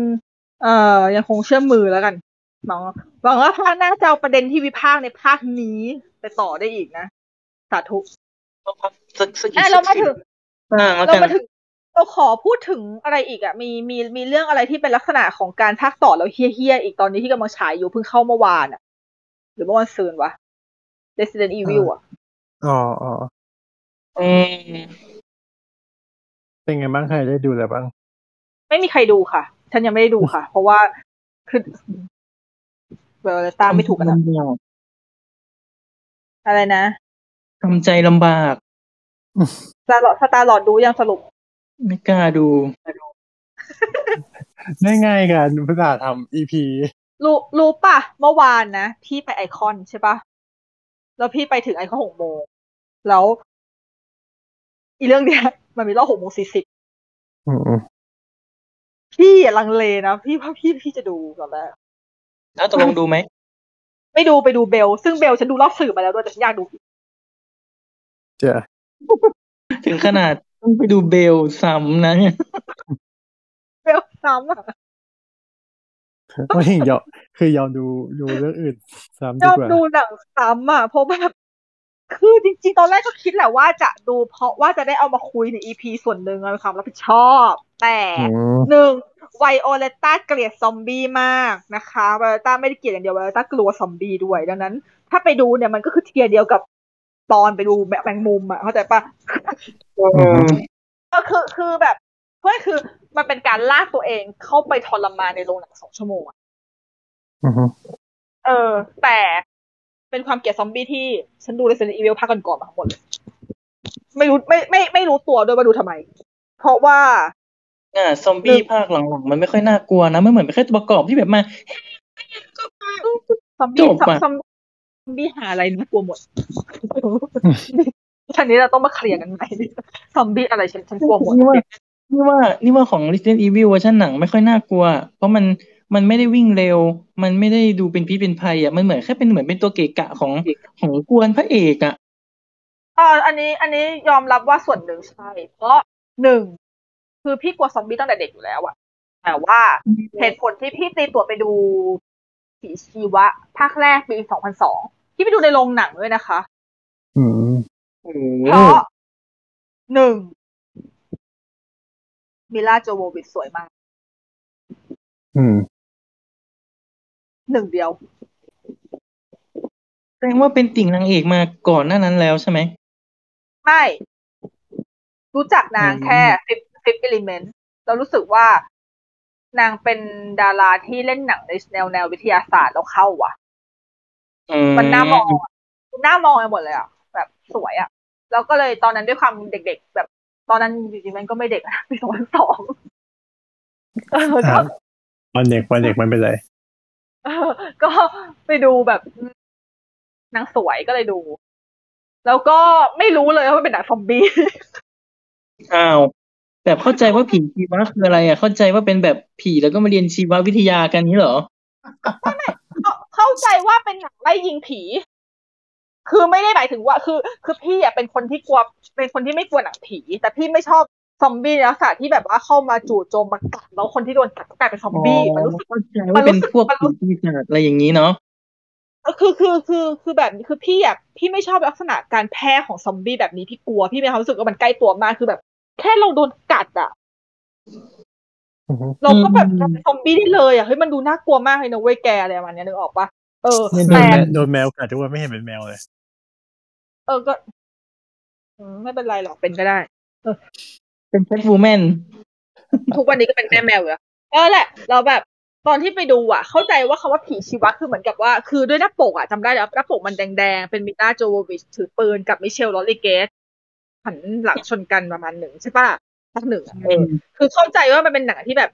เอ่อ ยังคงเชื่อมมือแล้วกันหวังหวังว่าภาคหน้าจะเอาประเด็นที่วิพากษ์ในภาคนี้ ไปต่อได้อีกนะ สาธุสักสักอะเรามาถึงสร้างแล้วเรากันมาถึงเราขอพูดถึงอะไรอีกอะ มีมีมีเรื่องอะไรที่เป็นลักษณะของการภาคต่อแล้วเฮี้ยๆอีกตอนนี้ที่กำลังฉายอยู่เพิ่งเข้าเมื่อวานอะ หรือเมื่อวันซืนวะ Resident Evil อะอ๋ออ๋ออืมเป็นไงบ้างใครได้ดูแล้วบ้าง ไม่มีใครดูค่ะ ฉันยังไม่ได้ดูค่ะ เพราะว่าคือเวลาตามไม่ถูกกันอะลำบากอะไรนะทำใจลำบากสตาร์ลอดสตาร์ลอดดูยังสรุป ไม่กล้าดู ได้ง่ายกันภาษาทำ EP รู้รู้ป่ะ เมื่อวานนะ พี่ไปไอคอนใช่ป่ะ แล้วพี่ไปถึงไอคอนหกโมงแล้วอีเรื่องเนี้ย มันมีรอบหกโมงสี่สิบอืมพี่อย่าลังเลนะพี่ว่าพี่พี่จะดูก่อนแรกแล้วตกลงดูไหมไม่ดูไปดูเบล ซึ่งเบลฉันดูรอบสื่อมาแล้วด้วยแต่ฉันอยากดูเจ้าถึงขนาดต้องไปดู Belle ซ้ำนะ Belle ซ้ำอะ ไม่ยอมคือยอมดูดูเรื่องอื่นซ้ำชดีอบกว่าดูหนังซ้ำอะเพราะแบบคือจริง ๆ ตอนแรกก็คิดแหละว่าจะดูเพราะว่าจะได้เอามาคุยใน EP ส่วนหนึ่งในความรับผิดชอบ แต่อืมหนึ่งไวโอเลต้าเกลียดซอมบี้มากนะคะไวโอเลต้าไม่ได้เกลียดอย่างเดียวไวโอเลต้ากลัวซอมบี้ด้วยดังนั้น ถ้าไปดูเนี่ยมันก็คือเทียร์เดียวกับตอนไปดูแมงมุมอะเข้าใจปะอืมก็คือคือแบบ เพื่อคือมันเป็นการลากตัวเองเข้าไปทรมานในโรงหนังสองชั่วโมงอะอืมเออ แต่เป็นความเกลียดซอมบี้ที่ฉันดู Resident Evil ภาคก่อนๆมาทั้งหมดเลยไม่รู้ไม่ไม่ไม่รู้ตัวด้วยว่าดูทำไม เพราะว่าอ่าซอมบี้ภาคหลังๆมันไม่ค่อยน่ากลัวนะมันเหมือนเป็นแค่ตัวประกอบที่แบบมาซอมบี้จบซอมอะซอมซอมบี้หาอะไรน่ากลัวหมดทีนี้เราต้องมาเคลียร์กันใหม่ซอมบี้อะไรฉันฉันกลัวหมด นี่ว่านี่ว่าของ Resident Evil เวอร์ชันหนังไม่ค่อยน่ากลัว เพราะมันมันไม่ได้วิ่งเร็ว มันไม่ได้ดูเป็นพิษเป็นภัยอะมันเหมือนแค่เป็นเหมือนเป็นตัวเกะกะของของกวนพระเอกอะเอออันนี้อันนี้ยอมรับว่าส่วนหนึ่งใช่ เพราะหนึ่งคือพี่กลัวซอมบี้ตั้งแต่เด็กอยู่แล้วอะแต่ว่าเหตุผลที่พี่ตีตัวไปดูผีชีวะ ภาคแรกปี2002ที่ไปดูในโรงหนังด้วยนะคะอืมโอ้เพราะหนึ่ง มิลาโจโววิชสวยมาก อืม หนึ่งเดียว แสดงว่าเป็นติ่งนางเอกมาก่อนหน้านั้นแล้วใช่ไหม ไม่ รู้จักนางอืมแค่ Fifth Fifth Element เรารู้สึกว่านางเป็นดาราที่เล่นหนังในแนวแนววิทยาศาสตร์แล้วเข้าว่ะอืมมันน่ามองอะน่ามองไปหมดเลยอะ แบบสวยอะ แล้วก็เลยตอนนั้นด้วยความเด็กๆ แบบ ตอนนั้นจริงๆมันก็ไม่เด็กนะปีสองพันสองเออก็ครับวัยเด็กวัยเด็กมันเป็นไรเออก็ไปดูแบบนางสวยก็เลยดู แล้วก็ไม่รู้เลยว่ามันเป็นหนังซอมบี้อ้าวแบบเข้าใจว่าผีชีวะคืออะไรอะ เข้าใจว่าเป็นแบบผีแล้วก็มาเรียนชีววิทยากันนี้เหรอเข้าเข้าใจว่าเป็นหนังไล่ยิงผี คือไม่ได้หมายถึงว่าคือ คือพี่อะเป็นคนที่กลัวเป็นคนที่ไม่กลัวหนังผี แต่พี่ไม่ชอบซอมบี้ในลักษณะที่แบบว่าเข้ามาจู่โจมมากัดแล้วคนที่โดนกัดก็กลายเป็นซอมบี้มันรู้สึกเข้าใจว่าเป็นพวกมันรู้ผีปีศาจอะไรอย่างนี้เนาะคือคือคือคือแบบคือพี่อะพี่ไม่ชอบลักษณะการแพร่ของซอมบี้แบบนี้พี่กลัวพี่มีความรู้สึกว่ามันใกล้ตัวมากคือแบบ แค่เราโดนกัดอะอือฮึเราก็แบบเราเป็นซอมบี้ได้เลยอะเฮ้ยมันดูน่ากลัวมากเลยนะเว้ยแกอะไรประมาณเนี้ยนึกออกปะเออเนี่ยโดนแต่แมวโดนแมวกัดทุกวันไม่เห็นเป็นแมวเลยเออก็อืมไม่เป็นไรหรอกเป็นก็ได้ เป็นแคทวูแมนทุกวันนี้ก็เป็นแม่แมวอยู่แล้วเออแหละ เราแบบตอนที่ไปดูอะ เข้าใจว่าคำว่าผีชีวะคือเหมือนกับว่า คือด้วยหน้าปกอะจำได้แล้วหน้าปกมันแดงๆ เป็นมิลาโจโววิชถือปืนกับมิเชลโรลิเกสหันหลังชนกันประมาณหนึ่งใช่ปะภาคหนึ่งอะเออคือเข้าใจว่ามันเป็นหนังที่แบบ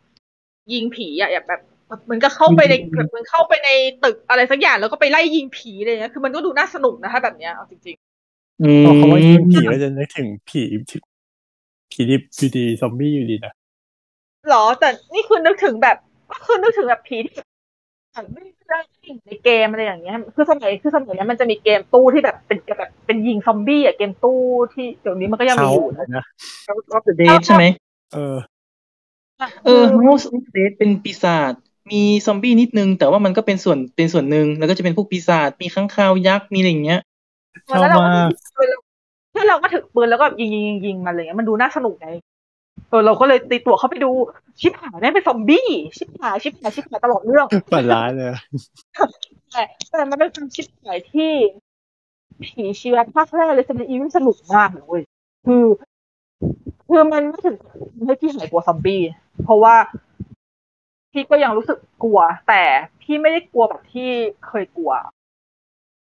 ยิงผีอะแบบแบบเหมือนก็เข้าไปในแบบเหมือนเข้าไปในตึกอะไรสักอย่างแล้วก็ไปไล่ยิงผีอะไรเงี้ยคือมันก็ดูน่าสนุกนะถ้าแบบเนี้ยเอาจริงอืม พอเขาว่ายิงผีก็จะนึกถึงผีผีดิบอยู่ดีซอมบี้อยู่ดีนะๆหรอ แต่นี่คือนึกถึงแบบก็คือนึกถึงแบบผีที่ไม่ได้ในเกมอะไรอย่างเงี้ย คือสมัยคือสมัยนี้นมันจะมีเกมตู้ที่แบบเป็นแบบเป็นยิงซอมบี้อะเกมตู้ที่เดี๋ยวนี้มันก็ยังมีเขาอยู่นะนะ House of the Dead ใช่ไหมเออ เออ House of the Dead เป็นปีศาจมีซอมบี้นิดนึง แต่ว่ามันก็เป็นส่วนเป็นส่วนหนึ่งแล้วก็จะเป็นพวกปีศาจมีค้างคาวยักษ์มีอะไรอย่างเงี้ย ชอบแล้วเราก็มากแล้วเราก็ถือปืนแล้วก็ยิงยิงยิงยิงมันอะไรเงี้ยมันดูน่าสนุกไงเออเราก็เลยตีตัวเข้าไปดูชิบหายแม่งเป็นซอมบี้ชิบหายชิบหายชิบหายตลอดเรื่องฝันร้ายเลยแต่แต่มันเป็นความชิบหายที่ผีชีวะภาคแรกเลยจะเป็นอีเวนสนุกมากเลยเว้ยคือคือมันไม่ถึงให้พี่หายกลัวซอมบี้เพราะว่าพี่ก็ยังรู้สึกกลัว แต่พี่ไม่ได้กลัวแบบที่เคยกลัว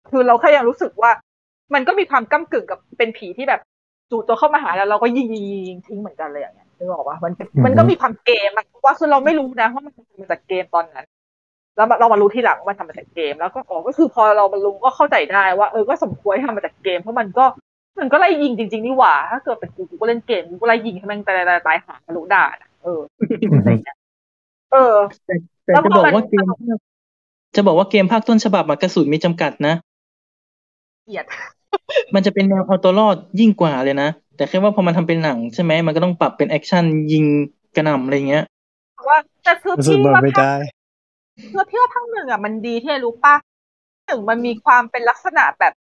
คือเราแค่ยังรู้สึกว่า มันก็มีความก้ากึ่งกับเป็นผีที่แบบจู่ตัวเข้ามาหาแล้วเราก็ยิงยิงยิงยิงทิ้งเหมือนกันเลยอย่างเงี้ยนึกออกปะมันมันก็มีความเกมอะว่าคือเราไม่รู้นะว่ามันทำมาจากเกมตอนนั้น แล้วเรามารู้ทีหลังว่ามันทำมาจากเกม แล้วก็อ๋อก็คือพอเรามารู้ก็เข้าใจได้ว่าเออก็สมควรที่ทำมาจากเกมเพราะมันก็มันก็ไล่ยิงจริงๆนี่หว่า ถ้าเกิดเป็นกูกูก็เล่นเกมกูก็ไล่ยิงให้แม่งตายตายตายหาทะลุด่านอะเอออะไรเงี้ยเออแต่แล้วจะพอบอกมันว่าเกมภาคจะบอกว่าเกมภาคต้นฉบับมากระสุนมีจำกัดนะเกลียด มันจะเป็นแนวเอาตัวรอดยิ่งกว่าเลยนะ แต่แค่ว่าพอมันทำเป็นหนังใช่ไหมมันก็ต้องปรับเป็นแอคชั่นยิงกระหน่ำอะไรเงี้ยว่าแต่คือรู้สึกพี่มันว่าไม่ภาคได้เพื่อพี่ว่าภาคหนึ่งอะมันดีที่รู้ป่ะหนึ่งมันมีความเป็นลักษณะแบบ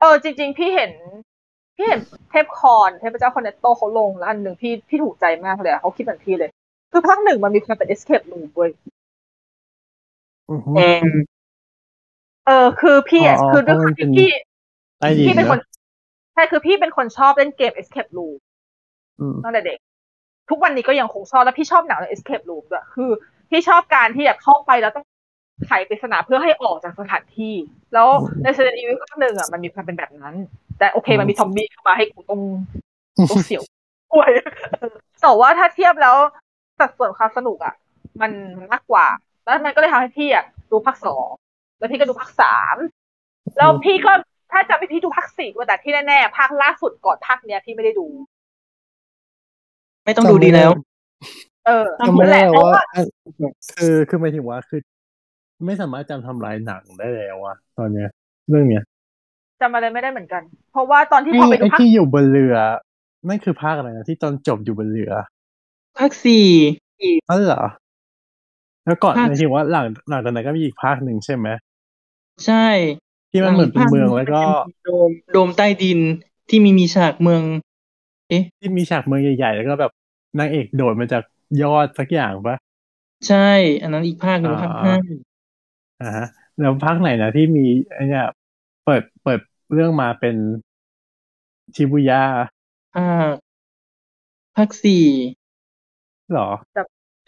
เออจริง ๆ พี่เห็น พี่เห็นเทพคอนเทพเจ้าคอนเนตโตเขาลงแล้วอันหนึ่งพี่พี่ถูกใจมากเลยอะเขาคิดเหมือนพี่เลย คือภาคหนึ่งมันมีความเป็น escape room เว้ยอือฮึอืม เออคือพี่อะอ๋อคือด้วยความเพราะมันเป็นที่พี่ใต้ดินพี่เป็นคนนะใช่คือพี่เป็นคนชอบเล่นเกม escape room อืมตั้งแต่เด็ก ทุกวันนี้ก็ยังคงชอบแล้วพี่ชอบหนังเรื่อง escape room ด้วยคือ พี่ชอบการที่แบบเข้าไปแล้วต้องไขปริศนาเพื่อให้ออกจากสถานที่ แล้วใน Resident Evil ภาคหนึ่งอะมันมีความเป็นแบบนั้น แต่โอเคมันมีซอมบี้เข้ามาให้กูต้องต้องเสียวกล้วยแต่ว่าถ้าเทียบแล้วสัดส่วนความสนุกอะ มันมากกว่า แล้วมันก็เลยทำให้พี่อะดูภาคสอง แล้วพี่ก็ดูภาคสามแล้วพี่ก็ถ้าจะไม่พี่ดูภาคสี่ก็แต่ที่แน่ๆภาคล่าสุดก่อนภาคเนี้ยพี่ไม่ได้ดู ไม่ต้องดูดีแล้ว เออจำจำไม่นั่นแหได้ละเพราะว่าว่าอะคือคือหมายถึงว่าคือ ไม่สามารถจำทำลายหนังได้แล้วอะตอนเนี้ย เรื่องเนี้ยจำอะไรไม่ได้เหมือนกัน เพราะว่าตอนที่ไอ้พอไปดูไอ้ภาคที่อยู่บนเรือนั่นคือภาคอะไรนะที่ตอนจบอยู่บนเรือ ภาคสี่นั่นเหรอแล้วก่อนภาคหมายถึงว่าหลังหลังจากนั้นก็มีอีกภาคหนึ่งใช่ไหม ใช่ ที่มันเหมือนเป็นเมืองแล้วก็โดมโดมใต้ดินที่มีมีฉากเมือง เอ๊ะ ที่มีฉากเมืองใหญ่ๆ แล้วก็แบบนางเอกโดดมาจากยอดสักอย่างปะใช่ อันนั้นอีกภาคหนึ่งอ่าภาคห้าอ่าฮะแล้วภาคไหนนะที่มีไอเนี่ยเปิดเปิดเรื่องมาเป็นชิบุย่าภาคภาคสี่หรอ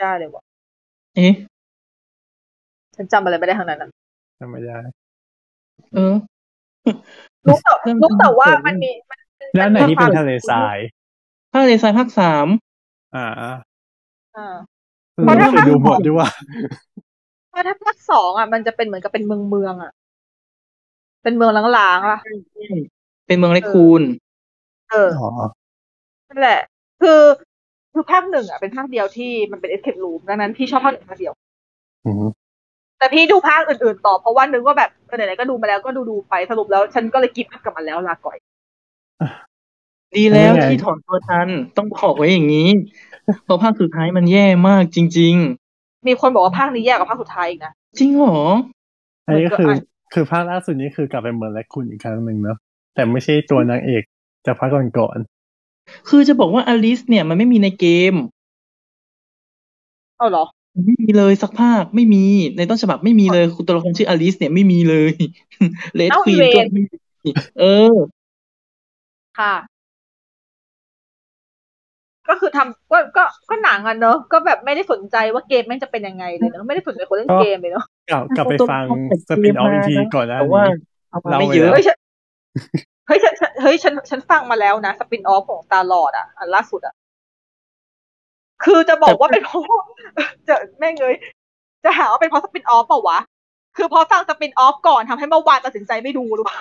ได้เลยว่ะเอ๊ะฉันจำอะไรไม่ได้ทั้งนั้น อะจำไม่ได้เออรู้แต่เรื่องรู้แต่ว่าเรื่องมันมีมันแล้วไหนที่เป็นทะเลทรายภาคเลซายภาคสามอ่าอ่าเออเพราะถ้าเคยดูหมดด้วยว่าเพราะถ้าภาคสองอะ มันจะเป็นเหมือนกับเป็นเมืองเมืองอะ เป็นเมืองล้างๆอะเป็นเมืองเลคูนเอออ๋อนั่นแหละ คือคือภาคหนึ่งอะเป็นภาคเดียวที่มันเป็น escape room ดังนั้นพี่ชอบภาคหนึ่งภาคเดียวอืม แต่พี่ดูภาคอื่นๆต่อเพราะว่านึกว่าแบบเออไหนๆก็ดูมาแล้วก็ดูดูๆไปสรุปแล้ว ฉันก็เลยกิฟต์อัพกับมันแล้วลาก่อย ดีแล้วที่ถอนตัวทันต้องบอกไว้อย่างนี้เพราะภาคสุดท้ายมันแย่มากจริงมีคนบอกว่าภาคนี้แย่กว่าภาคสุดท้ายอีกนะๆจริงเหรออันนี้ก็คือมันก็อะคือภาคล่าสุดนี้คือกลับไปเมืองแรคคูนอีกครั้งหนึ่งเนอะแต่ไม่ใช่ตัวนางเอกจากภาคก่อนคือจะบอกว่าอลิสเนี่ยมันไม่มีในเกมเอาเหรอ ไม่มีเลยสักภาคไม่มี ในต้นฉบับไม่มีเลยคุณตัวละครชื่ออลิสเนี่ยไม่มีเลยเลดเอ้าควีนอีเวนก็ไม่มีเออ ค่ะ ก็คือทำก็ก็ก็หนังอะเนอะก็แบบไม่ได้สนใจว่าเกมแม่งจะเป็นยังไงเลยเนอะไม่ได้สนใจคนเล่นเกมเลยเนอะๆกลับกลับไปฟังเอาตัวสปินออฟมาอีพีนะก่อนหน้าแต่ว่านี้เอามาเล่าไม่ไว้เยอะแล้วเฮ้ยฉันเฮ้ยฉันฉันเฮ้ยฉันฉันฟังมาแล้วนะสปินออฟของตาหลอดอะอันล่าสุดอะ คือจะบอกว่าเป็นเพราะจะแม่งเลยจะหาว่าเป็นเพราะสปินออฟเปล่าวะ คือพอฟังสปินออฟก่อนทำให้เมื่อวานตัดสินใจไม่ดูหรือเปล่า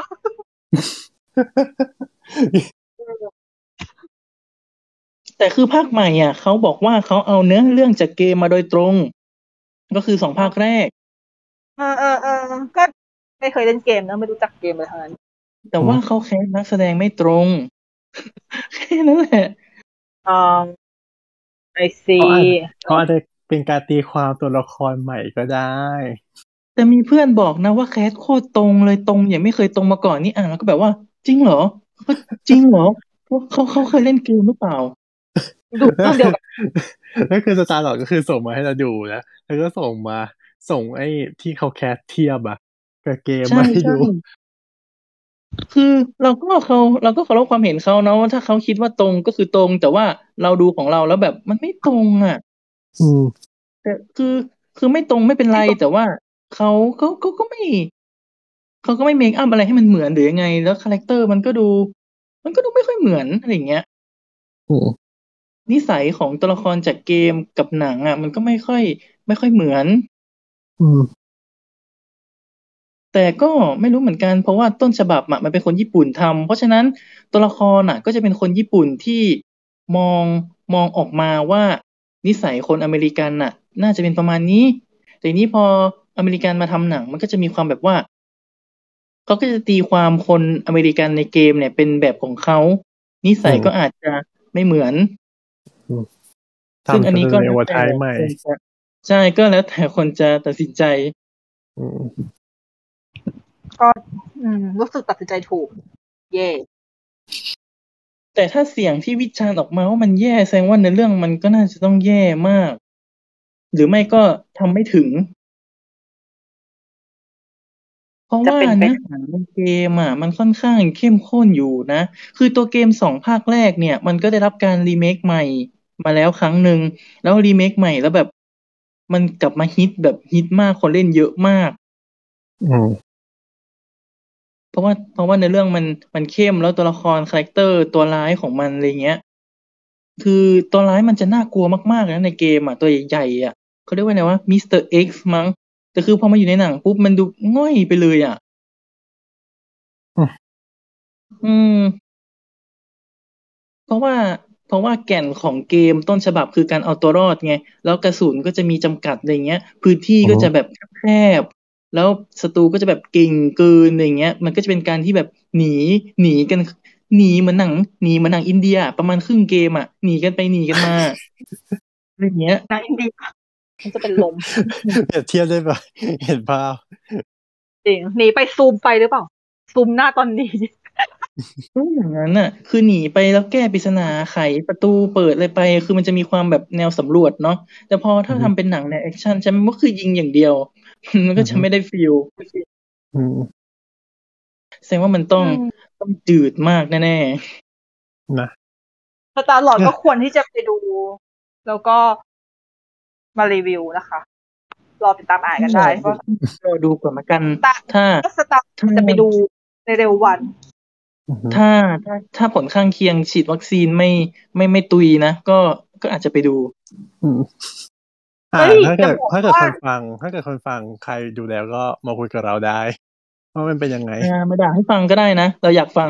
แต่คือภาคใหม่อะเขาบอกว่าเขาเอาเนื้อเรื่องจากเกมมาโดยตรง ก็คือสองภาคแรกเออเออเออก็ไม่เคยเล่นเกมเนอะไม่รู้จักเกมเลยทั้งนั้นแต่ว่าเขาแคสนักแสดงไม่ตรงแค่นั้นแหละอ่า I seeเขาอาจจะเป็นการตีความตัวละครใหม่ก็ได้ แต่มีเพื่อนบอกนะว่า cast โคตรตรงเลยตรงอย่างไม่เคยตรงมาก่อนนี่อ่านแล้วก็แบบว่า จริงเหรอเขาจริงเหรอเขาเขาเคยเล่นเกมหรือเปล่าดูเรื่องเดียวกับก็คือสตาร์ลอร์ดก็คือส่งมาให้เราดูนะแล้วก็ส่งมาส่งไอ้ที่เขา cast เทียบอะกับเกมใช่มาให้ใช่ดู คือเราก็เขาเราก็เคารพความเห็นเขาเนาะว่าถ้าเขาคิดว่าตรงก็คือตรง แต่ว่าเราดูของเราแล้วแบบมันไม่ตรงอะ อืมแต่คือคือไม่ตรงไม่เป็นไร แต่ว่าเขาเขาเขาก็ไม่เขาก็ไม่ make up อะไรให้มันเหมือนหรือยังไง แล้ว character มันก็ดู มันก็ดูไม่ค่อยเหมือนอะไรอย่างเงี้ยอืมนิสัยของตัวละครจากเกมกับหนังอะ มันก็ไม่ค่อย ไม่ค่อยเหมือนอืม แต่ก็ไม่รู้เหมือนกันเพราะว่าต้นฉบับอะมันเป็นคนญี่ปุ่นทำเพราะฉะนั้นตัวละครอะ ก็จะเป็นคนญี่ปุ่นที่มองมองออกมาว่านิสัยคนอเมริกันน่ะ น่าจะเป็นประมาณนี้ แต่ทีนี้พออเมริกันมาทำหนัง มันก็จะมีความแบบว่าเขาก็จะตีความคนอเมริกันในเกมเนี่ย เป็นแบบของเขานิสัยอืมก็อาจจะไม่เหมือนซึ่งทำอันนี้ก็ในแล้ววัแต่ท้ายใหม่คนจะใช่ก็แล้วแต่คนจะตัดสินใจอืม ก็อืมรู้สึกตัดสินใจถูก เย่แต่ถ้าเสียงที่วิจารณ์ออกมาว่ามันแย่แสดงว่าในเรื่องมันก็น่าจะต้องแย่มาก หรือไม่ก็ทำไม่ถึง เพราะว่าเนื้อหาในเกมอะ มันค่อนข้างเข้มข้นอยู่นะ คือตัวเกมสองภาคแรกเนี่ย มันก็ได้รับการรีเมคใหม่มาแล้วครั้งหนึ่งแล้วรีเมคใหม่แล้วแบบ มันกลับมาฮิตแบบฮิตมากคนเล่นเยอะมากอืม เพราะว่าเพราะว่าในเรื่องมันมันเข้มแล้วตัวละคร character ตัวร้ายของมันอะไรเงี้ย คือตัวร้ายมันจะน่ากลัวมากๆนะในเกมอะตัวใหญ่ๆอะเขาเรียกว่าไงวะ Mr. X มั้งแต่คือพอมาอยู่ในหนังปุ๊บมันดูง่อยไปเลยอะอืมอืม เพราะว่า เพราะว่าแก่นของเกมต้นฉบับคือการเอาตัวรอดไง แล้วกระสุนก็จะมีจำกัดอะไรเงี้ย พื้นที่ก็จะแบบแคบๆ แล้วศัตรูก็จะแบบเก่งเกินอะไรเงี้ย มันก็จะเป็นการที่แบบหนีหนีกันหนีเหมือนหนังหนีเหมือนหนังอินเดีย ประมาณครึ่งเกมอะหนีกันไปหนีกันมาอะไรเงี้ยนางอินเดียมันจะเป็นลมเปรียบเทียบได้ปะเห็นภาพยิงหนีไปซูมไปหรือเปล่า ซูมหน้าตอนนี้ก็อย่างนั้นน่ะ คือหนีไปแล้วแก้ปริศนาไขประตูเปิดอะไรไป คือมันจะมีความแบบแนวสำรวจเนาะแต่พอถ้าอือฮึทำเป็นหนังใน action ใช่ไหมมันก็คือยิงอย่างเดียว มันก็จะอือฮึไม่ได้ feel อืมแสดงว่ามันต้องอืมต้องจืดมากแน่นะสตาร์ลอดก็ควรที่จะไปดู แล้วก็มารีวิวนะคะ รอติดตามอ่านๆกันได้เพราะรอดูก่อนละกันแต่ถ้าก็สตาร์จะไปดูในเร็ววันอือฮึถ้าถ้าถ้าผลข้างเคียงฉีดวัคซีนไม่ไม่ไม่ตุยนะ ก็ก็อาจจะไปดูอืมอ่าเฮ้ย ถ้าเกิดจะบอกถ้าเกิดว่าคนฟัง ถ้าเกิดคนฟังใครดูแล้วก็มาคุยกับเราได้ว่ามันเป็นยังไงอ่ามาด่าให้ฟังก็ได้นะ เราอยากฟัง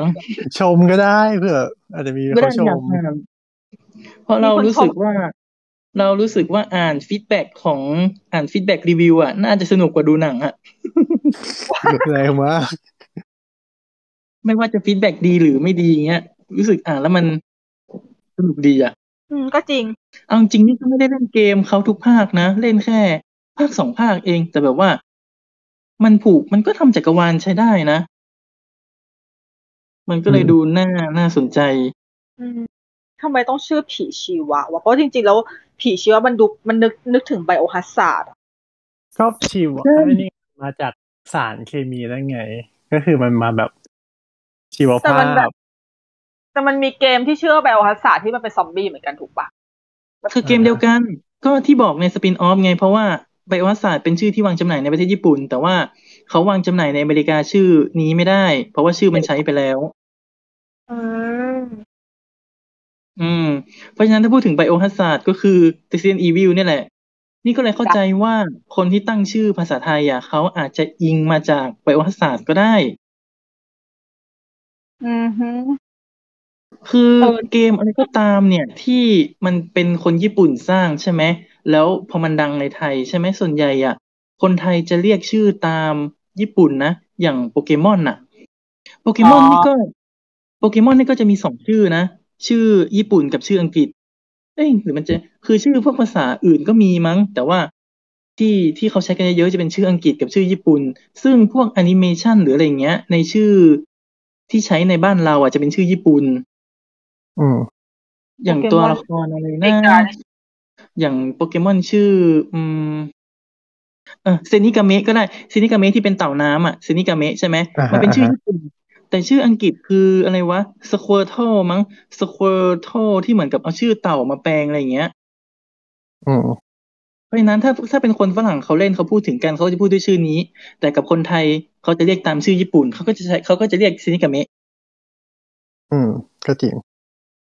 ชมก็ได้เผื่อ อาจจะมีก็เขาได้ชอยากมอ่านเพราะเรารู้สึกว่า เรารู้สึกว่าอ่าน feedback ของอ่าน feedback รีวิวอะ น่าจะสนุกกว่าดูหนังอะแรงมากไม่ว่าจะ feedback ดีหรือไม่ดีเงี้ย รู้สึกอ่านแล้วมันสนุกดีอะ อืม ก็จริง เอาจริงๆนี่ก็ไม่ได้เล่นเกมเขาทุกภาคนะ เล่นแค่ ภาคสองภาคเอง แต่แบบว่า มันผูกมันก็ทำจักรวาลใช้ได้นะ มันก็เลยอืมดูน่าน่าสนใจ อืมทำไมต้องชื่อผีชีวะวะเพราะจริงๆแล้ว ผีชีวะมันดูมันนึกนึกถึง Biohazardชอบชิวอะใช่ไอ้นี่มาจากสารเคมีได้ไง ก็คือมันมาแบบชีวแต่ภามันแบบพ แต่มันมีเกมที่ชื่อ Biohazard ที่มันเป็นซอมบี้เหมือนกันถูกปะคือเกมเดียวกัน ก็ที่บอกใน spin-off ไง เพราะว่า Biohazard เป็นชื่อที่วางจำหน่ายในประเทศญี่ปุ่น แต่ว่าเขาวางจำหน่ายในอเมริกาชื่อนี้ไม่ได้ เพราะว่าชื่อมันใช้ไปแล้วอืมอืมเพราะฉะนั้นถ้าพูดถึง Biohazard ก็คือ Resident Evil เนี่ยแหละ นี่ก็เลยเข้าใจว่าคนที่ตั้งชื่อภาษาไทยอะเขาอาจจะอิงมาจาก Biohazard ก็ได้ อืมฮึ คือเออเกมอะไรก็ตามเนี่ยที่มันเป็นคนญี่ปุ่นสร้างใช่ไหม แล้วพอมันดังในไทยใช่ไหมส่วนใหญ่อะ คนไทยจะเรียกชื่อตามญี่ปุ่นนะ อย่างโปเกมอนน่ะ โปเกมอนนี่ก็โปเกมอนนี่ก็จะมีสองชื่อนะ ชื่อญี่ปุ่นกับชื่ออังกฤษ เอ้ยหรือมันจะคือชื่อพวกภาษาอื่นก็มีมั้ง แต่ว่าที่ที่เขาใช้กันเยอะๆจะเป็นชื่ออังกฤษกับชื่อญี่ปุ่น ซึ่งพวกแอนิเมชันหรืออะไรเงี้ย ในชื่อที่ใช้ในบ้านเราอะจะเป็นชื่อญี่ปุ่น อืม อย่างตัวละครอะไรเอนะกาอย่างโปเกมอนชื่อ อืม เออเซนิกาเมะก็ได้เซนิกาเมะที่เป็นเต่าน้ำอะเซนิกาเมะใช่ไหมอ่าฮะมันเป็นชื่ออ่าฮะญี่ปุ่นแต่ชื่ออังกฤษคืออะไรวะ Squirtle มั้ง Squirtle ที่เหมือนกับเอาชื่อเต่ามาแปลงอะไรอย่างเงี้ยอืมเพราะฉะนั้นถ้าถ้าเป็นคนฝรั่งเขาเล่นเขาพูดถึงกันเขาจะพูดด้วยชื่อนี้ แต่กับคนไทยเขาจะเรียกตามชื่อญี่ปุ่นเขาก็จะใช้เขาก็จะเรียกเซนิกาเมะอืม ก็จริง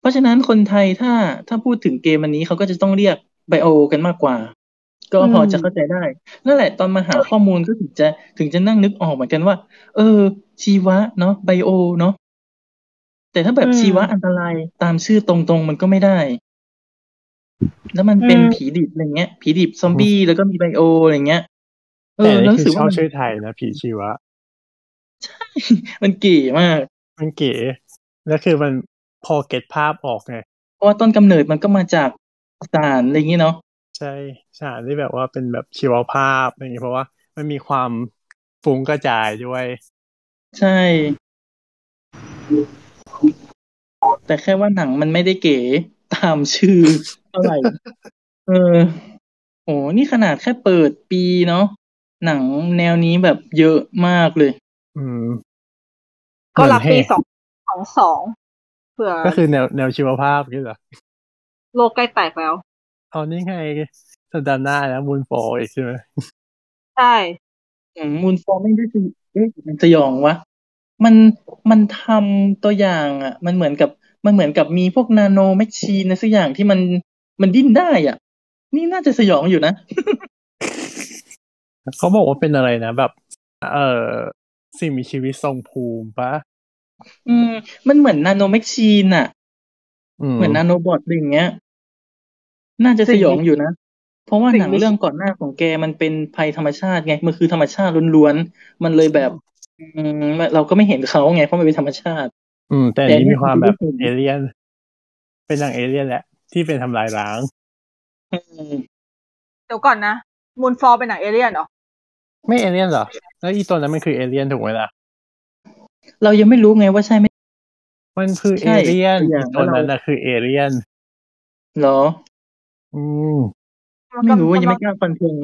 เพราะฉะนั้นคนไทยถ้าถ้าพูดถึงเกมอันนี้เขาก็จะต้องเรียกไบโอกันมากกว่า ก็พอจะเข้าใจได้ นั่นแหละตอนมาหาข้อมูลก็ถึงจะถึงจะนั่งนึกออกเหมือนกันว่า เออ ชีวะเนาะไบโอเนาะแต่ถ้าแบบอืมชีวะอันตรายตามชื่อตรงๆมันก็ไม่ได้ แล้วมันเป็นอืมผีดิบอะไรเงี้ย ผีดิบซอมบี้แล้วก็มีไบโออะไรเงี้ยเอแต่อนี่แล้วรู้คืสึอกชว่าอบมันชื่อไทยนะผีชีวะมันเก๋มาก มันเก๋ แล้วคือมัน พอเก็ตภาพออกไงเพราะว่าต้นกำเนิดมันก็มาจากสารอะไรอย่างงี้เนาะใช่ฉากที่แบบว่าเป็นแบบชีวภาพอะไรอย่างเงี้ยเพราะว่ามันมีความฟุ้งกระจายด้วย ใช่ แต่แค่ว่าหนังมันไม่ได้เก๋ตามชื่อเท่าไหร่เออโหนี่ขนาดแค่เปิดปีเนาะหนังแนวนี้แบบเยอะมากเลย อืมก็รับปีเหมือนสองสองสองเผื่อก็คือแนวแนวชีวภาพนี่เหรอโลกใกล้แตกแล้วเอานี่ไงสัปดาห์หน้าแล้วมูนฟออีกใช่ไหมใช่อืมมูนฟอร์ไม่ได้สยเอ๊ะมันสยองวะมันมันทตัวอย่างอะ มันเหมือนกับมันเหมือนกับมีพวก nanomachine อะไรสักอย่างที่มันมันดิ้นได้อะ นี่น่าจะสยองอยู่นะเขาบอกว่าเป็นอะไรนะแบบ เอ่อสิ่งมีชีวิตทรงภูมิปะ อืม มันเหมือน nanomachine อะเหมือน nanobot อะไรอย่างเงี้ย น่าจะสยองอยู่นะ เพราะว่าหนังเรื่องก่อนหน้าของแกมันเป็นภัยธรรมชาติไง มันคือธรรมชาติล้วนๆ มันเลยแบบอืมเราก็ไม่เห็นเขาไง เพราะมันเป็นธรรมชาติ อืม แต่อันนี้แต่นี่มีความแบบคือเอเลี่ยน เป็นหนังเอเลี่ยนแหละ ที่เป็นทำลายล้างอืมเดี๋ยวก่อนนะ Moonfall เป็นหนังเอเลี่ยนเหรอ ไม่เอเลี่ยนเหรอ แล้วอีตัวนั้นมันคือเอเลี่ยนถูกไหมล่ะ เรายังไม่รู้ไงว่าใช่ไหมมันคือใช่เอเลี่ยนตัวออีย่างตัวนั้นแล้วเราน่ะคือเอเลี่ยนเหรอ อืมไม่รู้ว่ายังไม่กล้าฟันธง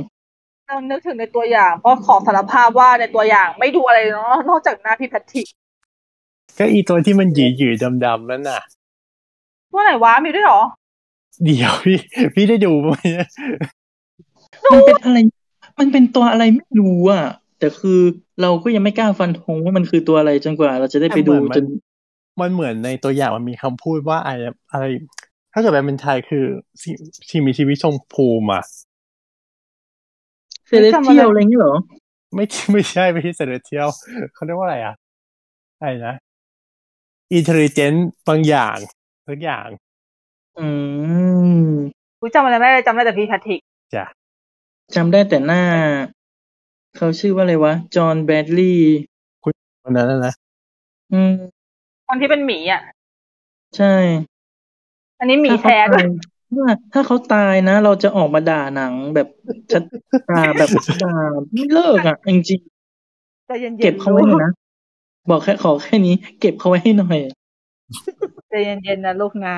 กำลังนึกถึงในตัวอย่าง เพราะขอสารภาพว่าในตัวอย่างไม่ดูอะไรเนาะนอกจากหน้าพี่แพทริกก็อีตัวที่มันหยีหยีดำดำๆนั่นน่ะว่าไหนวะมีด้วยเหรอ เดี๋ยวพี่ พี่ได้ดูไหมเนี่ยมันเป็นอะไร มันเป็นตัวอะไรไม่รู้อะ แต่คือเราก็ยังไม่กล้าฟันธงว่ามันคือตัวอะไรจนกว่า เราจะได้ไปดูจนมันเหมือนในตัวอย่างมันมีคำพูดว่าอะไรอะไร ถ้าเกิดแปลเป็นไทยคือสิ่งสิ่งมีชีวิตทรงภูมิอะ celestial อะไรอย่างนี้เหรอ ไม่ไม่ใช่ไม่ใช่ celestial เขาเรียกว่าอะไรอะอะไรนะ intelligent บางอย่างทุกอย่าง อืมกูจำอะไรไม่ได้จำได้แต่พี่แพทริกจ้ะจำได้แต่หน้า เขาชื่อว่าอะไรวะ จอห์นแบดลีย์วันนั้นน่ะนะอืม คนที่เป็นหมีอะ ใช่ อันนี้หมีถ้าเขาแท้ด้วยตายว่าถ้าเขาตายนะ เราจะออกมาด่าหนังแบบชัดด่าแบบด่าไม่เลิกอะจริงใจเย็นๆๆเก็บเขาไว้หน่อยนะ บอกแค่ขอแค่นี้ เก็บเขาไว้ให้หน่อยใจเย็นๆนะลูกนะ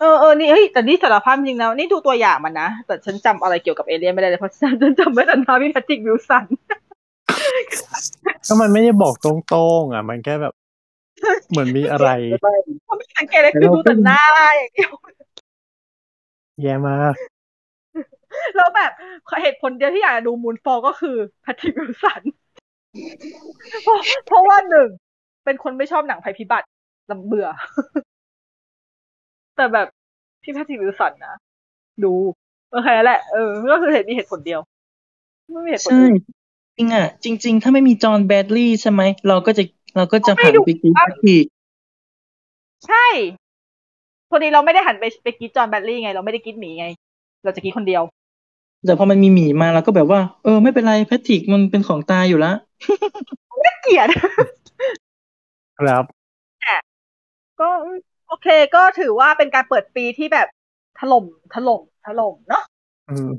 เออเออนี่เฮ้ยแต่นี่สารภาพจริงนะนี่ดูตัวอย่างมันนะ แต่ฉันจำอะไรเกี่ยวกับเอเลี่ยนไม่ได้เลยเพราะฉันจำไม่ได้นะพี่แพทริกวิลสันก็มันไม่ได้บอกตรงๆอะ มันแค่แบบ เหมือนมีอะไรเขาไม่สังเกตเลยคือดูแต่หน้าอย่างเดียวแย่มากแล้วแบบเหตุผลเดียวที่อยากจะดูมูนฟอลก็คือแพทริกวิลสันเพราะเพราะว่าหนึ่งเป็นคนไม่ชอบหนังภัยพิบัติลำเบื่อ แต่แบบพี่แพทริกวิลสันนะดูโอเคแหละเออก็คือเหตุมีเหตุผลเดียวไม่มีเหตุผลใช่อื่นจริงอะ จริง ๆ ถ้าไม่มีจอห์นแบดลีย์ใช่ไหมเราก็จะเราก็จะไม่ผ่านดูไปกินอีกใช่พอดีเราไม่ได้หันไปไปกรีดจอห์นแบดลี่ไง เราไม่ได้กรีดหมีไง เราจะกรีดคนเดียวแต่พอมันมีหมีมาเราก็แบบว่า เออ ไม่เป็นไรแพทริกมันเป็นของตายอยู่แล้วเกลียดครับก็ โอเค ก็ถือว่าเป็นการเปิดปีที่แบบถล่มถล่มถล่มเนาะอืม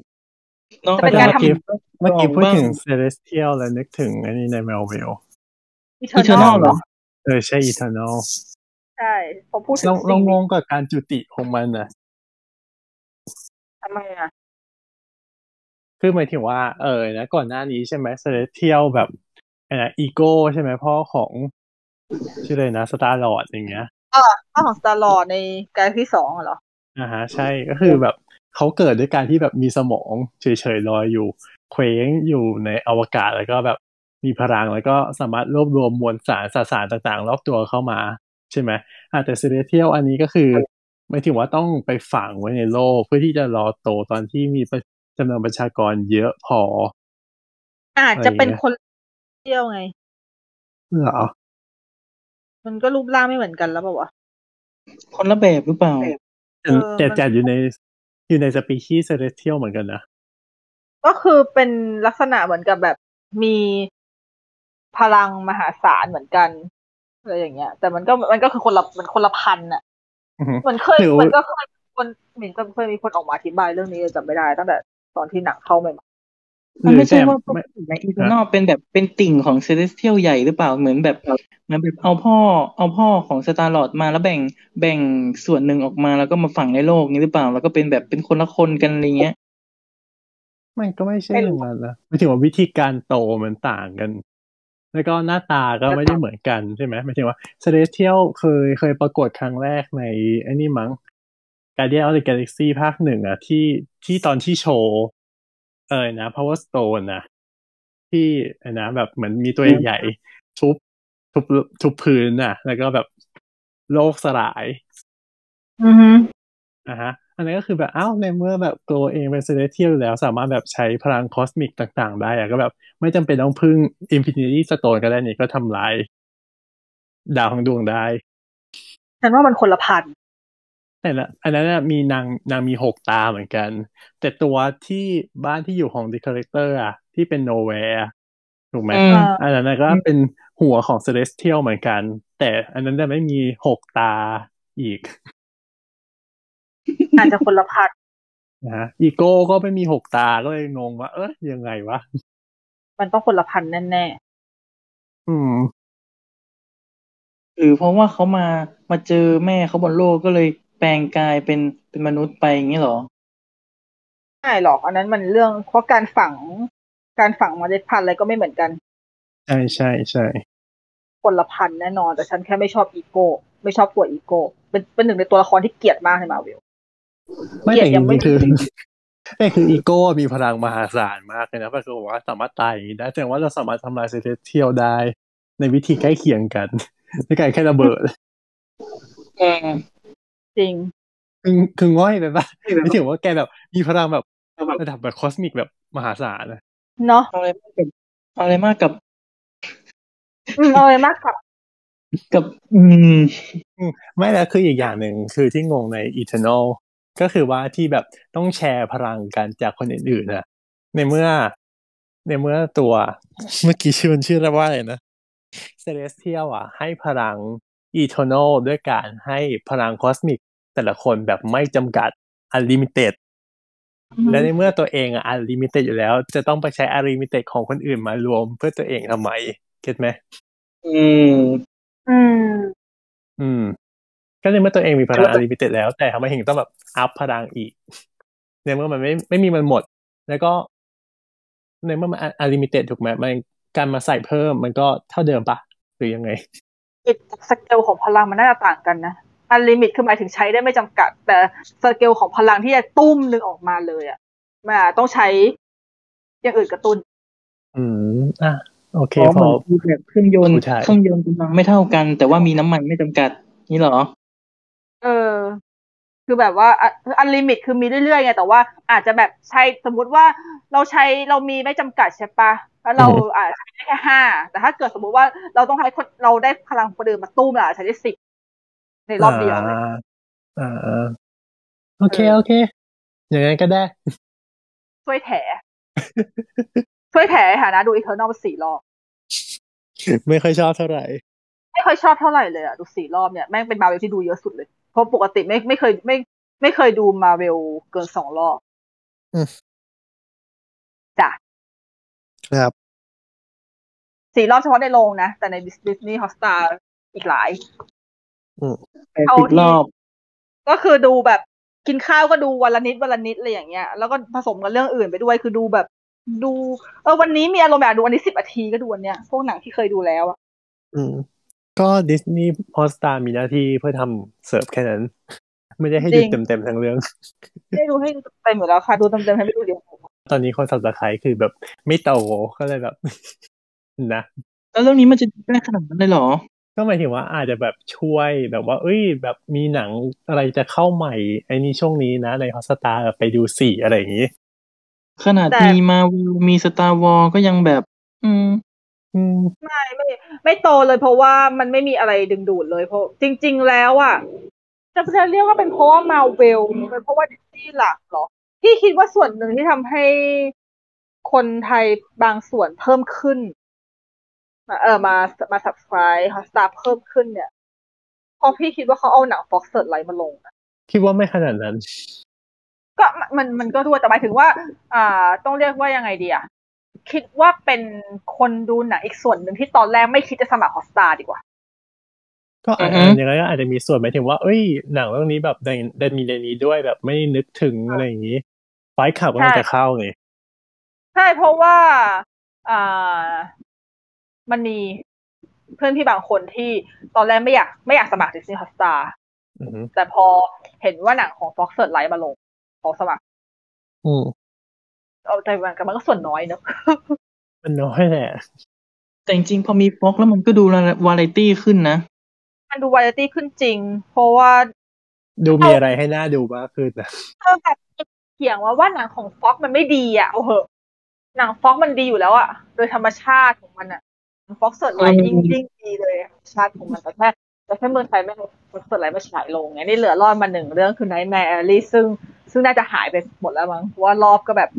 เนาะจะเป็นการทำเมื่อกี้พูดถึงบ้า Celestialยลแล้วนึกถึงอันนี้ใน Marvel Eternal เหรอเออใช่ Eternalใช่พอพูดถึงเราเราสิ่งนี้งกับการจุติของมันนะทำไมอะ คือหมายถึงว่า เออนะก่อนหน้านี้ใช่ไหม Celestialสเทียลแบบอะไรนะอีโก้ใช่ไหมพ่อของชื่ออะไรนะ Star-Lord อย่างเงี้ย พ่อของ Star-Lord ในภาคที่สองเหรออ่าฮะใช่ก็คือแบบเขาเกิดด้วยการที่แบบมีสมองเฉยๆลอยอยู่ เคว้งอยู่ในอวกาศแล้วก็แบบมีพลังแล้วก็สามารถรวบรวมมวลสารสสารต่างๆ รอบตัวเข้ามาใช่ไหมอ่าแต่ Celestial อันนี้ก็คือหมายถึงว่าต้องไปฝังไว้ในโลกเพื่อที่จะรอโตตอนที่มีประจำนวนประชากรเยอะพออาจจะเป็นอะไรเงี้ยคนเที่ยวไงเหรอ มันก็รูปร่างไม่เหมือนกันแล้วเปล่าวะคนละแบบหรือเปล่าเออแต่มันจัดอยู่ในอยู่ในสปีชีส์ Celestial เหมือนกันนะ ก็คือเป็นลักษณะเหมือนกับแบบมีพลังมหาศาลเหมือนกันอะไรอย่างเงี้ย แต่มันก็มันก็คือคนละมันคนละพันอะอือฮึเหมือนเคยหรือมันก็เคยมีคนเหมือนกับเคยมีคนออกมาอธิบายเรื่องนี้จำไม่ได้ตั้งแต่ตอนที่หนังเข้าใหม่ มันไม่ใช่หรือว่าแต่ไม่ใน Eternalเป็นแบบเป็นติ่งของ Celestial ใหญ่หรือเปล่าเหมือนแบบเหมือนแบบเอาพ่อเอาพ่อของ Star-Lord มาแล้วแบ่งแบ่งส่วนหนึ่งออกมาแล้วก็มาฝังในโลกนี้หรือเปล่า แล้วก็เป็นแบบเป็นคนละคนกันอะไรเงี้ยมันก็ไม่ใช่อย่างนั้นนะหมายถึงว่าวิธีการโตมันต่างกัน แล้วก็หน้าตาก็ไม่ได้เหมือนกันใช่ไหมหมายถึงว่า Celestial เคยเคยปรากฏครั้งแรกในไอ้นี่มั้ง Guardian of the Galaxy ภาคหนึ่งอะที่ที่ตอนที่โชว์ เออนะ Power Stone นะที่ไอ้นะแบบเหมือนมีตัวใหญ่ๆทุบทุบทุบพื้นน่ะ แล้วก็แบบโลกสลาย อือฮึอะฮะ อันนั้นก็คือแบบอ้าวในเมื่อแบบตัวเองเป็น Celestial แล้วสามารถแบบใช้พลัง cosmic ต่าง ๆ ได้อะก็แบบ ไม่จำเป็นต้องพึ่ง Infinity Stone ก็ได้นี่ก็ทำลาย ดาวของดวงได้ ฉันว่ามันคนละพัน แต่ละอันนั้นน่ะมีนางนางมีหกตาเหมือนกัน แต่ตัวที่บ้านที่อยู่ของ The Character อะที่เป็น Nowhere ถูกไหมอืมอันนั้นนะก็เป็นหัวของ Celestial เหมือนกัน แต่อันนั้นจะไม่มีหกตาอีก อาจจะคนละพันนะฮะอีโก้ก็ไม่มีหกตาก็เลยงงว่า เอ้ยยังไงวะ มันต้องคนละพันแน่อืมหรือเพราะว่าเขามามาเจอแม่เขาบนโลกก็เลย แปลงกายเป็นเป็นมนุษย์ไปอย่างนี้เหรอๆไม่หรอก อันนั้นมันเรื่องเพราะการฝังการฝังเมล็ดพันธุ์อะไรก็ไม่เหมือนกัน ใช่ใช่ใช่คนละพันธุ์แน่นอน แต่ฉันแค่ไม่ชอบอีโก้ ไม่ชอบตัวอีโก้ เป็นเป็นหนึ่งในตัวละครที่เกลียดมากในมาเวลไม่เกลียด แต่จริงๆคือแต่คืออีโก้มีพลังมหาศาลมากเลยนะก็คือบอกว่าสามารถตายอย่างนี้ได้แสดงว่าเราสามารถทำลาย Celestial ได้ ในวิธีใกล้เคียงกันในการแค่ระเบิดอืม จริง คือคือง่อยไปปะไม่ถึงว่าแกแบบมีพลังแบบระดับแบบคอสมิกแบบมหาศาลนะเนาะเอาอะไรมากกับเอาอะไรมากกับอืมเอาเลยมากกับกับ อืม ไม่แล้วคืออีกอย่างหนึ่งคือที่งงใน Eternal ก็คือว่าที่แบบต้องแชร์พลังกันจากคนอื่นๆนะในเมื่อ ในเมื่อตัว เมื่อกี้ชื่อมันชื่อว่าอะไรนะ Celestial อะ ให้พลัง Eternal ด้วยการให้พลังคอสมิก แต่ละคนแบบไม่จำกัด Unlimited และในเมื่อตัวเองอะ Unlimited อยู่แล้ว จะต้องไปใช้ Unlimited ของคนอื่นมารวมเพื่อตัวเองทำไมเก็ตไหมอืม อืม อืมก็ในเมื่อตัวเองมีพลัง Unlimited แล้ว แต่ทำไมถึงต้องแบอัพพลังอีกในเมื่อมันไม่ไม่มีมันหมด แล้วก็ ในเมื่อมัน unlimited ถูกไหมมันการมาใส่เพิ่มมันก็เท่าเดิมปะหรือยังไงไอิดสเกลของพลังมันน่าจะต่างกันนะ unlimit คือหมายถึงใช้ได้ไม่จำกัด แต่สเกลของพลังที่จะตู้มหนึ่งออกมาเลยอะมันอาจต้องใช้อย่างอื่นกระตุ้น อืมอะโอเคเพราะพเหมืออนแบบเครื่องยนต์ใช่เครื่องยนต์กำลังไม่เท่ากัน แต่ว่ามีน้ำมันไม่จำกัด นี่เหรอ เออ คือแบบว่า unlimit คือมีเรื่อยๆไงแต่ว่าอาจจะแบบใช้สมมุติว่าเราใช้เรามีไม่จำกัดใช่ปะแล้วเราอาจจะใช้ได้แค่ห้าแต่ถ้าเกิดสมมุติว่าเราต้องให้คนเราได้พลังคนอื่นมาตู้มอะใช้ได้สิบ ในรอบเดียวเลยอ่าอ่าอ่าโอเคโอเค อย่างนั้นก็ได้ ช่วยแถ ช่วยแถในฐานะดู Eternals สี่รอบ ไม่ค่อยชอบเท่าไหร่ ไม่ค่อยชอบเท่าไหร่เลยอะดูสี่รอบเนี่ยแม่งเป็นมาเวลที่ดูเยอะสุดเลย เพราะปกติไม่ไม่เคยไม่ ไม่เคยดูมาเวลเกินสองรอบอืมจ้ะครับสี่รอบเฉพาะในโรงนะ แต่ในดิสนีย์ฮอสตาอีกหลาย แปดเอาสิบที่รอบ ก็คือดูแบบกินข้าวก็ดูวันละนิดวันละนิดอะไรอย่างเงี้ยแล้วก็ผสมกับเรื่องอื่นไปด้วยคือดูแบบ ดู เออวันนี้มีอารมณ์แบบดูวันนี้สิบนาทีก็ดูวันเนี้ยพวกหนังที่เคยดูแล้วอะอืม ก็ดิสนีย์พอสตามีหน้าที่เพื่อทำเสิร์ฟแค่นั้น ไม่ได้ให้ดูเต็มๆทั้งเรื่องไม่ดูให้ดูเต็มหมดแล้วค่ะดูเต็มๆให้ไม่ดูเดียวตอนนี้คนสับสไครคือแบบไม่โตก็เลยแบบ นะ แล้วเรื่องนี้มันจะได้ขนาดนั้นเลยเหรอ ก็หมายถึงว่าอาจจะแบบช่วยแบบว่า เอ้ย แบบมีหนังอะไรจะเข้าใหม่ ไอ้นี่ช่วงนี้นะ ในฮอสตาไปดูสี่อะไรอย่างนี้ ขนาดมีมาวิลมีสตาร์วอลก็ยังแบบอืมอืมไม่ไม่ไม่โตเลยเพราะว่ามันไม่มีอะไรดึงดูดเลยเพราะ จริง ๆ แล้วอะจะจะเรียกว่าเป็นเพราะว่ามาเวลเป็นเพราะว่าดิสนีย์หลักเหรอ ที่คิดว่าส่วนหนึ่งที่ทำให้คนไทยบางส่วนเพิ่มขึ้น มาเออมามา subscribe ฮอสตาเพิ่มขึ้นเนี่ยเพราะพี่คิดว่าเขาเอาหนัง Fox Searchlight มาลงอะคิดว่าไม่ขนาดนั้น ก็มันมันก็ด้วยแต่หมายถึงว่า อ่า ต้องเรียกว่ายังไงดีอะคิดว่าเป็นคนดูหนังอีกส่วนหนึ่งที่ตอนแรกไม่คิดจะสมัครฮอสตาดีกว่า ก็อาจอืจะอฮึอย่างไรก็อาจจะมีส่วนหมายถึงว่าเอ้ยหนังเรื่องนี้แบบได้ได้มีในนี้ด้วยแบบไม่นึกถึงอะไรอย่างนี้ไฟขับก็น่าจะเข้าไงใช่เพราะว่า อ่า มันมีเพื่อนพี่บางคนที่ตอนแรกไม่อยากไม่อยากสมัคร Disney Hotstar อืมแต่พอเห็นว่าหนังของ Fox Searchlight มาลงขอสมัคร อืมเอาใจมันกับมันก็ส่วนน้อยเนอะมันน้อยแหละแต่จริงๆพอมีฟ็อกแล้วมันก็ดูวาไรตี้ขึ้นนะมันดูวาไรตี้ขึ้นจริง เพราะว่า ดูมีอะไรให้น่าดูมากขึ้นนะถ้าแบบเถียงว่าว่าหนังของฟ็อกมันไม่ดีอะเอาเหอะหนัง Fox มันดีอยู่แล้วอะ โดยธรรมชาติของมันอะ Fox Searchlight ยิ่งยิ่งดีเลยธรรมชาติของมันแต่แค่แต่แค่เมืองไทยไม่มันเปิดอะไรมาฉายโรงไงนี่เหลือรอดมาหนึ่งเรื่องคือ Nightmare Alley ซึ่งซึ่งน่าจะหายไปหมดแล้วมั้งเพราะว่ารอบก็แบบ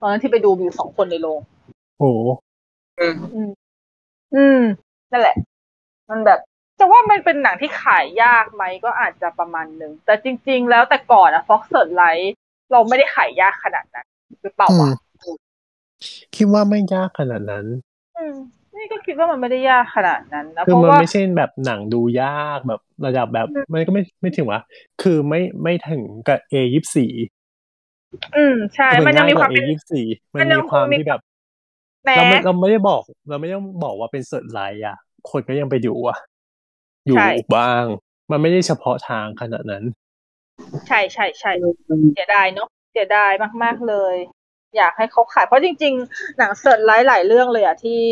ตอนนั้นที่ไปดูมีอยู่สองคนในโรงโอ้โหอืมอืมนั่นแหละ มันแบบจะว่ามันเป็นหนังที่ขายยากไหมก็อาจจะประมาณหนึ่งแต่จริง ๆ แล้วแต่ก่อนอะ Fox Searchlightเราไม่ได้ขายยากขนาดนั้นหรือเปล่าอืมวะคิดว่าไม่ยากขนาดนั้น อืมนี่ก็คิดว่ามันไม่ได้ยากขนาดนั้นนะคือเพราะมันว่าไม่ใช่แบบหนังดูยากแบบระดับแบบอืมมันก็ไม่ไม่ถึงว่าคือไม่ไม่ถึงกับเอยี่สี่อืมใช่ มันยังมีความเอเป็นยี่สี่มันมันยัมีงความมีที่แบบแม้เราไม่เราไม่ได้บอก เราไม่ได้บอกว่าเป็นเสิร์ชไลท์อะ คนก็ยังไปดูอะ อยู่ใช่บ้าง มันไม่ได้เฉพาะทางขนาดนั้น ใช่ใช่ใช่เสียดายเนาะเสียดายมาก ๆเลย อยากให้เขาขาย เพราะจริง ๆ หนัง Searchlight หลายเรื่องเลยอะที่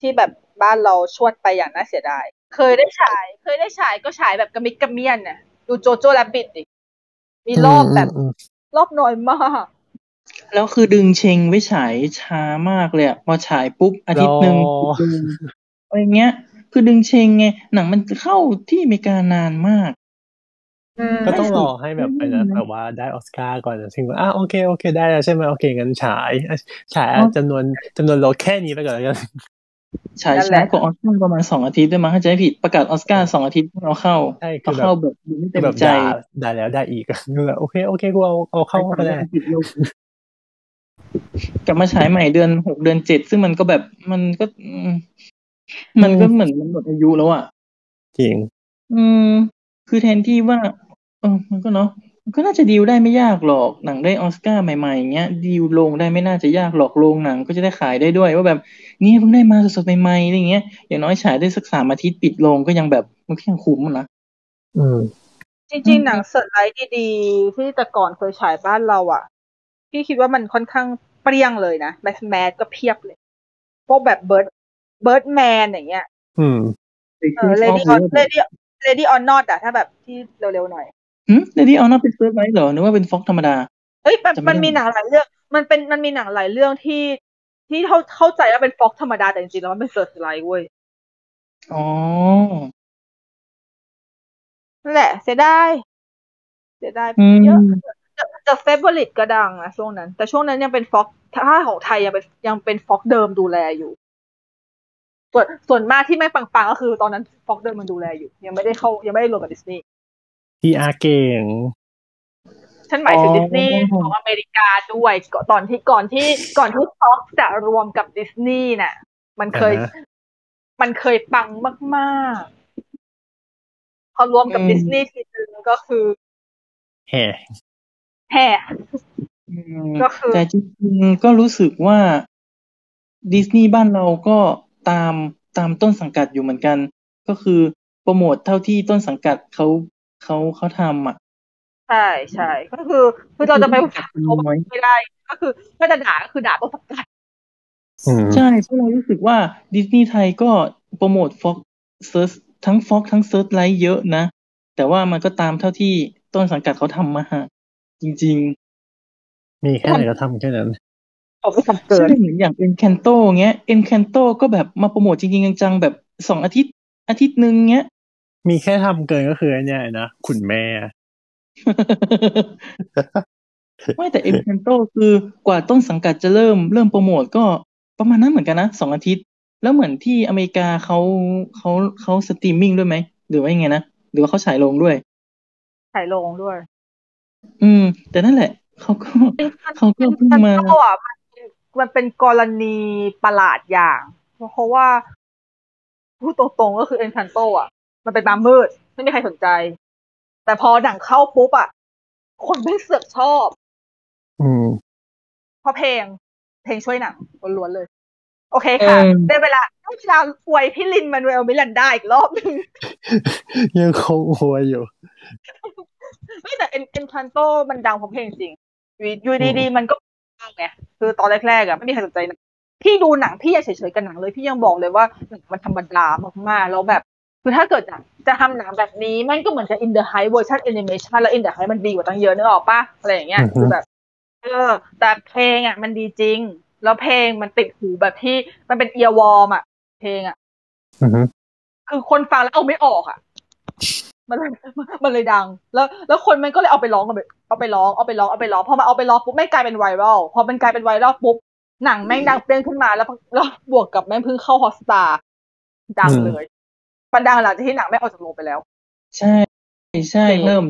ที่แบบบ้านเราชวดไปอย่างน่าเสียดาย เคยได้ฉาย เคยได้ฉายก็ฉายแบบกระมิดกระเมียนน่ะ ดู Jojo Rabbit ดิมีรอบแบบอืมรอบน้อยมาก แล้วคือดึงเชงไว้ฉายช้ามากเลยอะพอฉายปุ๊บอาทิตย์หนึ่งรอดึงอะไรเงี้ย คือดึงเชงไง หนังมันเข้าที่อเมริกานานมากอืม ก็ต้องรอให้แบบไปนะอืมแบบว่าได้ออสการ์ก่อนถึงว่าอะโอเคโอเคได้แล้วใช่ไหมโอเคงั้นฉายอะฉายอะอ๋อจำนวนจำนวนลดแค่นี้ไปก่อนแล้วกันฉายนั่นแหช้าละกว่าออสการ์ประมาณสองอาทิตย์ด้วยมั้งถ้าจะไม่ผิดประกาศออสการ์สองอาทิตย์เราเข้าใช่คืเราอแบบเข้าแบบดูไม่เต็มแบบใจด่าด่าแล้วด่าอีกก็แบบโอเคโอเคกูเอาเอาเข้าก็ได้กลับมาฉายใหม่เดือนหกเดือนเจ็ดซึ่งมันก็แบบมันก็อืมมันก็เหมือนมันหมดอายุแล้วอะจริง อืมคือแทนที่ว่า เออมันก็เนาะมันก็น่าจะดีลได้ไม่ยากหรอกหนังได้ออสการ์ใหม่ๆอย่างเงี้ยดีลลงได้ไม่น่าจะยากหรอกโรงหนังก็จะได้ขายได้ด้วย ว่าแบบนี่เพิ่งได้มาสดๆใหม่ๆอะไรเงี้ยอย่างน้อยฉายได้สักสามอาทิตย์ปิดโรงก็ยังแบบมันก็ยังคุ้มอะนะอืมจริงๆ หนังเสิร์ชไลท์ดีๆ ที่แต่ก่อนเคยฉายบ้านเราอะพี่คิดว่ามันค่อนข้างเปรี้ยงเลยนะ mass mass ก็เพียบเลยพวกแบบ Bird Birdman อย่างเงี้ย อืมเออ Ready or Ready Ready or Not อะถ้าแบบที่เร็วๆหน่อย หืม Ready or Not เป็น Searchlight เหรอนึกว่าเป็น Fox ธรรมดาเอ้ยมันจำไม่ได้มันมีหนังหลายเรื่อง มันเป็นมันมีหนังหลายเรื่องที่ที่เข้าเข้าใจว่าเป็น Fox ธรรมดาแต่จริงๆแล้วมันเป็น Searchlight เว้ยอ๋อนั่นแหละ เสียดายเสียดายอืมเยอะจาก Favourite ก็ดังนะช่วงนั้น แต่ช่วงนั้นยังเป็น Fox ถ้าของไทยยังเป็นยังเป็น Fox เดิมดูแลอยู่ ส่วนส่วนมากที่ไม่ปังๆก็คือตอนนั้น Fox เดิมมันดูแลอยู่ ยังไม่ได้เข้ายังไม่ได้รวมกับดิสนีย์ PR เก่ง ฉันหมายถึงอ๋อดิสนีย์ของอเมริกาด้วยก่อนตอนที่ก่อนที่ก่อนที่ Fox จะรวมกับดิสนีย์น่ะ มันเคยอ่าฮะมันเคยปังมากๆ พอรวมกับอืมดิสนีย์ทีนึงก็คือแห่แห่อืมก็คือแต่จริงๆก็รู้สึกว่าดิสนีย์บ้านเราก็ตามตามต้นสังกัดอยู่เหมือนกัน ก็คือโปรโมทเท่าที่ต้นสังกัดเขา เขาเขาทำอะ ใช่ใช่ก็คือ คือเราจะไปด่าเขาไม่ได้ ก็คือถ้าจะด่าก็คือด่าต้นสังกัดอืมใช่เพราะเรารู้สึกว่าดิสนีย์ไทยก็โปรโมท Fox Search ทั้ง Fox ทั้ง Searchlight เยอะนะ แต่ว่ามันก็ตามเท่าที่ต้นสังกัดเขาทำมาฮะจริง ๆ มีแค่ไหนก็ทำแค่นั้นเขาไม่ทำเกิใช่ เหมือนอย่าง Encanto เงี้ย Encanto ก็แบบมาโปรโมทจริงๆจังๆแบบสองอาทิตย์อาทิตย์หนึ่งเงี้ย มีแค่ทำเกินก็คือไอ้เนี่ยนะขุนแม่ ไม่แต่ Encanto คือกว่าต้นสังกัดจะเริ่มเริ่มโปรโมทก็ประมาณนั้นเหมือนกันนะสองอาทิตย์ แล้วเหมือนที่อเมริกาเขาเขาเขาสตรีมมิ่งด้วยไหม หรือว่ายังไงนะ หรือว่าเขาฉายโรงด้วยฉายโรงด้วย อืม แต่นั่นแหละ เขาก็เขาก็เพิ่งมานอะมันเป็นมันเป็นกรณีประหลาดอย่าง เพราะว่าพูดตรงๆก็คือ Encanto อะ มันเป็นมามืด ไม่มีใครสนใจ แต่พอหนังเข้าปุ๊บอะคนไม่เสือกชอบ อืมเพราะเพลง เพลงช่วยหนังล้วนๆเลย โอเคค่ะเออได้เวลาได้เวลาอวยพี่ลินมานูเอลมิลันได้อีกรอบหนึงยังคงอวยอยู่ไม่แต่เอ็นเอ็นคันโตมันดังเพราะเพลงจริงอยู่อยู่ดีๆมันก็ดังไงคือตอนแรกๆอะไม่มีใครสนใจนะพี่ดูหนังพี่ยังเฉยๆกับหนังเลย พี่ยังบอกเลยว่าหนังมันธรรมดามากๆแล้วแบบ คือถ้าเกิดจะจะทำหนังแบบนี้มันก็เหมือนจะ In the Heights version animation แล้ว In the Heights มันดีกว่าตั้งเยอะนึกออกปะอะไรอย่างเงี้ยอือฮึคือแบบเออแต่เพลงอะมันดีจริง แล้วเพลงมันติดหูแบบที่มันเป็น earworm อะ เพลงอะอือฮึคือคนฟังแล้วเอาไม่ออกอะ มันเลยมันเลยดัง แล้ว แล้วคนมันก็เลยเอาไปร้องกันไปเอาไปร้องเอาไปร้องเอาไปร้องพอมาเอาไปร้องปุ๊บแม่งกลายเป็นไวรัลพอมันกลายเป็นไวรัลปุ๊บหนังแม่งดังเปรี้ยงขึ้นมาแล้วแล้วบวกกับแม่งเพิ่งเข้า Hotstar ดังเลย มันดังหลังจากที่หนังแม่งออกจากโรงไปแล้ว ใช่ใช่เริ่ม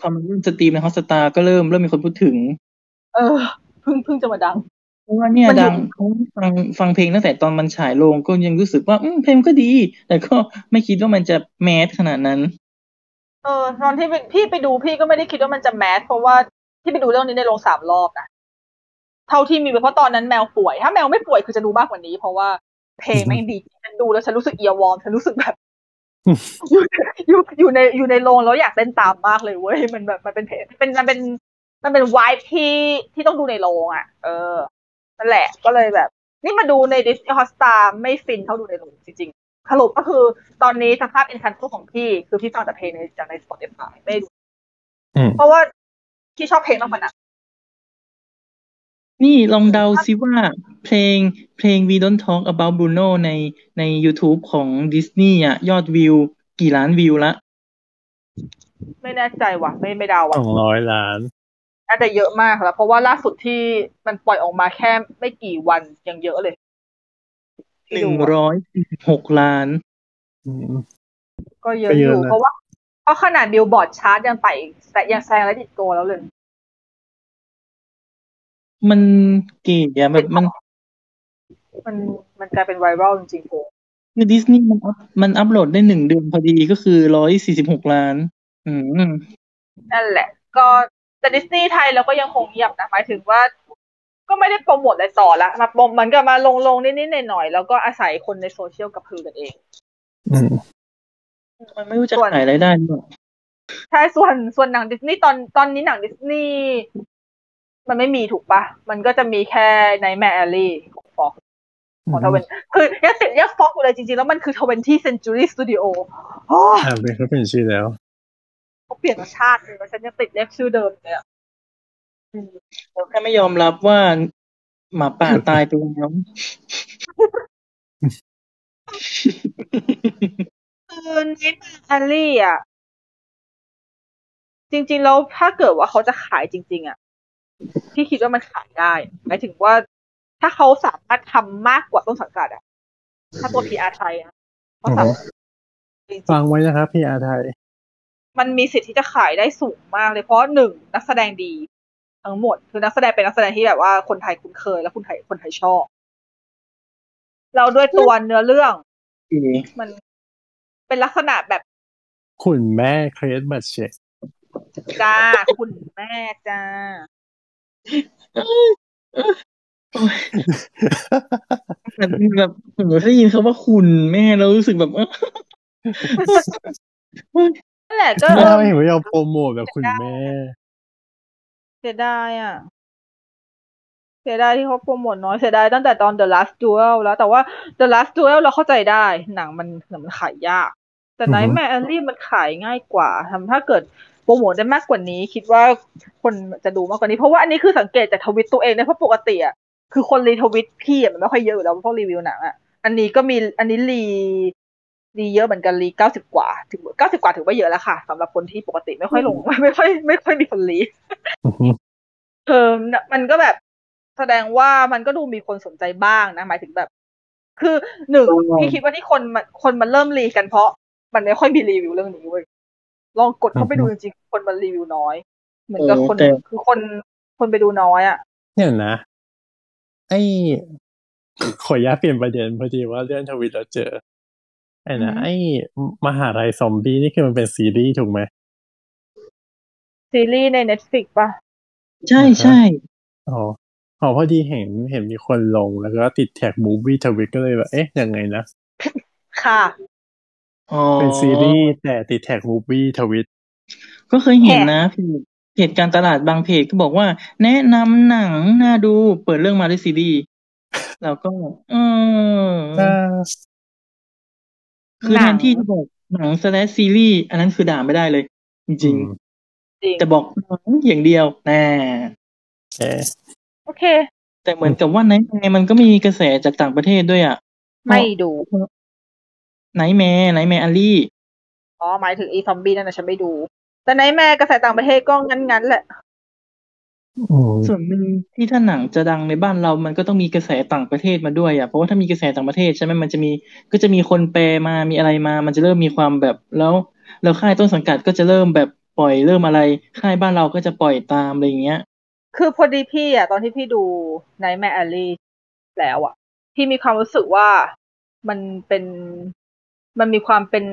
พอมันเริ่มสตรีมใน Hotstar ก็เริ่มเริ่มมีคนพูดถึง เออเพิ่งเพิ่งจะมาดังเพราะว่าเนี่ยดังฟังฟังเพลงตั้งแต่ตอนมันฉายโรงก็ยังรู้สึกว่าอืมเพลงก็ดี แต่ก็ไม่คิดว่ามันจะ mass ขนาดนั้น เออตอนที่พี่ไปดูพี่ก็ไม่ได้คิดว่ามันจะ mass เพราะว่าที่ไปดูเรื่องนี้ในโรงสามรอบนะเท่าที่มีเพราะตอนนั้นแมวป่วย ถ้าแมวไม่ป่วยคือจะดูมากกว่านี้ เพราะว่าเพลงแม่งดีฉันดูแล้วฉันรู้สึก earworm ฉันรู้สึกแบบ อยู่อยู่อยู่ในอยู่ในโรงแล้วอยากเต้นตามมากเลยเว้ยมันแบบมันเป็นเพลงเป็นมันเป็นมันเป็นวายที่ที่ต้องดูในโรงอะ เออนั่นแหละก็เลยแบบ นี่มาดูใน Disney Hotstar ไม่ฟินเท่าดูในโรงจริงๆสรุปก็คือตอนนี้สภาพ Encanto ของพี่คือพี่ฟังแต่เพลงในจากใน Spotifyไม่ดูเพราะว่าพี่ชอบเพลงมากกว่านั้น นี่ลองเดาซิว่าเพลงเพลง We Don't Talk About Bruno ในใน YouTube ของดิสนีย์อะ ยอดวิว กี่ล้านวิวละ ไม่แน่ใจว่ะ ไม่ไม่เดาว่ะสองร้อยล้านน่าจะเยอะมากแล้ว เพราะว่าล่าสุดที่มันปล่อยออกมาแค่ไม่กี่วันยังเยอะเลยหนึ่งร้อยหกล้าน ก็เยอะอยู่ เพราะว่าเพราะขนาดบิลบอร์ดชาร์ตยังไต่แต่ยังแซง Let It Go แล้วเลย มันเก๋อะแบบมัน มันมันกลายเป็นไวรัลจริงๆโหคือดิสนีย์มันอัพมันอัพโหลดได้หนึ่งเดือนพอดีก็คือร้อยสี่สิบหกล้าน อืมนั่นแหละ ก็แต่ดิสนีย์ไทยเราก็ยังคงเงียบนะหมายถึงว่า ก็ไม่ได้โปรโมทอะไรต่อละมาปมมันก็มาลงลงนิดๆหน่อยๆแล้วก็อาศัยคนในโซเชียลกับพือกันเอง อืมมันไม่รู้จะขายอะไรได้หรอใช่ส่วนส่วนหนังดิสนีย์ตอนตอนนี้หนังดิสนีย์ มันไม่มีถูกปะมันก็จะมีแค่ในแมแอลลี่ ของฟอกของทเวนคือยังติดยังฟอกอยู่เลยจริงๆ แล้วมันคือทเวนที่เซนจูรี่สตูดิโออ่าเป็นเขาเป็นชื่อแล้วเขาเปลี่ยนมาชาติเลยฉันยังติดเรียกชื่อเดิมเลยอะเราแค่ไม่ยอมรับว่าหมาป่าตายตัวน้องคือนิดอัลลี่อะ จริง ๆ แล้วถ้าเกิดว่าเขาจะขายจริง ๆ อะ พี่คิดว่ามันขายได้หมายถึงว่าถ้าเขาสามารถทำมากกว่าต้นสังกัดอะถ้าตัวพีอาร์ไทยอะเขาสามารถฟังไว้นะครับพีอาร์ไทย มันมีสิทธิ์ที่จะขายได้สูงมากเลยเพราะหนึ่งนักแสดงดี ทั้งหมด คือนักแสดงเป็นนักแสดงที่แบบว่าคนไทยคุ้นเคย แล้วคนไทยคนไทยชอบ เราด้วยตัวเนื้อเรื่องมันเป็นลักษณะแบบ คุณแม่เครสบัตเชกจ้า คุณแม่จ้า แบบผมได้ยินเขาว่าคุณแม่แล้วรู้สึกแบบนั่นแหละก็เออเห็นว่ายอมโปรโมทแบบคุณแม่เสียดายอะเสียดายที่เขาโปรโมทน้อยเสียดายตั้งแต่ตอน The Last Duel แล้ว แต่ว่า The Last Duel เราเข้าใจได้ หนังมันหนังมันขายยาก แต่ Nightmare Alley มันขายง่ายกว่าทำถ้าเกิด โปรโมทได้มากกว่านี้ คิดว่าคนจะดูมากกว่านี้เพราะว่าอันนี้คือสังเกตจากทวิตตัวเองนะเพราะปกติอะคือคนรีทวิตพี่มันไม่ค่อยเยอะแล้วพวกรีวิวหนังอะอันนี้ก็มีอันนี้รีรีเยอะเหมือนกันรีเก้าสิบกว่า ถึงเก้าสิบกว่าถือว่าเยอะแล้วค่ะสำหรับคนที่ปกติไม่ค่อยลงไม่ค่อยไม่ค่อยมีคนรีเออมันก็แบบแสดงว่ามันก็ดูมีคนสนใจบ้างนะ หมายถึงแบบ คือหนึ่งพี่คิดว่าที่คนคนมันเริ่มรีกันเพราะ มันไม่ค่อยมีรีวิวเรื่องนี้เว้ย ลองกดเข้าไปดูจริงๆคนมันรีวิวน้อย เหมือนกับคนคือคนคนไปดูน้อยอะเนี่ยนะ ไอ้ขออนุญาตเปลี่ยนประเด็นพอดีว่าเรื่องทวิตเราเจอไอ้นะไอ้มหาลัยซอมบี้นี่คือมันเป็นซีรีส์ถูกไหมซีรีส์ใน Netflix ปะใช่ใช่อ๋ออ๋อพอดีเห็นเห็นมีคนลงแล้วก็ติดแท็ก movie ทวิตก็เลยแบบเอ๊ะยังไงนะ ค่ะ เป็นซีรีส์แต่ติดแท็กมูฟวี่ทวิตก็เคยเห็นนะเพจการตลาดบางเพจก็บอกว่า แนะนำหนังน่าดูเปิดเรื่องมาด้วยซีรีส์แล้วก็เออคือแทนที่จะบอกหนังสแลชซีรีส์อันนั้นคือด่าไม่ได้เลย จริงๆแต่บอกอย่างเดียวแน่โอเค แต่เหมือนกับว่าในไมันก็มีกระแสจากต่างประเทศด้วยอะ ไม่ดู Nightmare Nightmare Alleyอ๋อหมายถึงอีซอมบี้นั่นนะฉันไม่ดู แต่ Nightmare กระแสต่างประเทศก็งั้นๆแหละอืมส่วนหนึ่งที่ถ้าหนังจะดังในบ้านเรามันก็ต้องมีกระแสต่างประเทศมาด้วยอะเพราะว่าถ้ามีกระแสต่างประเทศใช่ไหมมันจะมีก็จะมีคนแปลมามีอะไรมา มันจะเริ่มมีความแบบแล้ว แล้วค่ายต้นสังกัดก็จะเริ่มแบบปล่อยเริ่มอะไร ค่ายบ้านเราก็จะปล่อยตามอะไรอย่างเงี้ย คือพอดีพี่อะ ตอนที่พี่ดูNightmare Alley แล้วอะ พี่มีความรู้สึกว่ามันเป็น มันมีความเป็น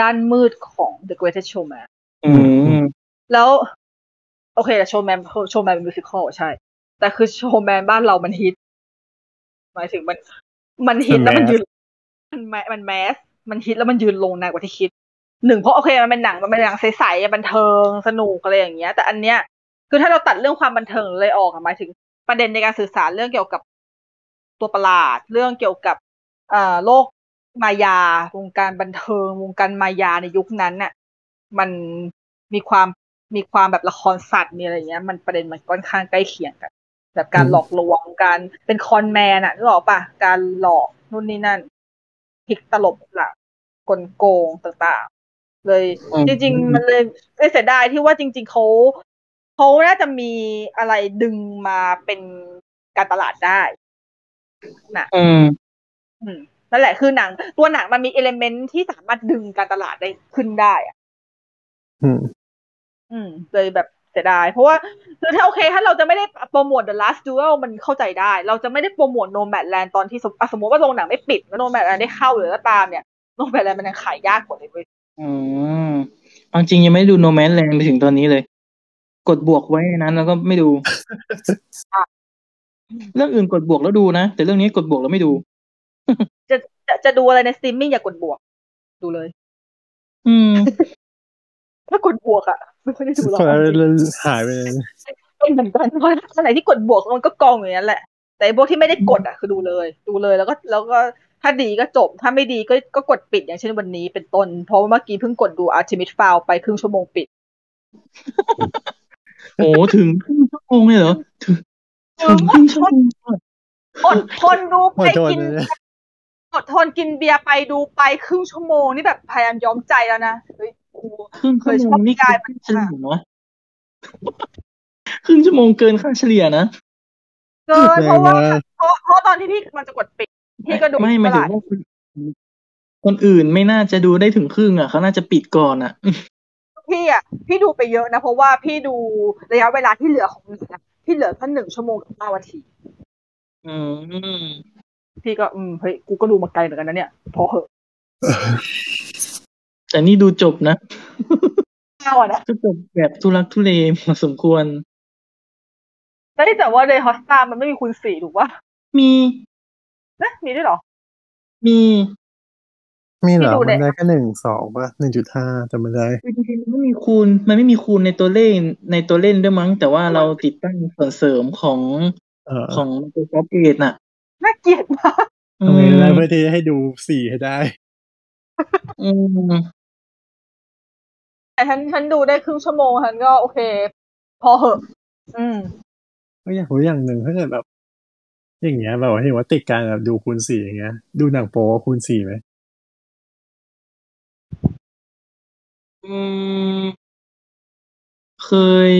ด้านมืดของ The Greatest Showman อืมแล้ว โอเคแต่ Showman Showman เป็น musical ใช่ แต่คือ Showman บ้านเรามันฮิต หมายถึงมัน มันฮิตแล้วมันยืน มันแมมัน mass มันฮิตแล้วมันยืนโรงนานกว่าที่คิดหนึ่งเพราะโอเคมันเป็นหนังมันเป็นหนังใสๆบันเทิงสนุกอะไรอย่างเงี้ย แต่อันเนี้ยคือถ้าเราตัดเรื่องความบันเทิงเลยออกอะหมายถึงประเด็นในการสื่อสารเรื่องเกี่ยวกับตัวประหลาด เรื่องเกี่ยวกับเอ่อโลก มายาวงการบันเทิง วงการมายาในยุคนั้นน่ะ มันมีความมีความแบบละครสัตว์มีอะไรอย่างเงี้ย มันประเด็นมันค่อนข้างใกล้เคียงกันแบบการหลอกลวงการเป็นคอนแมนอะนึกออกปะการหลอกนู่นนี่นั่นพลิกตลบหลักกลโกงต่างๆ เลยอืมจริง ๆ มันเลยเอ้ยเสียดายที่ว่าจริง ๆเขาเขาน่าจะมีอะไรดึงมาเป็นการตลาดได้นะอืมอืม นั่นแหละคือหนัง ตัวหนังมันมีเอลเมนที่สามารถดึงการตลาดได้ขึ้นได้อะอืม อืมเลยแบบเสียดาย เพราะว่าคือถ้าโอเค ถ้าเราจะไม่ได้โปรโมท The Last Duel มันเข้าใจได้ เราจะไม่ได้โปรโมท Nomadland ตอนที่สมอะสมมติว่าโรงหนังไม่ปิดแล้ว Nomadland ได้เข้าหรือก็ตามเนี่ย Nomadland มันยังขายยากกว่าเลยเว้ยอืมเอาจริงยังไม่ได้ดู Nomadland ไปถึงตอนนี้เลย กดบวกไว้นั้นแล้วก็ไม่ดู เรื่องอื่นกดบวกแล้วดูนะ แต่เรื่องนี้กดบวกแล้วไม่ดู จะจะจะดูอะไรในสตรีมมิ่งอย่ากดบวก ดูเลย อืม ถ้ากดบวกอะไม่ค่อยได้ดูหรอกคนละหายไปเลยเป็นเหมือนกันเพราะถ้าไหนที่กดบวกมันก็กองอย่างนั้นแหละ แต่ไอ้พวกที่ไม่ได้กดอะคือดูเลย ดูเลยแล้วก็แล้วก็ถ้าดีก็จบ ถ้าไม่ดีก็ก็กดปิดอย่างเช่นวันนี้เป็นต้น เพราะว่าเมื่อกี้เพิ่งกดดู Artemis Fowl ไปครึ่งชั่วโมงปิด โอ้ถึงครึ่งชั่วโมงเลยเหรอ ถึงถึงครึ่งชั่วโมงอะอดทนดูขอไปโทษกินนะ อดทนกินเบียร์ไปดูไปครึ่งชั่วโมงนี่แบบพยายามย้อมใจแล้วนะเฮ้ยกูครึ่งชั่วโมเคยชอบงนี่กายเกินค่าเฉลี่ยนะครึ่งชั่วโมงเกินค่าเฉลี่ยนะเกินเพราะว่าแรงมากเพราะเพราะตอนที่พี่มันจะกดปิดพี่ก็ดูไม่หมายถึงตลดว่าคนคนอื่นไม่น่าจะดูได้ถึงครึ่งอะเขาน่าจะปิดก่อนอะพี่อะพี่ดูไปเยอะนะเพราะว่าพี่ดูระยะเวลาที่เหลือของหนังอะที่เหลือแค่หนึ่งชั่วโมงกับห้านาที อืม พี่ก็อืมเฮ้ยกูก็ดูมาไกลเหมือนกันนะเนี่ย พอเหอะแต่นี่ดูจบนะห้าอะนะก็จบแบบทุลักทุเลพอสมควรแล้วที่แต่ว่าในฮอสตามันไม่มีคูณสี่ถูกปะมีนะมีด้วยเหรอ มีมีเหรอที่ดูมันเนี่ยได้แค่หนึ่งสองป่ะหนึ่งจุดห้าแต่มันได้จริงๆมันไม่มีคูณ มันไม่มีคูณในตัวเล่นในตัวเล่นด้วยมั้ง แต่ว่าเราติดตั้งส่วนเสริมของเออของ Microsoft Edge น่ะ น่าเกลียดมากอืทำไงก็ได้มเพื่อที่จะให้ดูสี่ให้ได้อืมแต่ฉันฉันดูได้ครึ่งชั่วโมงฉันก็โอเค พอเหอะ อืมก็อยากรู้อย่างหนึ่งถ้าเกิดแบบ อย่างเงี้ยแบบว่าเห็นว่าติดการแบบดูคูณสี่อย่างเงี้ย ดูหนังโป๊คูณสี่ไหมอืม เคย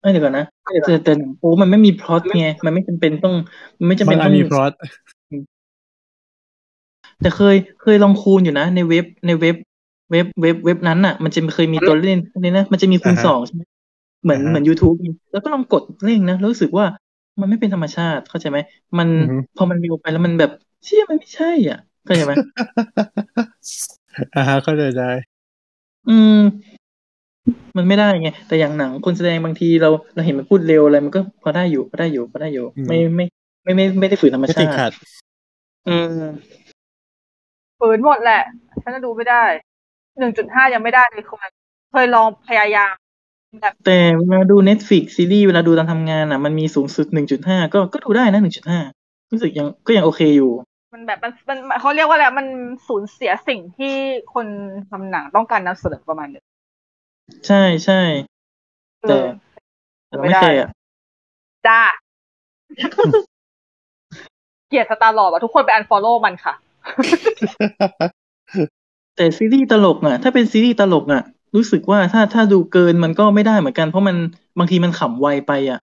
เอ้ยเดี๋ยวก่อนนะ แต่แต่หนังโป๊มันไม่มีพล็อตไงมันไม่จำเป็นต้องมันไม่จำบาเป็งนอัต้นองมีพล็อตแต่เคยเคยลองคูณอยู่นะ ในเว็บในเว็บ เว็บเว็บเว็บนั้นอะ มันจะเคยมีตัวเล่นนี่นะมันจะมีคูณสองใช่ไหมเหมือนเหมือน YouTube แล้วก็ลองกดเล่นนะแล้วรู้สึกว่ามันไม่เป็นธรรมชาติเข้าใจไหมมันพอมันมีไปแล้วมันแบบเชี่ยมันไม่ใช่ อะเข้าใจไหมอ่าฮะเข้าใจได้อืม มันไม่ได้ไงแต่อย่างหนังคนแสดงบางทีเราเราเห็นมันพูดเร็วอะไรมันก็พอได้อยู่พอได้อยู่พอได้อยู่อืมไม่ไม่ไม่ไม่ไม่ได้ฝืนธรรมไม่ชาติดติขัดอืมฝืนหมดแหละ ฉันก็ดูไม่ได้หนึ่งจุดห้ายังไม่ได้เลยคนเคยลองพยายามแบบแต่เวลาดู Netflix ซีรีส์เวลาดูตอนทำงานอะ มันมีสูงสุดหนึ่งจุดห้าก็ก็ดูได้นะหนึ่งจุดห้ารู้สึกยังก็ยังโอเคอยู่ มันแบบมันมันเขาเรียกว่าอะไรมันสูญเสียสิ่งที่คนทำหนังต้องการนำเสนอประมาณหนึง ใช่ใช่เอแต่อแต่เราไม่เคยอะ จ้า เกลียด Star-Lord ว่ะทุกคนไป unfollow มันค่ะ แต่ซีรีส์ตลกอะ ถ้าเป็นซีรีส์ตลกอะ รู้สึกว่าถ้าถ้าดูเกินมันก็ไม่ได้เหมือนกัน เพราะมันบางทีมันขำไวไปอะ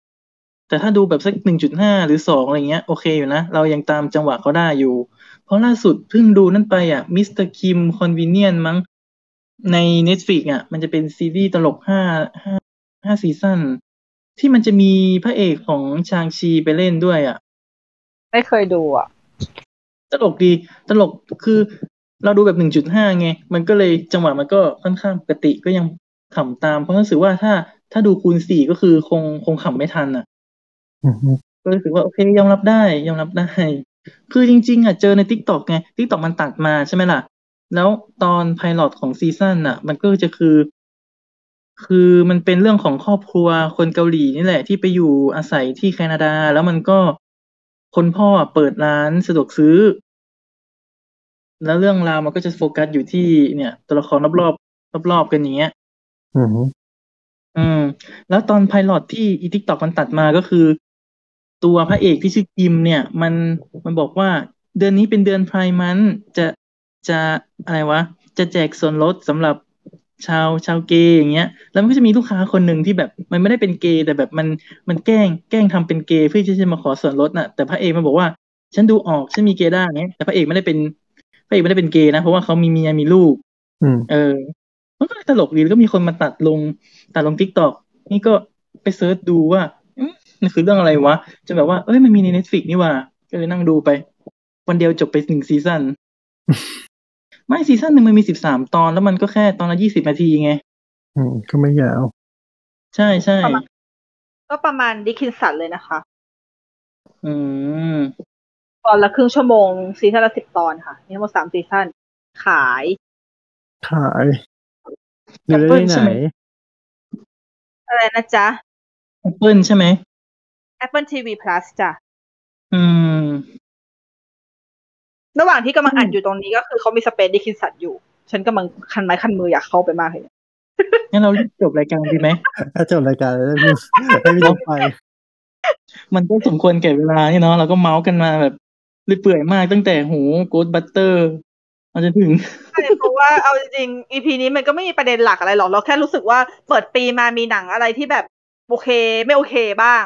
แต่ถ้าดูแบบสักหนึ่งจุดห้าหรือสองอะไรเงี้ย โอเคอยู่นะ เรายังตามจังหวะเขาได้อยู่ เพราะล่าสุดเพิ่งดูนั่นไปอะ Mr. Kim Convenience มั้ง ใน Netflix อะ มันจะเป็นซีรีส์ตลกห้าห้าห้าซีซั่นที่มันจะมีพระเอกของ Shang-Chi ไปเล่นด้วยอะ ไม่เคยดูอะ ตลกดี ตลกคือเราดูแบบหนึ่งจุดห้าไง มันก็เลยจังหวะมันก็ค่อนข้างปกติก็ยังขำตาม เพราะรู้สึกว่าถ้าถ้าดูคูณสี่ก็คือคงคงขำไม่ทันอะอือฮึก็รู้สึกว่าโอเคยอมรับได้ยอมรับได้ คือจริง ๆ อะเจอใน TikTok ไง TikTok มันตัดมาใช่ไหมล่ะ แล้วตอน pilot ของซีซั่นอะ มันก็จะคือ คือมันเป็นเรื่องของครอบครัวคนเกาหลีนี่แหละ ที่ไปอยู่อาศัยที่แคนาดา แล้วมันก็คนพ่อเปิดร้านสะดวกซื้อ แล้วเรื่องราวมันก็จะโฟกัสอยู่ที่เนี่ย ตัวละครรอบๆรอบๆกันอย่างเงี้ยอือฮึอืม แล้วตอน pilot ที่อี TikTok มันตัดมาก็คือ ตัวพระเอกที่ชื่อคิมเนี่ย มันมันบอกว่าเดือนนี้เป็นเดือน Pride มันจะ จะอะไรวะ จะแจกส่วนลดสำหรับชาวชาวเกย์อย่างเงี้ย แล้วมันก็จะมีลูกค้าคนหนึ่งที่แบบมันไม่ได้เป็นเกย์แต่แบบมันมันแกล้งแกล้งทำเป็นเกย์เพื่อที่จะมาขอส่วนลดน่ะแต่พระเอกมันบอกว่าฉันดูออกฉันมี gaydar เงี้ยแต่พระเอกไม่ได้เป็นพระเอกไม่ได้เป็นเกย์นะเพราะว่าเขามีเมียมีลูกอืมเออ มันก็ตลกดีแล้วก็มีคนมาตัดลงตัดลง TikTok นี่ก็ไป search ดูว่าอืมมันคือเรื่องอะไรวะจนแบบว่าเอ้ยมันมีใน Netflix นี่ว่า ก็เลยนั่งดูไป วันเดียวจบไปหนึ่งซีซั่น ไม่ซีซั่นหนึ่งมันมีสิบสามตอนแล้วมันก็แค่ตอนละยี่สิบนาทีไง อืม ก็ไม่ยาว ใช่ใช่ประมาณก็ประมาณ Dickinson เลยนะคะ อืม ตอนละครึ่งชั่วโมงซีซั่นละสิบตอนค่ะมีทั้งหมดสามซีซั่นขาย ขายดูได้ Apple TV ใช่ไหมอะไรนะจ๊ะแอปเปิลใช่ไหม Apple TV Plus จ้ะ อืม ระหว่างที่กำลังอ่านอืมอยู่ตรงนี้ก็คือเขามี Space Dickinson อยู่ ฉันกำลังคันไม้คันมืออยากเข้าไปมากเลยเนี่ยงั้นเรารีบจบรายการดีไหมถ้าจบรายการแล้วพี่ให้พี่นกไป มันก็สมควรแก่เวลานี่เนาะเราก็เม้าท์กันมาแบบเปื่อยๆมากตั้งแต่หูโกดบัตเตอร์มาจนถึงใช่เพราะว่าเอาจริงๆ EP นี้มันก็ไม่มีประเด็นหลักอะไรหรอกเราแค่รู้สึกว่าเปิดปีมามีหนังอะไรที่แบบโอเค ไม่โอเคบ้าง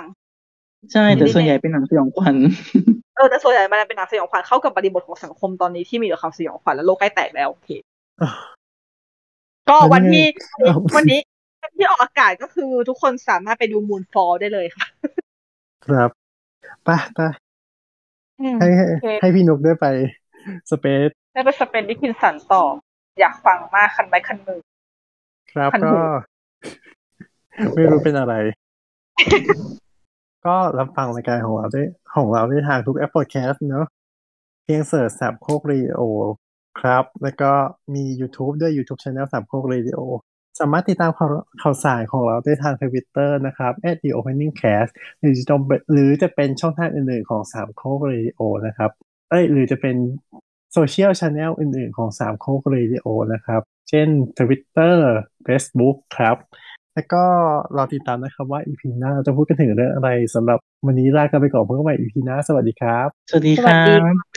ใช่แต่ส่วนใหญ่เป็นหนังสยองขวัญเออแต่ส่วนใหญ่มันเป็นหนังสยองขวัญเข้ากับบริบทของสังคมตอนนี้ที่มีแต่ความสยองขวัญและโลกใกล้แตกแล้วโอเคอะก็วันที่แล้วไงวันนี้วันที่ออกอากาศก็คือทุกคนสามารถไปดู Moonfall ได้เลยค่ะ ครับไปไปอืมให้ให้โอเคให้พี่นกได้ไป Spaceได้ไป Space Dickinson ต่อ อยากฟังมากคันไม้คันมือ ครับพันหูก็ ไม่รู้เป็นอะไร ก็รับฟังรายการของเราได้ของเราได้ทางทุกแอปพอดแคสต์เนอะเพียง search สามโคกเรดิโอครับ แล้วก็มี YouTube ด้วย YouTube Channel สามโคกเรดิโอสามารถติดตามข่าวข่าวสารของเราได้ทางทวิตเตอร์นะครับ at the opening cast หรือจะเป็นหรือจะเป็นช่องทางอื่นๆของสามโคกเรดิโอนะครับ เอ้ยหรือจะเป็นโซเชียลช n แนลอื่นๆของสามโคกเรดิโอนะครับ เช่น Twitter Facebook ครับ แล้วก็รอติดตามนะครับว่า EP หน้าเราจะพูดกันถึงเรื่องอะไรสำหรับวันนี้ลากันไปก่อนพบกันใหม่ EP หน้า สวัสดีครับ สวัสดีสควัสรัดีบ